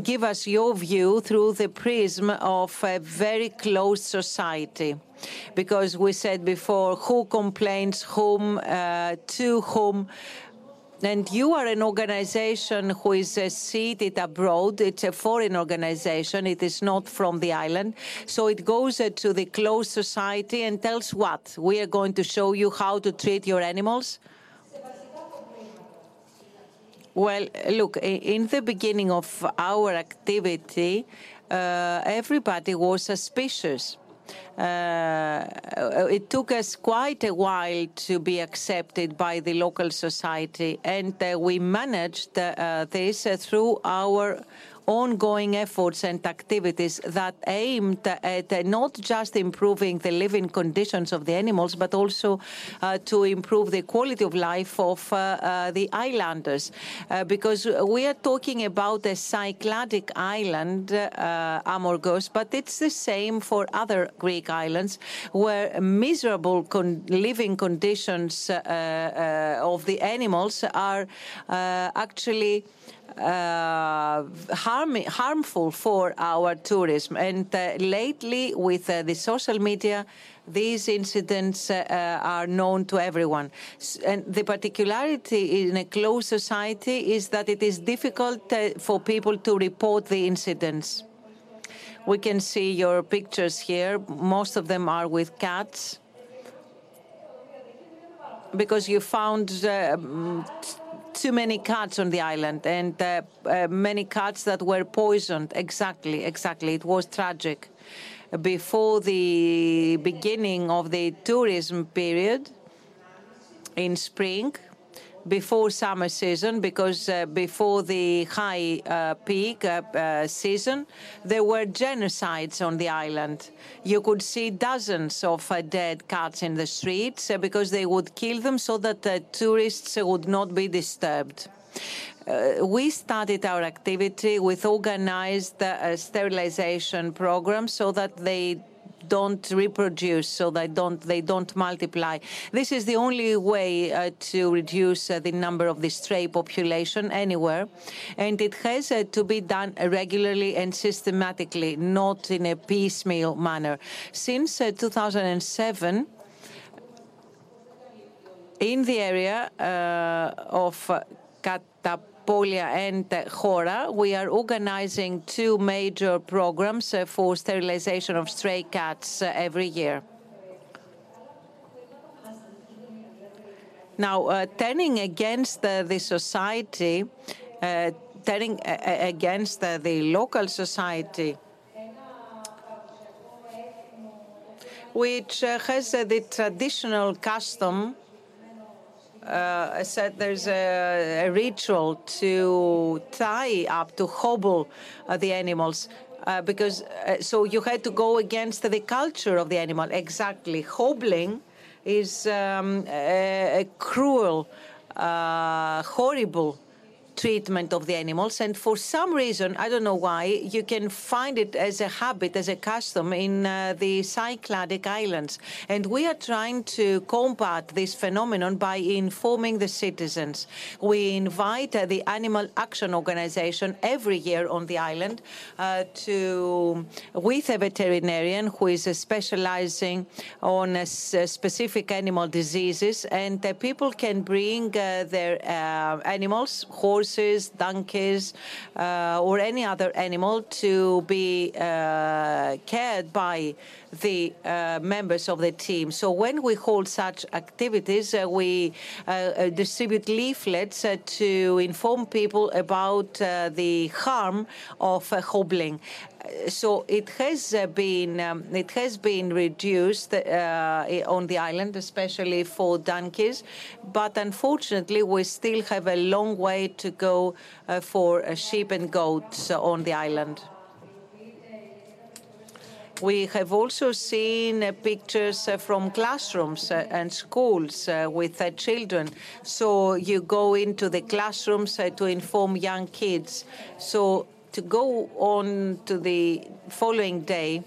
give us your view through the prism of a very closed society. Because we said before, who complains whom, to whom, and you are an organization who is uh, seated abroad. It's a foreign organization. It is not from the island. So it goes uh, to the closed society and tells what? We are going to show you how to treat your animals. Well, look, in the beginning of our activity, uh, everybody was suspicious. Uh, it took us quite a while to be accepted by the local society, and uh, we managed uh, this through our ongoing efforts and activities that aimed at not just improving the living conditions of the animals, but also uh, to improve the quality of life of uh, uh, the islanders. because we are talking about a Cycladic island, Amorgos, but it's the same for other Greek islands where miserable con- living conditions of the animals are actually uh, Uh, harm, harmful for our tourism. And uh, lately, with uh, the social media, these incidents uh, uh, are known to everyone. And the particularity in a closed society is that it is difficult for people to report the incidents. We can see your pictures here. Most of them are with cats because you found too many cats on the island and uh, uh, many cats that were poisoned. Exactly, exactly. It was tragic. Before the beginning of the tourism period in spring, before summer season, because uh, before the high uh, peak uh, season, there were genocides on the island. You could see dozens of dead cats in the streets because they would kill them so that tourists would not be disturbed. Uh, we started our activity with organized uh, sterilization programs so that they don't reproduce, so they don't they don't multiply. This is the only way uh, to reduce uh, the number of the stray population anywhere, and it has uh, to be done regularly and systematically, not in a piecemeal manner. Since 2007 in the area uh, of Katapolia and Chora, we are organizing two major programs uh, for sterilization of stray cats uh, every year. Now, uh, turning against uh, the society, uh, turning uh, against the local society, which has the traditional custom uh, said there's a, a, ritual to tie up, to hobble uh, the animals. Uh, because so you had to go against the culture of the animal. Exactly. Hobbling is um, a, a, cruel, horrible treatment of the animals. And for some reason, I don't know why, you can find it as a habit, as a custom in uh, the Cycladic Islands. And we are trying to combat this phenomenon by informing the citizens. We invite uh, the Animal Action Organization every year on the island uh, to, with a veterinarian who is uh, specializing on uh, specific animal diseases, and uh, people can bring uh, their uh, animals, horses, donkeys, uh, or any other animal to be uh, cared by the uh, members of the team. So when we hold such activities, uh, we uh, uh, distribute leaflets to inform people about the harm of hobbling. So it has uh, been um, it has been reduced uh, on the island, especially for donkeys, but unfortunately we still have a long way to go uh, for sheep and goats on the island. We have also seen uh, pictures uh, from classrooms uh, and schools with children. So you go into the classrooms to inform young kids. So to go on to the following day,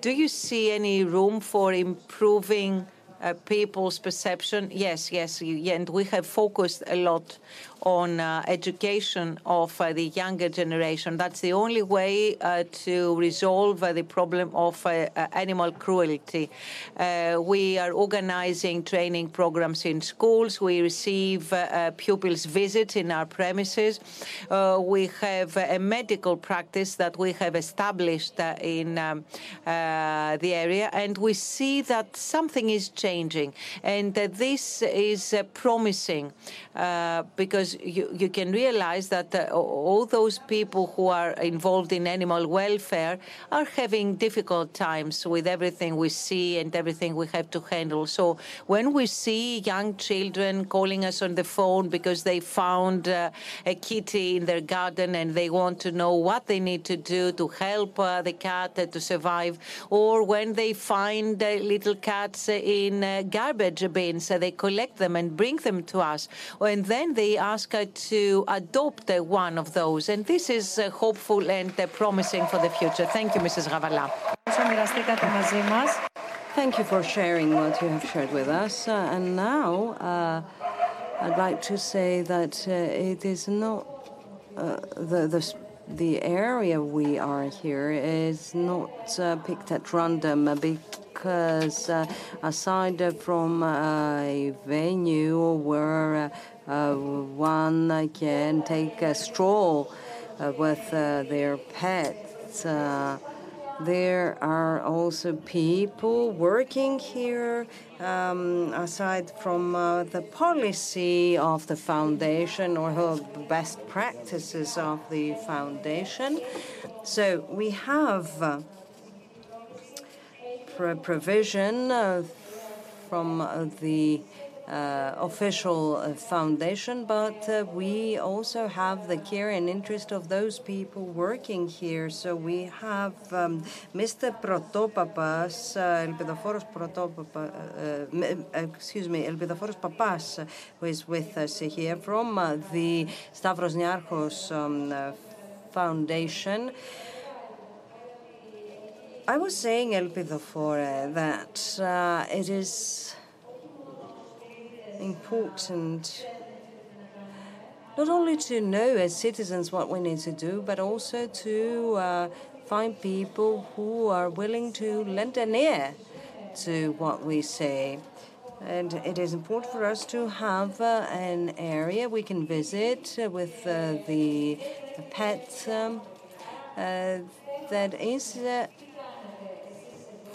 do you see any room for improving uh, people's perception? Yes, yes, y- and we have focused a lot on uh, education of uh, the younger generation. That's the only way uh, to resolve uh, the problem of uh, uh, animal cruelty. We are organizing training programs in schools. We receive pupils' visits in our premises. We have a medical practice that we have established in um, the area, and we see that something is changing. And this is promising uh, because you, you can realize that uh, all those people who are involved in animal welfare are having difficult times with everything we see and everything we have to handle. So when we see young children calling us on the phone because they found uh, a kitty in their garden and they want to know what they need to do to help uh, the cat uh, to survive, or when they find uh, little cats in uh, garbage bins, they collect them and bring them to us, and then they ask to adopt one of those. And this is uh, hopeful and uh, promising for the future. Thank you, Mrs. Gavala. Thank you for sharing what you have shared with us. Uh, and now uh, I'd like to say that uh, it is not uh, the, the, the area we are here is not picked at random because uh, aside from uh, a venue where uh, one can take a stroll with their pets. There are also people working here, um, aside from uh, the policy of the foundation or the best practices of the foundation. So we have provision uh, from uh, the uh, official uh, foundation, but uh, we also have the care and interest of those people working here. So we have um, Mr. Protopapas, Elpidoforos Protopapa, m- excuse me, Elpidoforos Pappas, who is with us here from the Stavros Niarchos um, Foundation. I was saying, Elpidofore, that uh, it is important not only to know as citizens what we need to do, but also to uh, find people who are willing to lend an ear to what we say. And it is important for us to have uh, an area we can visit uh, with uh, the pets um, uh, that is uh,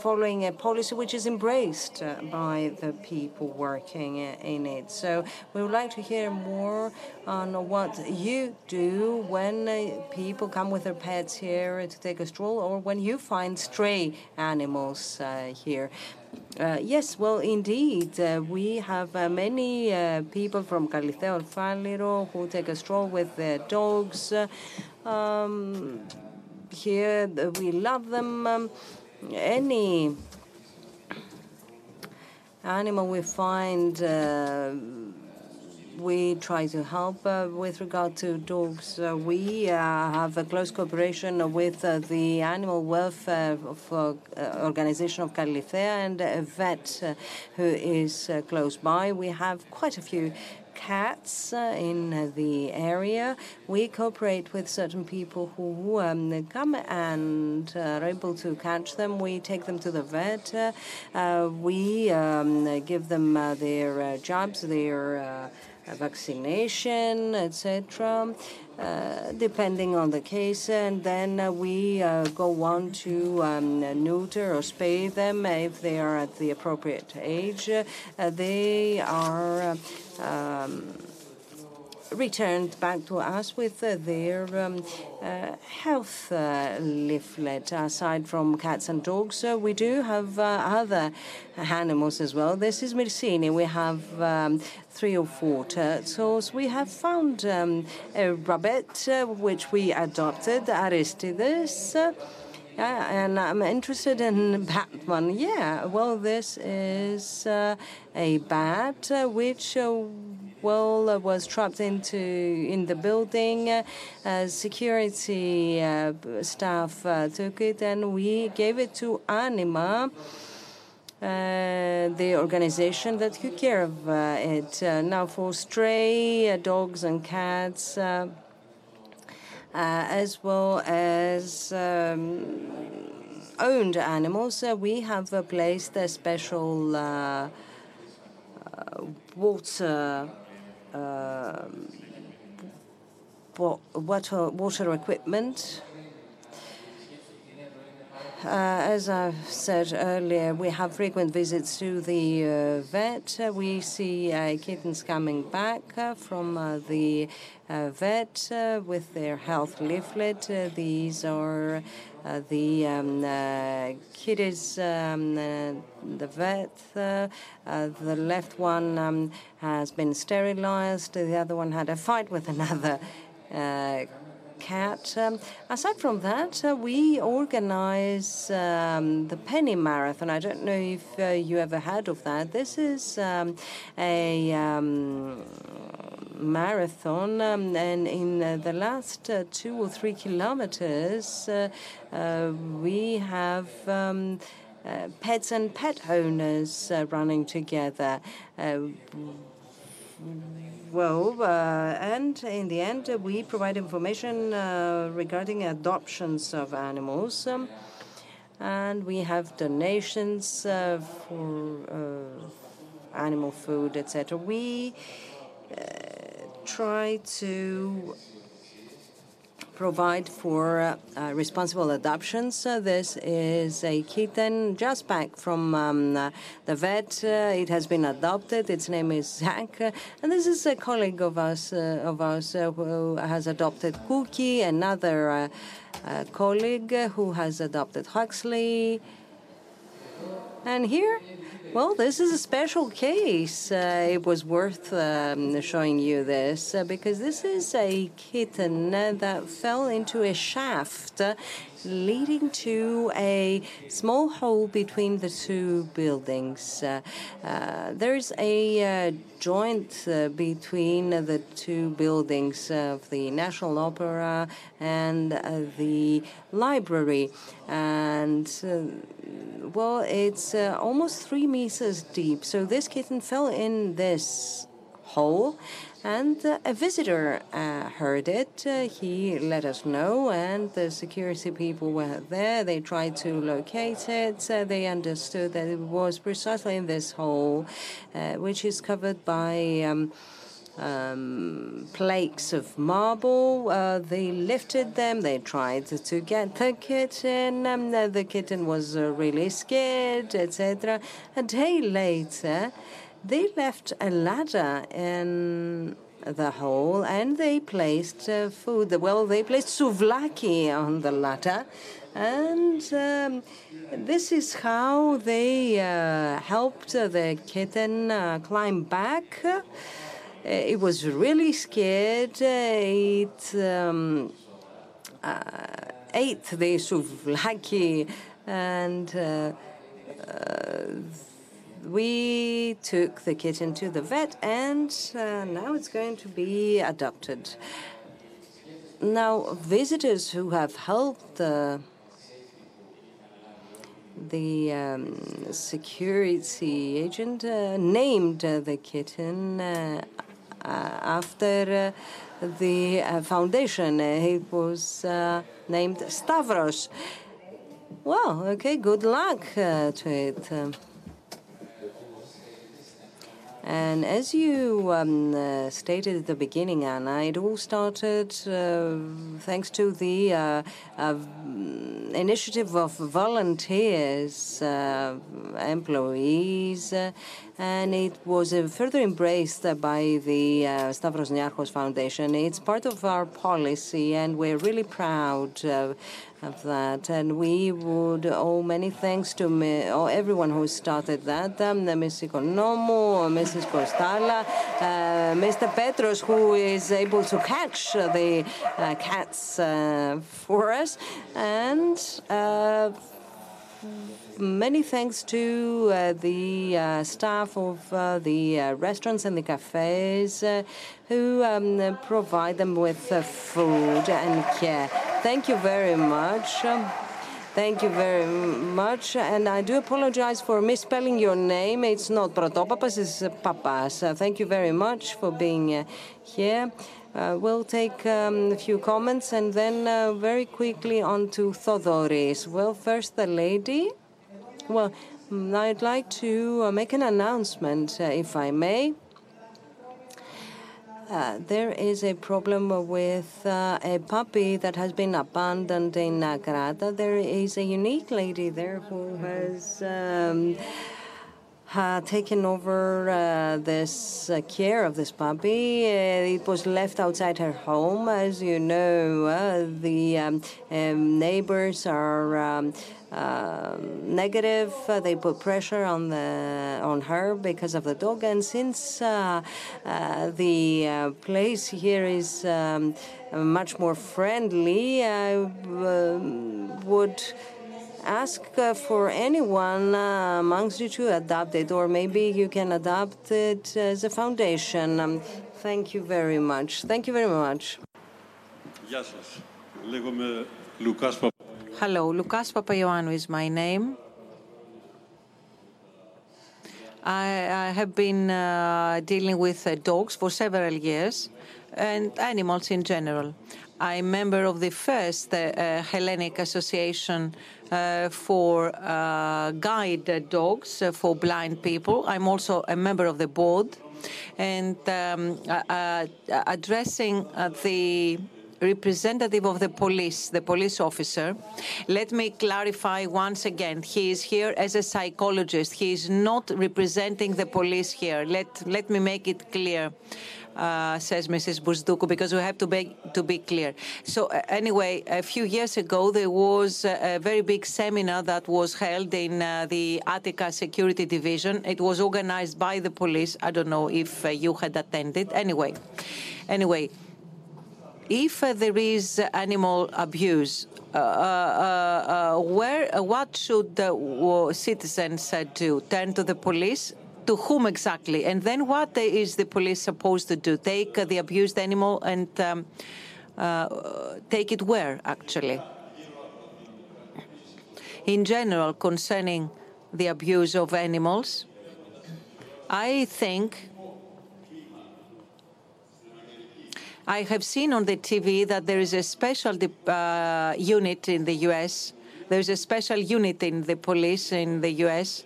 following a policy which is embraced uh, by the people working uh, in it. So we would like to hear more on what you do when uh, people come with their pets here to take a stroll or when you find stray animals here. Uh, yes, well, indeed, uh, we have uh, many people from Kallithea or Faliro who take a stroll with their dogs. Um, here, we love them. Um, any animal we find uh, we try to help. Uh, with regard to dogs, uh, we uh, have a close cooperation with uh, the Animal Welfare of, uh, Organization of Kallithea and a vet who is close by. We have quite a few cats uh, in the area. We cooperate with certain people who um, come and are able to catch them. We take them to the vet. Uh, we um, give them uh, their jobs, their vaccination, etc., uh, depending on the case. And then uh, we uh, go on to um, neuter or spay them if they are at the appropriate age. they are um, returned back to us with uh, their um, uh, health uh, leaflet. Aside from cats and dogs, we do have other animals as well. This is Myrsini. We have um, three or four turtles. We have found um, a rabbit, which we adopted, Aristides. Yeah, and I'm interested in Batman. Yeah, well, this is uh, a bat uh, which uh, well uh, was trapped into in the building. Uh, security uh, staff took it, and we gave it to Anima. the organization that took care of it. now, for stray dogs and cats, as well as um, owned animals. Uh, we have placed a special water water water equipment uh, as I've said earlier, we have frequent visits to the uh, vet. Uh, we see uh, kittens coming back uh, from uh, the vet with their health leaflet. these are the um, kitties, um, the vet. the left one um, has been sterilized. The other one had a fight with another cat. Um, aside from that, uh, we organize um, the Penny Marathon. I don't know if uh, you ever heard of that. This is um, a um, marathon, um, and in uh, the last uh, two or three kilometers, uh, uh, we have. Um, pets and pet owners running together well, uh, and in the end, uh, we provide information uh, regarding adoptions of animals. Um, and we have donations for animal food, etc. We try to provide for uh, uh, responsible adoptions. Uh, this is a kitten just back from um, the vet. it has been adopted. Its name is Zach, and this is a colleague of us of ours who has adopted Cookie, another colleague who has adopted Huxley. And here well, this is a special case. Uh, it was worth um, showing you this uh, because this is a kitten that fell into a shaft leading to a small hole between the two buildings. Uh, uh, there's a uh, joint between the two buildings of the National Opera and the library. And well, it's almost three meters deep. So this kitten fell in this hole and uh, a visitor uh, heard it. Uh, he let us know, and the security people were there. They tried to locate it. they understood that it was precisely in this hole, uh, which is covered by. Um, um, plaques of marble. Uh, they lifted them. They tried to get the kitten. Um, the kitten was uh, really scared, etc. A day later, they left a ladder in the hole and they placed uh, food. Well, they placed souvlaki on the ladder. And um, this is how they uh, helped the kitten uh, climb back. Uh, it was really scared. it um, uh, ate the souvlaki and uh, we took the kitten to the vet, and uh, now it's going to be adopted. Now, visitors who have helped uh, the um, security agent uh, named uh, the kitten uh, uh, after the foundation. it was named Stavros. Well, okay, good luck to it. And as you um, uh, stated at the beginning, Anna, it all started uh, thanks to the uh, initiative of volunteers, uh, employees, uh, and it was uh, further embraced by the Stavros Niarchos Foundation. It's part of our policy, and we're really proud of that. And we would owe many thanks to me, everyone who started that, um, Ms. Economou, Mrs. Costala, uh, Mr. Petros, who is able to catch the uh, cats uh, for us, and uh, many thanks to uh, the uh, staff of uh, the uh, restaurants and the cafes who um, provide them with food and care. Thank you very much. Thank you very much. And I do apologize for misspelling your name. It's not Protopapas, it's Pappas. thank you very much for being uh, here. Uh, we'll take um, a few comments and then uh, very quickly on to Thodoris. Well, first the lady. Well, mm, I'd like to uh, make an announcement, uh, if I may. Uh, there is a problem with uh, a puppy that has been abandoned in Nagrata. There is a unique lady there who has um, taken over uh, this care of this puppy. It was left outside her home. As you know, the um, um, neighbors are. Um, negative. Uh, they put pressure on the on her because of the dog, and since uh, uh the place here is um, much more friendly, I would ask uh, for anyone uh, amongst you to adopt it, or maybe you can adopt it as a foundation. Um, thank you very much. Thank you very much. Hello, Lukas Papaioannou is my name. I, I have been uh, dealing with uh, dogs for several years and animals in general. I'm member of the first uh, uh Hellenic Association uh, for uh, guide dogs for blind people. I'm also a member of the board and um, addressing the representative of the police, the police officer. Let me clarify once again. He is here as a psychologist. He is not representing the police here. Let, let me make it clear uh, says Mrs. Bousdoukou, because we have to be, to be clear. So uh, anyway, a few years ago, there was a, a very big seminar that was held in uh, the Attica Security Division. It was organized by the police. I don't know if uh, you had attended. Anyway, anyway, if there is animal abuse, uh, uh, uh, where, what should the citizens do? Turn to the police? to whom exactly? And then what is the police supposed to do? Take the abused animal and um, uh, take it where, actually? In general, concerning the abuse of animals, I think I have seen on the TV that there is a special uh, unit in the U.S. There's a special unit in the police in the U.S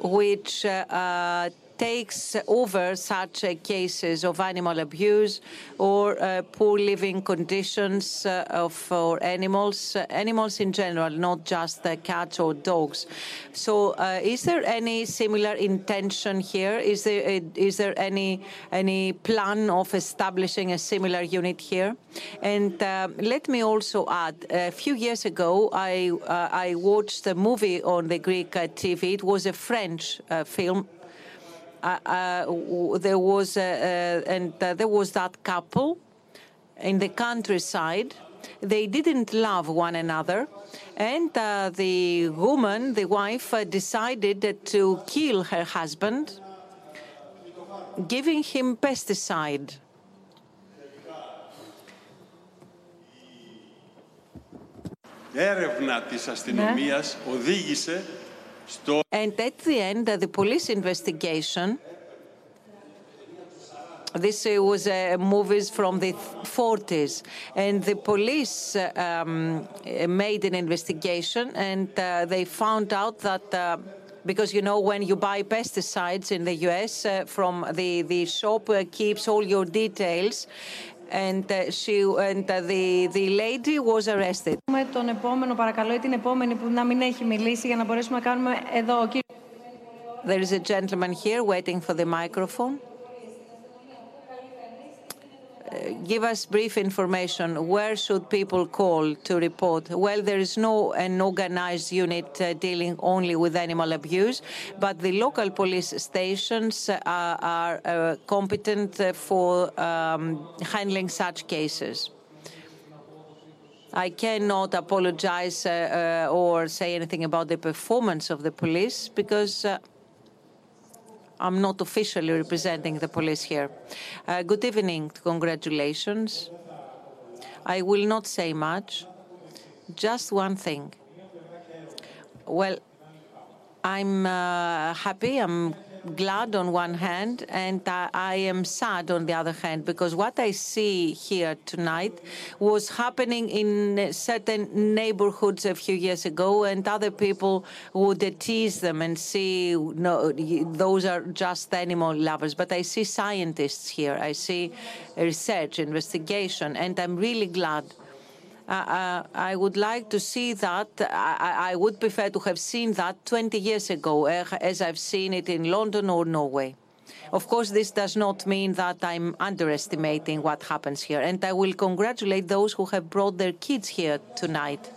which uh, takes over such uh, cases of animal abuse or uh, poor living conditions uh, for animals, uh, animals in general, not just cats or dogs. So, uh, is there any similar intention here? Is there uh, is there any any plan of establishing a similar unit here? And let me also add, a few years ago, I I watched a movie on the Greek TV. It was a French film there was and uh, there was that couple in the countryside they didn't love one another, and uh, the woman, the wife, uh, decided to kill her husband, giving him pesticide. έρευνα της αστυνομίας οδήγησε στο and at the end, uh, the police investigation. This uh, was uh, movies from the 40s, and the police uh, um, made an investigation, and uh, they found out that uh, because you know when you buy pesticides in the U.S. Uh, from the the shop uh, keeps all your details, and uh, she and uh, the the lady was arrested. Με τον επόμενο, παρακαλώ, ή την επόμενη που να μην έχει μιλήσει για να μπορέσουμε να κάνουμε εδώ. Ο κύριος There is a gentleman here waiting for the microphone. Give us brief information. Where should people call to report? Well, there is no an organized unit uh, dealing only with animal abuse, but the local police stations uh, are uh, competent uh, for um, handling such cases. I cannot apologize uh, uh, or say anything about the performance of the police because I'm not officially representing the police here. Uh, good evening. Congratulations. I will not say much. Just one thing. Well, I'm uh, happy. I'm glad on one hand, and I, am sad on the other hand because what I see here tonight was happening in certain neighborhoods a few years ago, and other people would tease them and see no, those are just animal lovers. But I see scientists here. I see research, investigation, and I'm really glad. Uh, uh, I would like to see that. I, I would prefer to have seen that 20 years ago, uh, as I've seen it in London or Norway. Of course, this does not mean that I'm underestimating what happens here. And I will congratulate those who have brought their kids here tonight.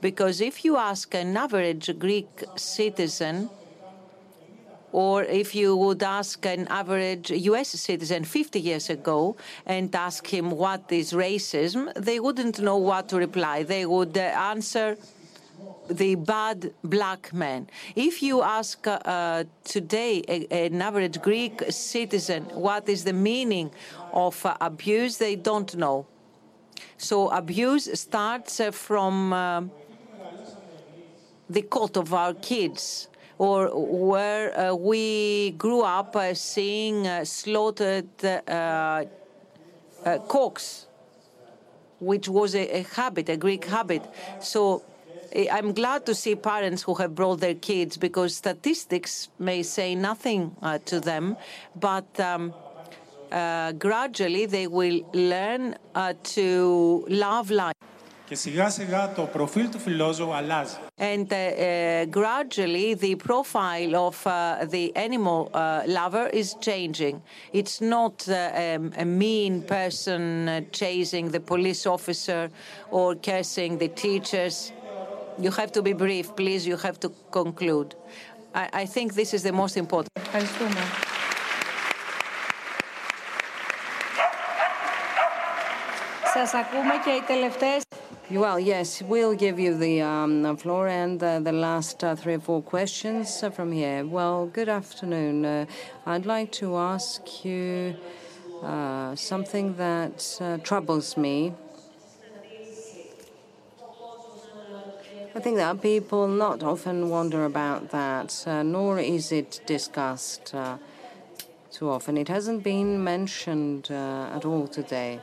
Because if you ask an average Greek citizen, or if you would ask an average US citizen 50 years ago and ask him what is racism, they wouldn't know what to reply. They would uh, answer the bad black man. If you ask uh, today a, an average Greek citizen what is the meaning of uh, abuse, they don't know. So abuse starts uh, from uh, the coat of our kids or where uh, we grew up uh, seeing uh, slaughtered uh, cocks, which was a, a, habit, a Greek habit. So I'm glad to see parents who have brought their kids because statistics may say nothing to them, but um, gradually they will learn to love life. Και σιγά σιγά το προφίλ του φιλόζωου αλλάζει. And uh, uh, gradually the profile of uh, the animal lover is changing. It's not um, a mean person chasing the police officer or cursing the teachers. You have to be brief, please. You have to conclude. I, I think this is the most important. Ευχαριστούμε. Σας ακούμε και οι τελευταίες Well, yes, we'll give you the um, floor and uh, the last uh, three or four questions uh, from here. Well, good afternoon. Uh, I'd like to ask you uh, something that uh, troubles me. I think that people not often wonder about that, nor is it discussed too often. It hasn't been mentioned at all today.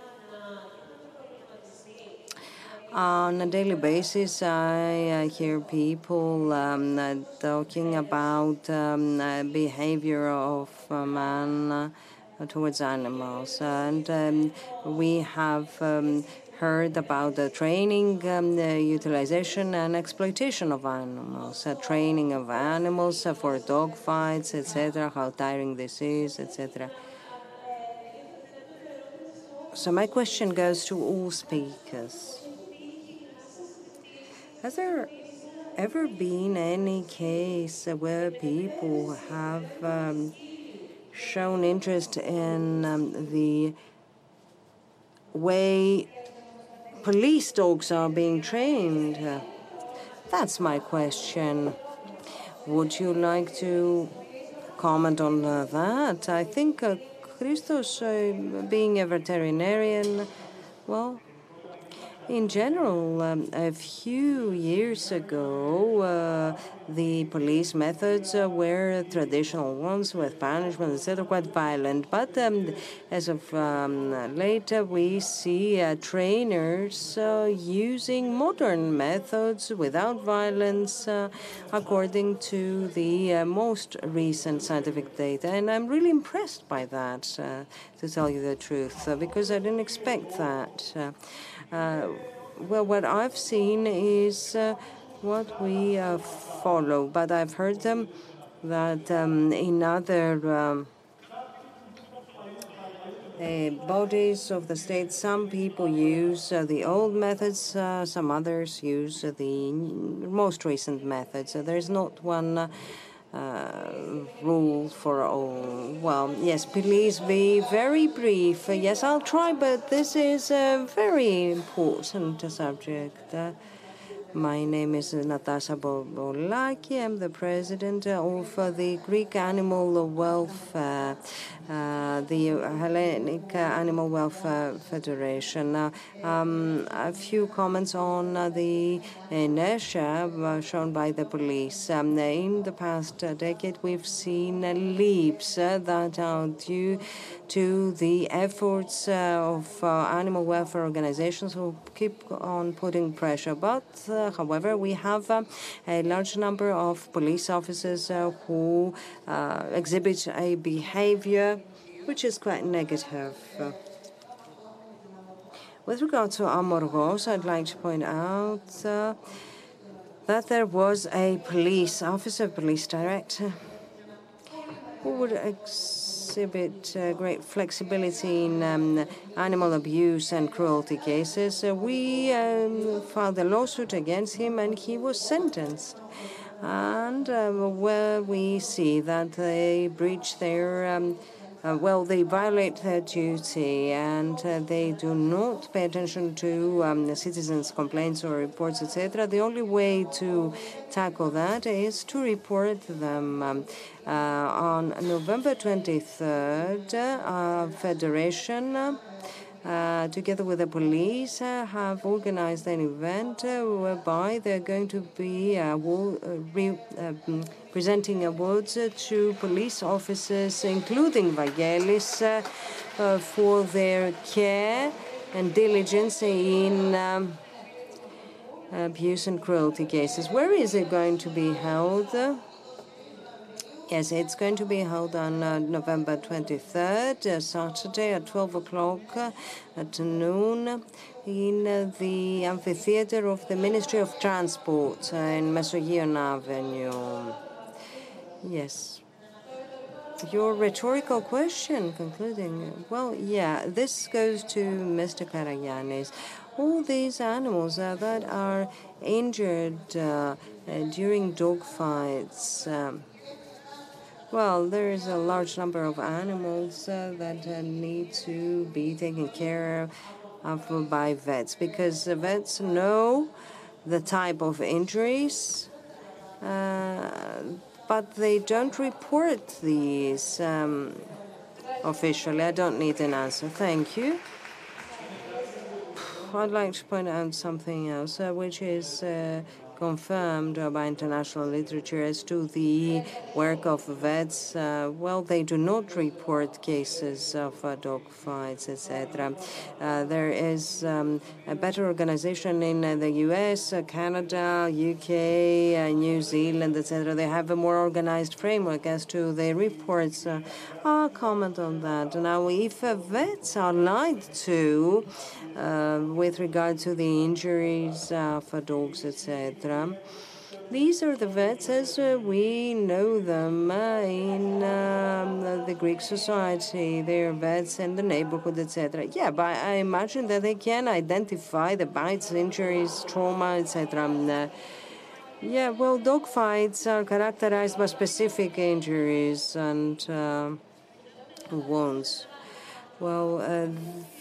On a daily basis, I uh, hear people um, uh, talking about um, uh, behavior of man towards animals, and um, we have um, heard about the training, the utilization, and exploitation of animals, training of animals for dog fights, etc. How tiring this is, etc. So my question goes to all speakers. Has there ever been any case where people have um, shown interest in um, the way police dogs are being trained? That's my question. Would you like to comment on uh, that? I think uh, Christos, uh, being a veterinarian, well, in general, um, a few years ago, uh, the police methods uh, were traditional ones with punishment, etc., quite violent. But um, as of um, later, we see uh, trainers uh, using modern methods without violence, uh, according to the uh, most recent scientific data. And I'm really impressed by that, to tell you the truth, because I didn't expect that. Uh, well, what I've seen is uh, what we uh, follow, but I've heard them that um, in other um, uh, bodies of the state, some people use uh, the old methods, uh, some others use the most recent methods. There's not one rule for all. Well, yes, please be very brief. Yes, I'll try, but this is a very important subject. Uh, my name is Natasha Bobolaki. I'm the president of the Greek Animal Welfare, uh, the Hellenic Animal Welfare Federation. Now, um, a few comments on uh, the inertia shown by the police. Um, in the past decade, we've seen leaps uh, that are due to the efforts uh, of uh, animal welfare organizations who keep on putting pressure. But, uh, however, we have a large number of police officers who exhibit a behavior which is quite negative. With regard to Amorgos, I'd like to point out uh, that there was a police officer, police director, who would exhibit uh, great flexibility in um, animal abuse and cruelty cases. Uh, we um, filed a lawsuit against him and he was sentenced. And um, where we see that they breached their um, uh, well, they violate their duty and uh, they do not pay attention to um, citizens' complaints or reports, etc. The only way to tackle that is to report them. Um, uh, on November 23rd, uh, Federation together with the police, uh, have organized an event uh, whereby they're going to be uh, re um, presenting awards to police officers, including Vangelis, for their care and diligence in um, abuse and cruelty cases. Where is it going to be held? Yes, it's going to be held on uh, November 23rd, uh, Saturday at 12 o'clock uh, at noon in the amphitheater of the Ministry of Transport uh, in Mesogion Avenue. Yes. Your rhetorical question, concluding, well, yeah, this goes to Mr. Karagiannis. All these animals uh, that are injured during dogfights. Um, well, there is a large number of animals uh, that uh, need to be taken care of by vets because the vets know the type of injuries, uh, but they don't report these um, officially. I don't need an answer. Thank you. I'd like to point out something else, uh, which is uh, confirmed by international literature as to the work of vets. Uh, well, they do not report cases of uh, dog fights, etc. Uh, there is um, a better organization in uh, the U.S., uh, Canada, UK, uh, New Zealand, etc. They have a more organized framework as to the reports. I'll comment on that. Now, if vets are lied to with regard to the injuries for dogs, etc., these are the vets as uh, we know them uh, in um, the Greek society. They're vets in the neighborhood, etc. Yeah, but I imagine that they can identify the bites, injuries, trauma, etc. Um, uh, yeah, well, dog fights are characterized by specific injuries and uh, wounds. Well, uh,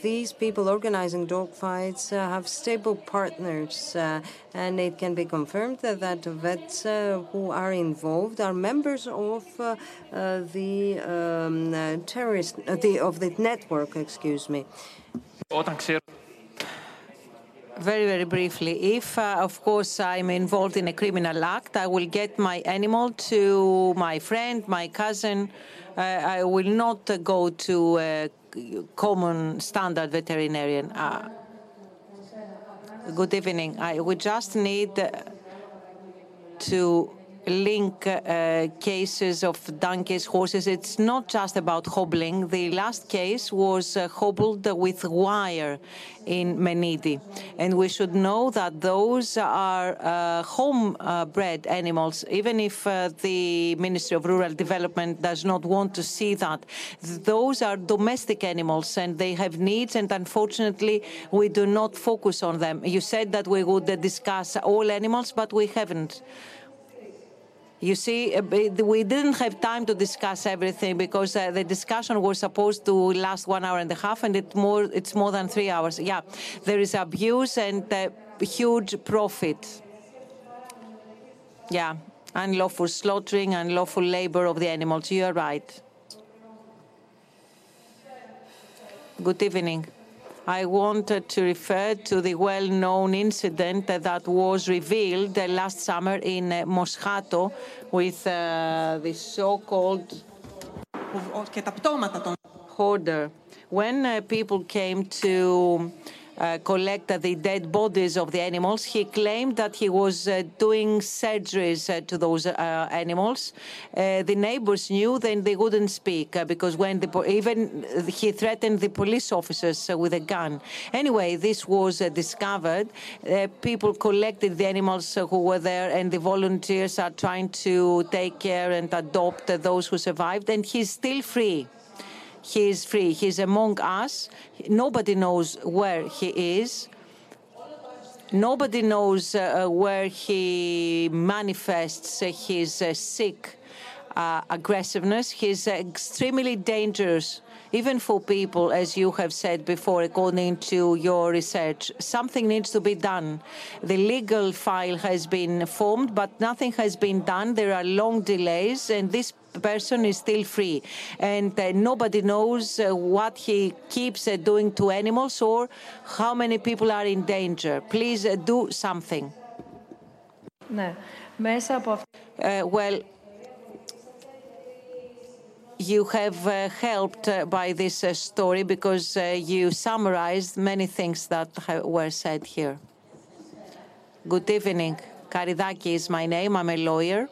these people organizing dogfights uh, have stable partners, uh, and it can be confirmed that, that vets uh, who are involved are members of uh, uh, the um, terrorist the, of the network. Excuse me. Very, very briefly, if, of course, I'm involved in a criminal act, I will get my animal to my friend, my cousin. I will not go to common standard veterinarian. Uh, good evening. I, we just need to link uh, cases of donkeys, horses. It's not just about hobbling. The last case was uh, hobbled with wire in Menidi. And we should know that those are uh, home-bred animals, even if uh, the Ministry of Rural Development does not want to see that. Those are domestic animals and they have needs, and unfortunately, we do not focus on them. You said that we would discuss all animals, but we haven't. You see, uh, we didn't have time to discuss everything because uh, the discussion was supposed to last one hour and a half, and it more, it's more than three hours. Yeah, there is abuse and uh, huge profit. Yeah, unlawful slaughtering, unlawful labor of the animals. You are right. Good evening. I wanted to refer to the well-known incident that was revealed last summer in Moschato with uh, the so-called hoarder. When uh, people came to uh, collect the dead bodies of the animals. He claimed that he was uh, doing surgeries uh, to those uh, animals. Uh, the neighbors knew, then they wouldn't speak uh, because when the even he threatened the police officers with a gun. Anyway, this was discovered. people collected the animals who were there, and the volunteers are trying to take care and adopt those who survived, and he's still free. He is free. He's among us. Nobody knows where he is. Nobody knows uh, where he manifests his uh, sick uh, aggressiveness. He's extremely dangerous even for people, as you have said before, according to your research, something needs to be done. The legal file has been formed, but nothing has been done. There are long delays, and this person is still free. And uh, nobody knows uh, what he keeps uh, doing to animals or how many people are in danger. Please uh, do something. Ναι. Μέσα από uh, well, you have uh, helped uh, by this uh, story because you summarized many things that were said here. Good evening. Karidaki is my name. I'm a lawyer.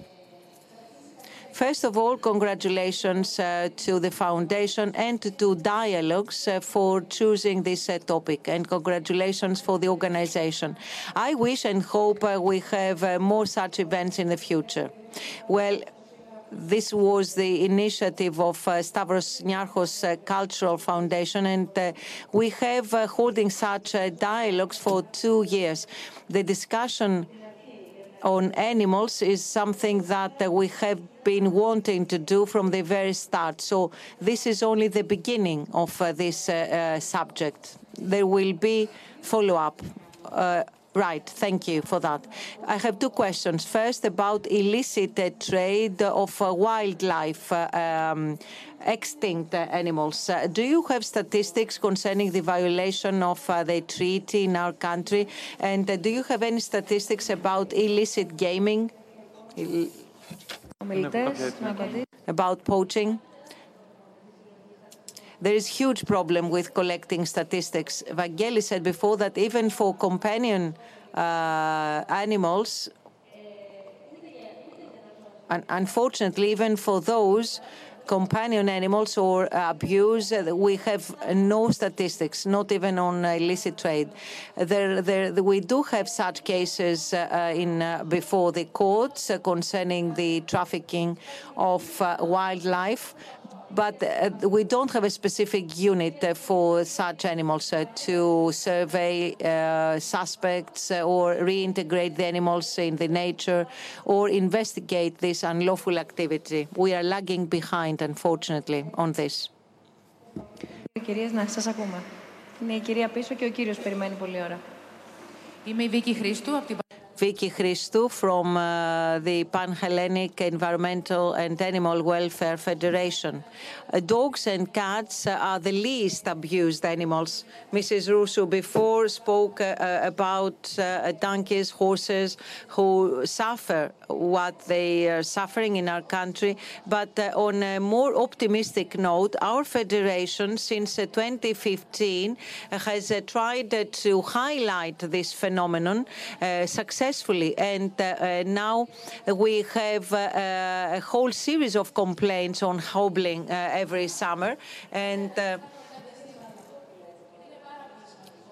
First of all, congratulations uh, to the Foundation and to Dialogues uh, for choosing this uh, topic, and congratulations for the organization. I wish and hope we have more such events in the future. Well, this was the initiative of uh, Stavros Niarchos uh, Cultural Foundation, and uh, we have uh, holding such uh, dialogues for two years. The discussion on animals is something that uh, we have been wanting to do from the very start. So this is only the beginning of this subject. There will be follow-up Right. Thank you for that. I have two questions. First, about illicit trade of uh, wildlife, uh, um, extinct animals. Uh, do you have statistics concerning the violation of the treaty in our country? And do you have any statistics about illicit gaming? About poaching? There is huge problem with collecting statistics. Vangelis said before that even for companion uh, animals, unfortunately, even for those companion animals or uh, abuse, uh, we have no statistics, not even on illicit trade. There, there, we do have such cases uh, in uh, before the courts uh, concerning the trafficking of wildlife, but uh, we don't have a specific unit uh, for such animals uh, to survey uh, suspects uh, or reintegrate the animals in the nature or investigate this unlawful activity. We are lagging behind, unfortunately, on this. κυρίες, να σας ακούμε. Είναι η κυρία πίσω και ο κύριος περιμένει πολλή ώρα. Είμαι η Βίκη Χρήστου από την Vicky Christou from uh, the Pan-Hellenic Environmental and Animal Welfare Federation. Uh, dogs and cats uh, are the least abused animals. Mrs. Russo before spoke uh, uh, about donkeys, horses who suffer what they are suffering in our country. But on a more optimistic note, our federation since 2015 has tried to highlight this phenomenon successfully successfully. And uh, uh, now we have uh, a whole series of complaints on hobbling every summer. And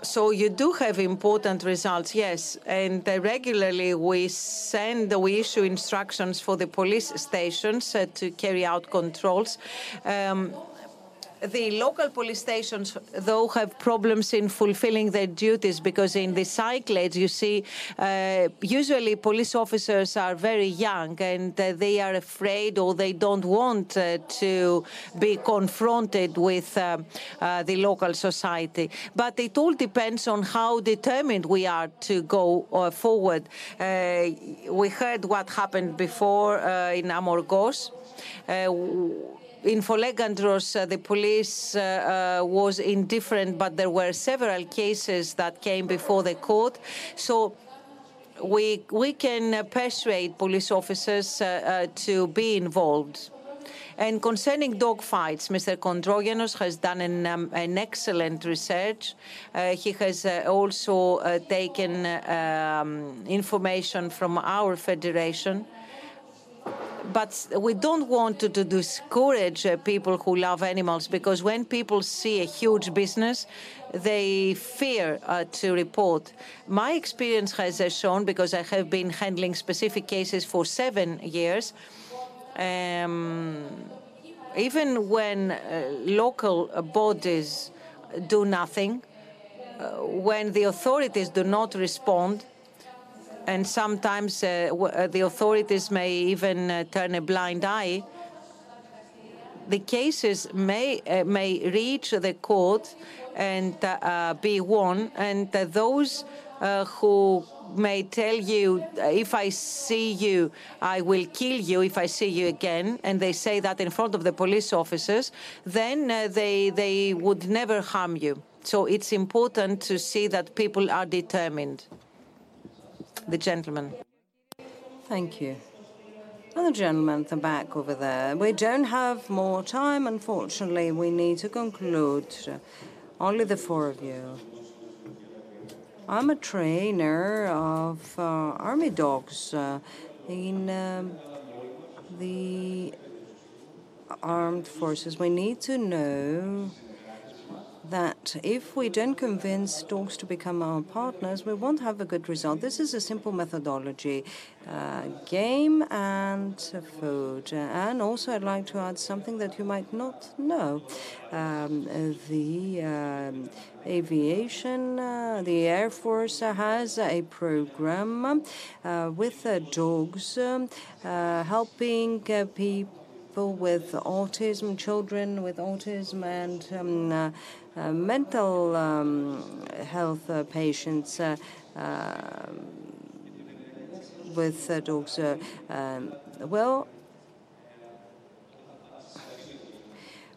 so you do have important results, yes. And uh, regularly we send, we issue instructions for the police stations uh, to carry out controls. Um, the local police stations, though, have problems in fulfilling their duties because in the cyclades, you see, uh, usually police officers are very young and uh, they are afraid or they don't want uh, to be confronted with uh, uh, the local society. But it all depends on how determined we are to go uh, forward. we heard what happened before in Amorgos in Folegandros, uh, the police uh, uh, was indifferent, but there were several cases that came before the court. So we we can persuade police officers to be involved. And concerning dog fights, Mr. Hondrogiannos has done an, um, an excellent research. Uh, he has uh, also uh, taken um, information from our federation but we don't want to, to discourage uh, people who love animals because when people see a huge business, they fear uh, to report. My experience has shown, because I have been handling specific cases for seven years, um, even when uh, local bodies do nothing, uh, when the authorities do not respond, and sometimes uh, uh, the authorities may even uh, turn a blind eye. The cases may uh, may reach the court and uh, uh be won, and those who may tell you, if I see you, I will kill you if I see you again, and they say that in front of the police officers, then they they would never harm you. So it's important to see that people are determined the gentleman. Thank you. And the gentleman at the back over there. We don't have more time, unfortunately. We need to conclude. Only the four of you. I'm a trainer of uh, army dogs uh, in um, the armed forces. We need to know that if we don't convince dogs to become our partners, we won't have a good result. This is a simple methodology uh, game and food. And also, I'd like to add something that you might not know. Um, the um, aviation, uh, the Air Force has a program uh, with uh, dogs um, uh, helping uh, people with autism, children with autism, and um, mental um, health uh, patients uh, with dogs. Um, well,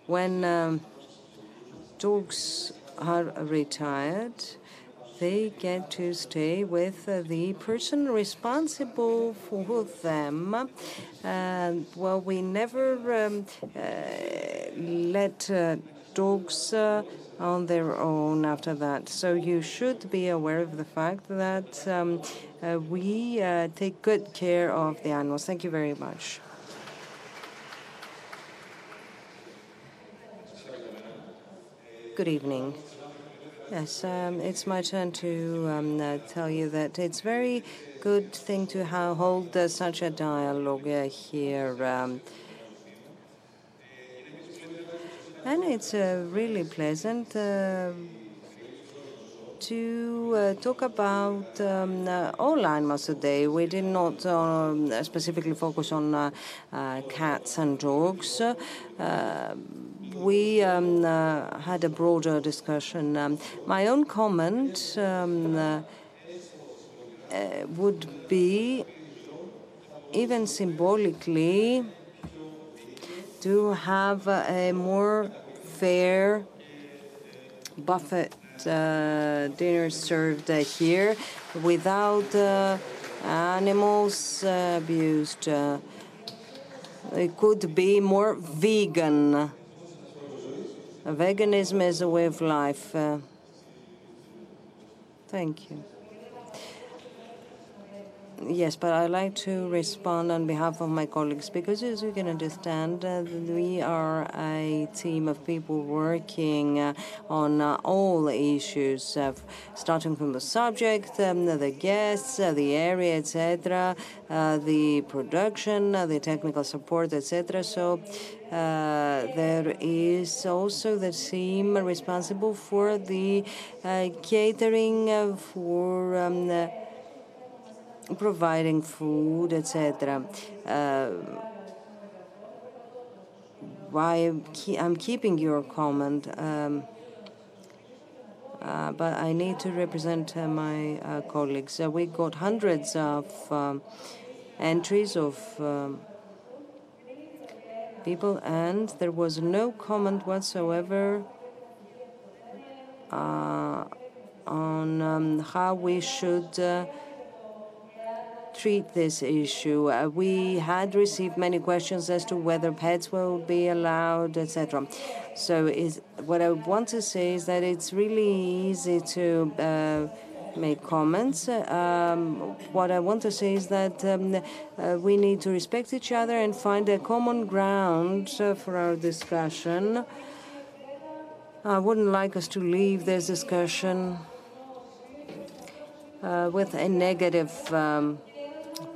when um, dogs are retired, they get to stay with uh, the person responsible for them. And well, we never um, uh, let uh, dogs on their own after that. So you should be aware of the fact that um, uh, we uh, take good care of the animals. Thank you very much. Good evening. Yes, um, it's my turn to um, uh, tell you that it's very good thing to hold uh, such a dialogue uh, here. Um, And it's uh, really pleasant uh, to uh, talk about um, uh, all animals today. We did not um, specifically focus on uh, uh, cats and dogs, we um, had a broader discussion. Um, my own comment um, would be, even symbolically, to have a more fair buffet uh, dinner served uh, here without uh, animals abused. it could be more vegan. Veganism is a way of life. thank you. Yes, but I'd like to respond on behalf of my colleagues because, as you can understand, uh, we are a team of people working uh, on uh, all issues, starting from the subject, um, the guests, uh, the area, etc., uh, the production, uh, the technical support, etc. So there is also the team responsible for the catering for. Um, providing food, etc. Uh, why I'm keeping your comment, um, uh, but I need to represent uh, my uh, colleagues. Uh, we got hundreds of um, entries of um, people, and there was no comment whatsoever uh, on um, how we should treat this issue. Uh, we had received many questions as to whether pets will be allowed, etc. So, is, what I want to say is that it's really easy to uh, make comments. Um, what I want to say is that um, uh, we need to respect each other and find a common ground for our discussion. I wouldn't like us to leave this discussion uh, with a negative um,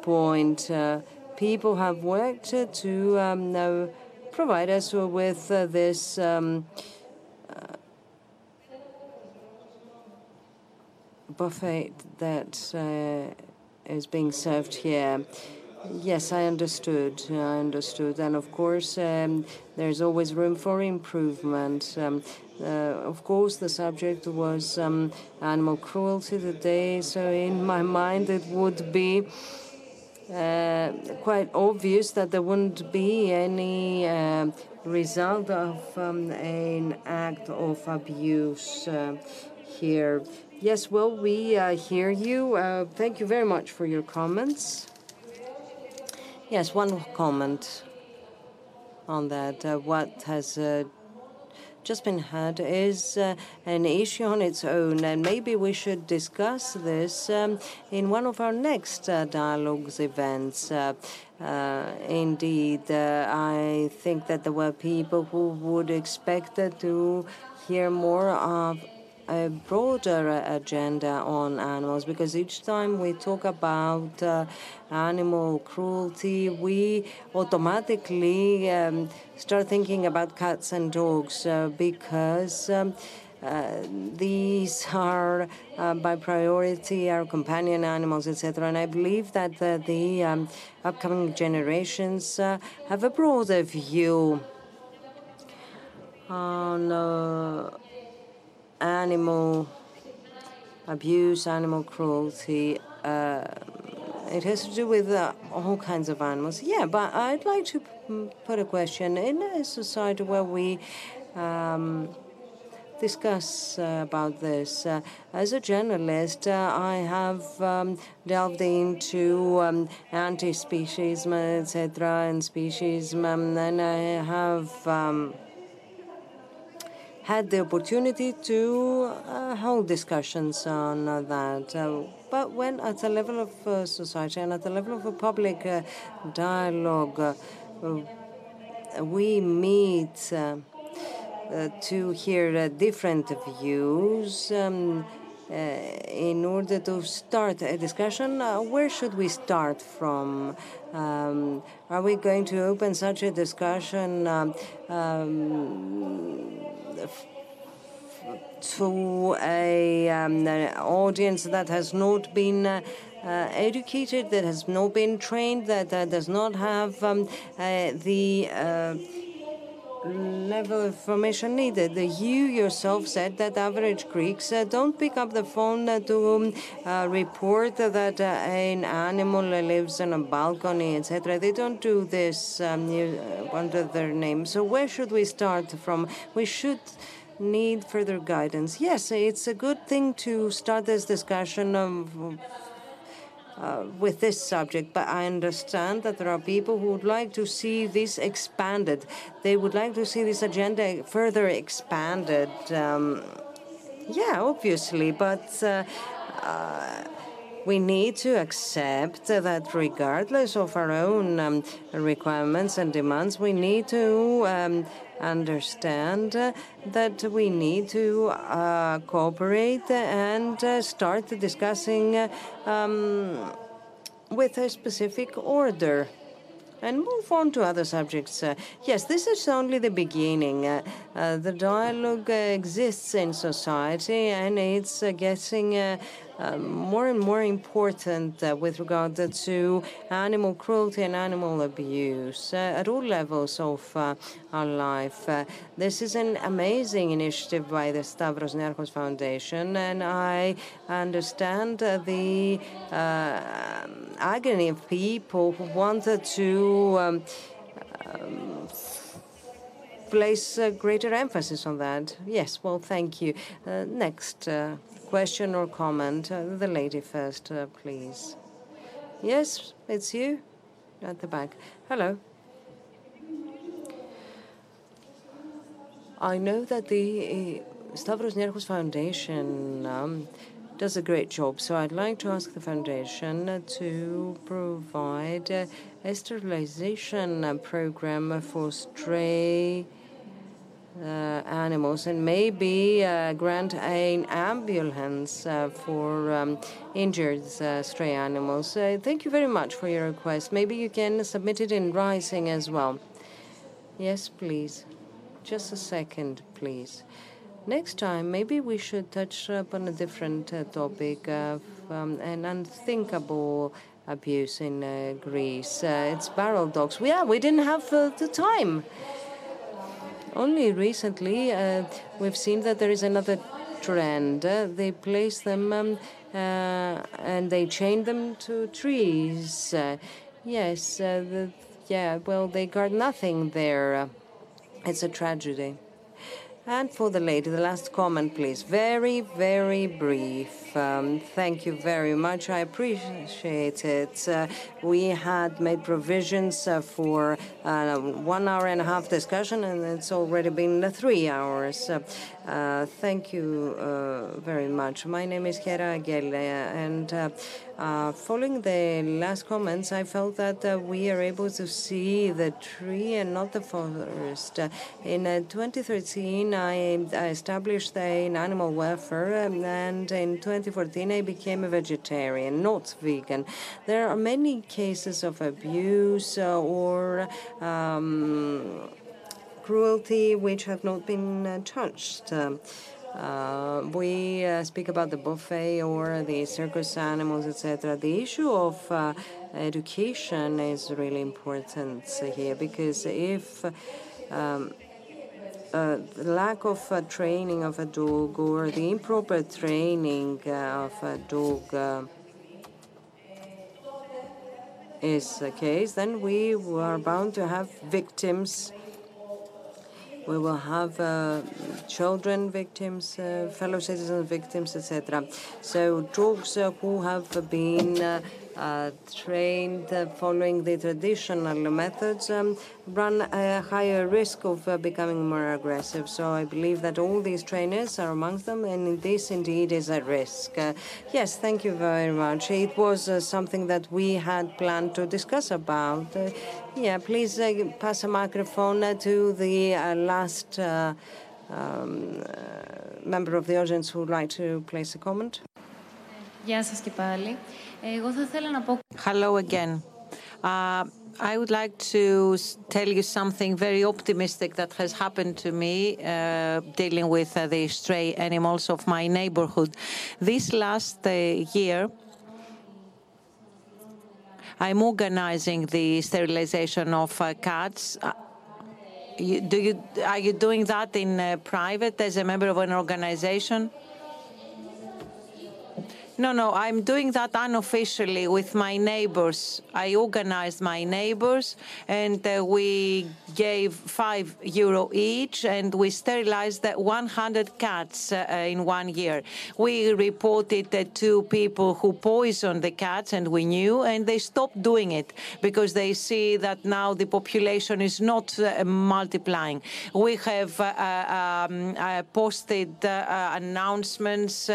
point. Uh, people have worked to um, provide us with uh, this um, uh, buffet that is being served here. Yes, I understood. I understood. And of course, um, there's always room for improvement. Um, uh, of course, the subject was um, animal cruelty today, so in my mind, it would be uh, quite obvious that there wouldn't be any uh, result of um, an act of abuse uh, here. Yes, well, we uh, hear you. Uh, thank you very much for your comments. Yes, one comment on that. What has just been had is uh, an issue on its own, and maybe we should discuss this um, in one of our next uh, dialogues events. Uh, uh indeed, uh, I think that there were people who would expect to hear more of a broader agenda on animals because each time we talk about uh, animal cruelty, we automatically um, start thinking about cats and dogs uh, because. Um, uh, these are, uh, by priority, our companion animals, etc. And I believe that the, the um, upcoming generations uh, have a broader view on uh, animal abuse, animal cruelty. Uh, it has to do with uh, all kinds of animals. Yeah, but I'd like to put a question. In a society where we um, discuss uh, about this, uh, as a journalist, uh, I have um, delved into um, anti-speciesism, etc., and speciesism, and I have um, had the opportunity to uh, hold discussions on uh, that. Uh, but when at the level of uh, society and at the level of a public uh, dialogue, uh, we meet to hear different views. Um, in order to start a discussion, where should we start from? Um, are we going to open such a discussion um, um, to a, um, an audience that has not been uh, uh, educated, that has not been trained, that uh, does not have um, uh, the uh, level of information needed. You yourself said that average Greeks uh, don't pick up the phone uh, to uh, report that uh, an animal lives on a balcony, etc. They don't do this um, uh, under their name. So where should we start from? We should need further guidance. Yes, it's a good thing to start this discussion of uh, with this subject, but I understand that there are people who would like to see this expanded. They would like to see this agenda further expanded. Um, yeah, obviously, but uh, uh, we need to accept that regardless of our own um, requirements and demands, we need to um, understand uh, that we need to uh, cooperate and uh, start discussing uh, um, with a specific order and move on to other subjects. Uh, yes, this is only the beginning. Uh, uh, the dialogue exists in society and it's getting more and more important uh, with regard to animal cruelty and animal abuse uh, at all levels of uh, our life. this is an amazing initiative by the Stavros Niarchos Foundation, and I understand the agony of people who wanted to um, um, place uh, greater emphasis on that. Yes, well, thank you. Uh, next uh, question or comment. Uh, the lady first, uh, please. Yes, it's you at the back. Hello. I know that the uh, Stavros Niarchos Foundation um, does a great job, so I'd like to ask the foundation to provide a sterilization program for stray animals and maybe uh, grant an ambulance uh, for um, injured stray animals. Thank you very much for your request. Maybe you can submit it in writing as well. Yes, please. Just a second, please. Next time, maybe we should touch upon a different uh, topic of um, an unthinkable abuse in uh, Greece. Uh, it's barrel dogs. Yeah, we didn't have the time. Only recently, uh, we've seen that there is another trend. Uh, they place them um, uh, and they chain them to trees. Uh, yes, uh, the, yeah, well, they guard nothing there. it's a tragedy. And for the lady, the last comment, please. Very, very brief. Um, thank you very much. I appreciate it. Uh, we had made provisions uh, for uh, one hour and a half discussion, and it's already been three hours. Uh, uh, thank you uh, very much. My name is Hera Gelle, and uh, following the last comments, I felt that uh, we are able to see the tree and not the forest. Uh, in 2013, I, I established an animal welfare, um, and in 2014, I became a vegetarian, not vegan. There are many cases of abuse or um, cruelty which have not been touched. Uh, we uh, speak about the buffet or the circus animals, etc. The issue of uh, education is really important here because if um, uh, the lack of uh, training of a dog or the improper training uh, of a dog is the case, then we are bound to have victims we will have uh, children victims, uh, fellow citizens victims, etc. So dogs uh, who have been trained uh, following the traditional methods um, run a higher risk of uh, becoming more aggressive. So I believe that all these trainers are amongst them, and this indeed is a risk. Uh, yes, thank you very much. It was uh, something that we had planned to discuss about. Uh, yeah, please pass a microphone to the last. Um, member of the audience who would like to place a comment. Γεια σας και πάλι. Hello again. Uh, I would like to tell you something very optimistic that has happened to me uh, dealing with uh, the stray animals of my neighborhood. This last uh, year, I'm organizing the sterilization of uh, cats. Uh, you, do you, are you doing that in private as a member of an organization? No, no, I'm doing that unofficially with my neighbors. I organized my neighbors and uh, we gave five euro each and we sterilized 100 cats uh, in one year. We reported uh, two people who poisoned the cats and we knew and they stopped doing it because they see that now the population is not uh, multiplying. We have uh, um, uh, posted uh, announcements.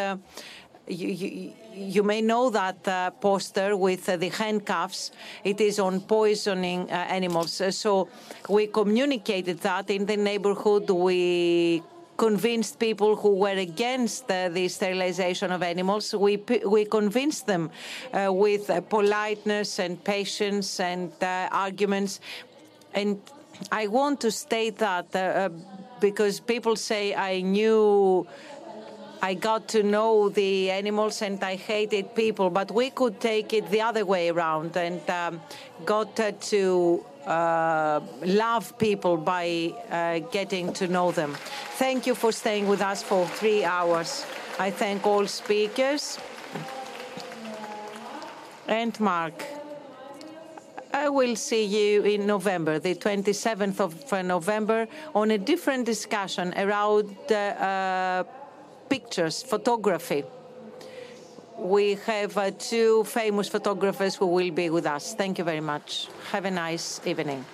Uh, you, you, you, may know that uh, poster with uh, the handcuffs. It is on poisoning uh, animals. so we communicated that in the neighborhood. We convinced people who were against uh, the sterilization of animals. We, we convinced them uh, with uh, politeness and patience and arguments. And I want to state that because people say I knew I got to know the animals and I hated people, but we could take it the other way around and um, got uh, to uh, love people by uh, getting to know them. Thank you for staying with us for three hours. I thank all speakers and Mark. I will see you in November, the 27th of November, on a different discussion around uh, pictures, photography. We have uh, two famous photographers who will be with us. Thank you very much. Have a nice evening.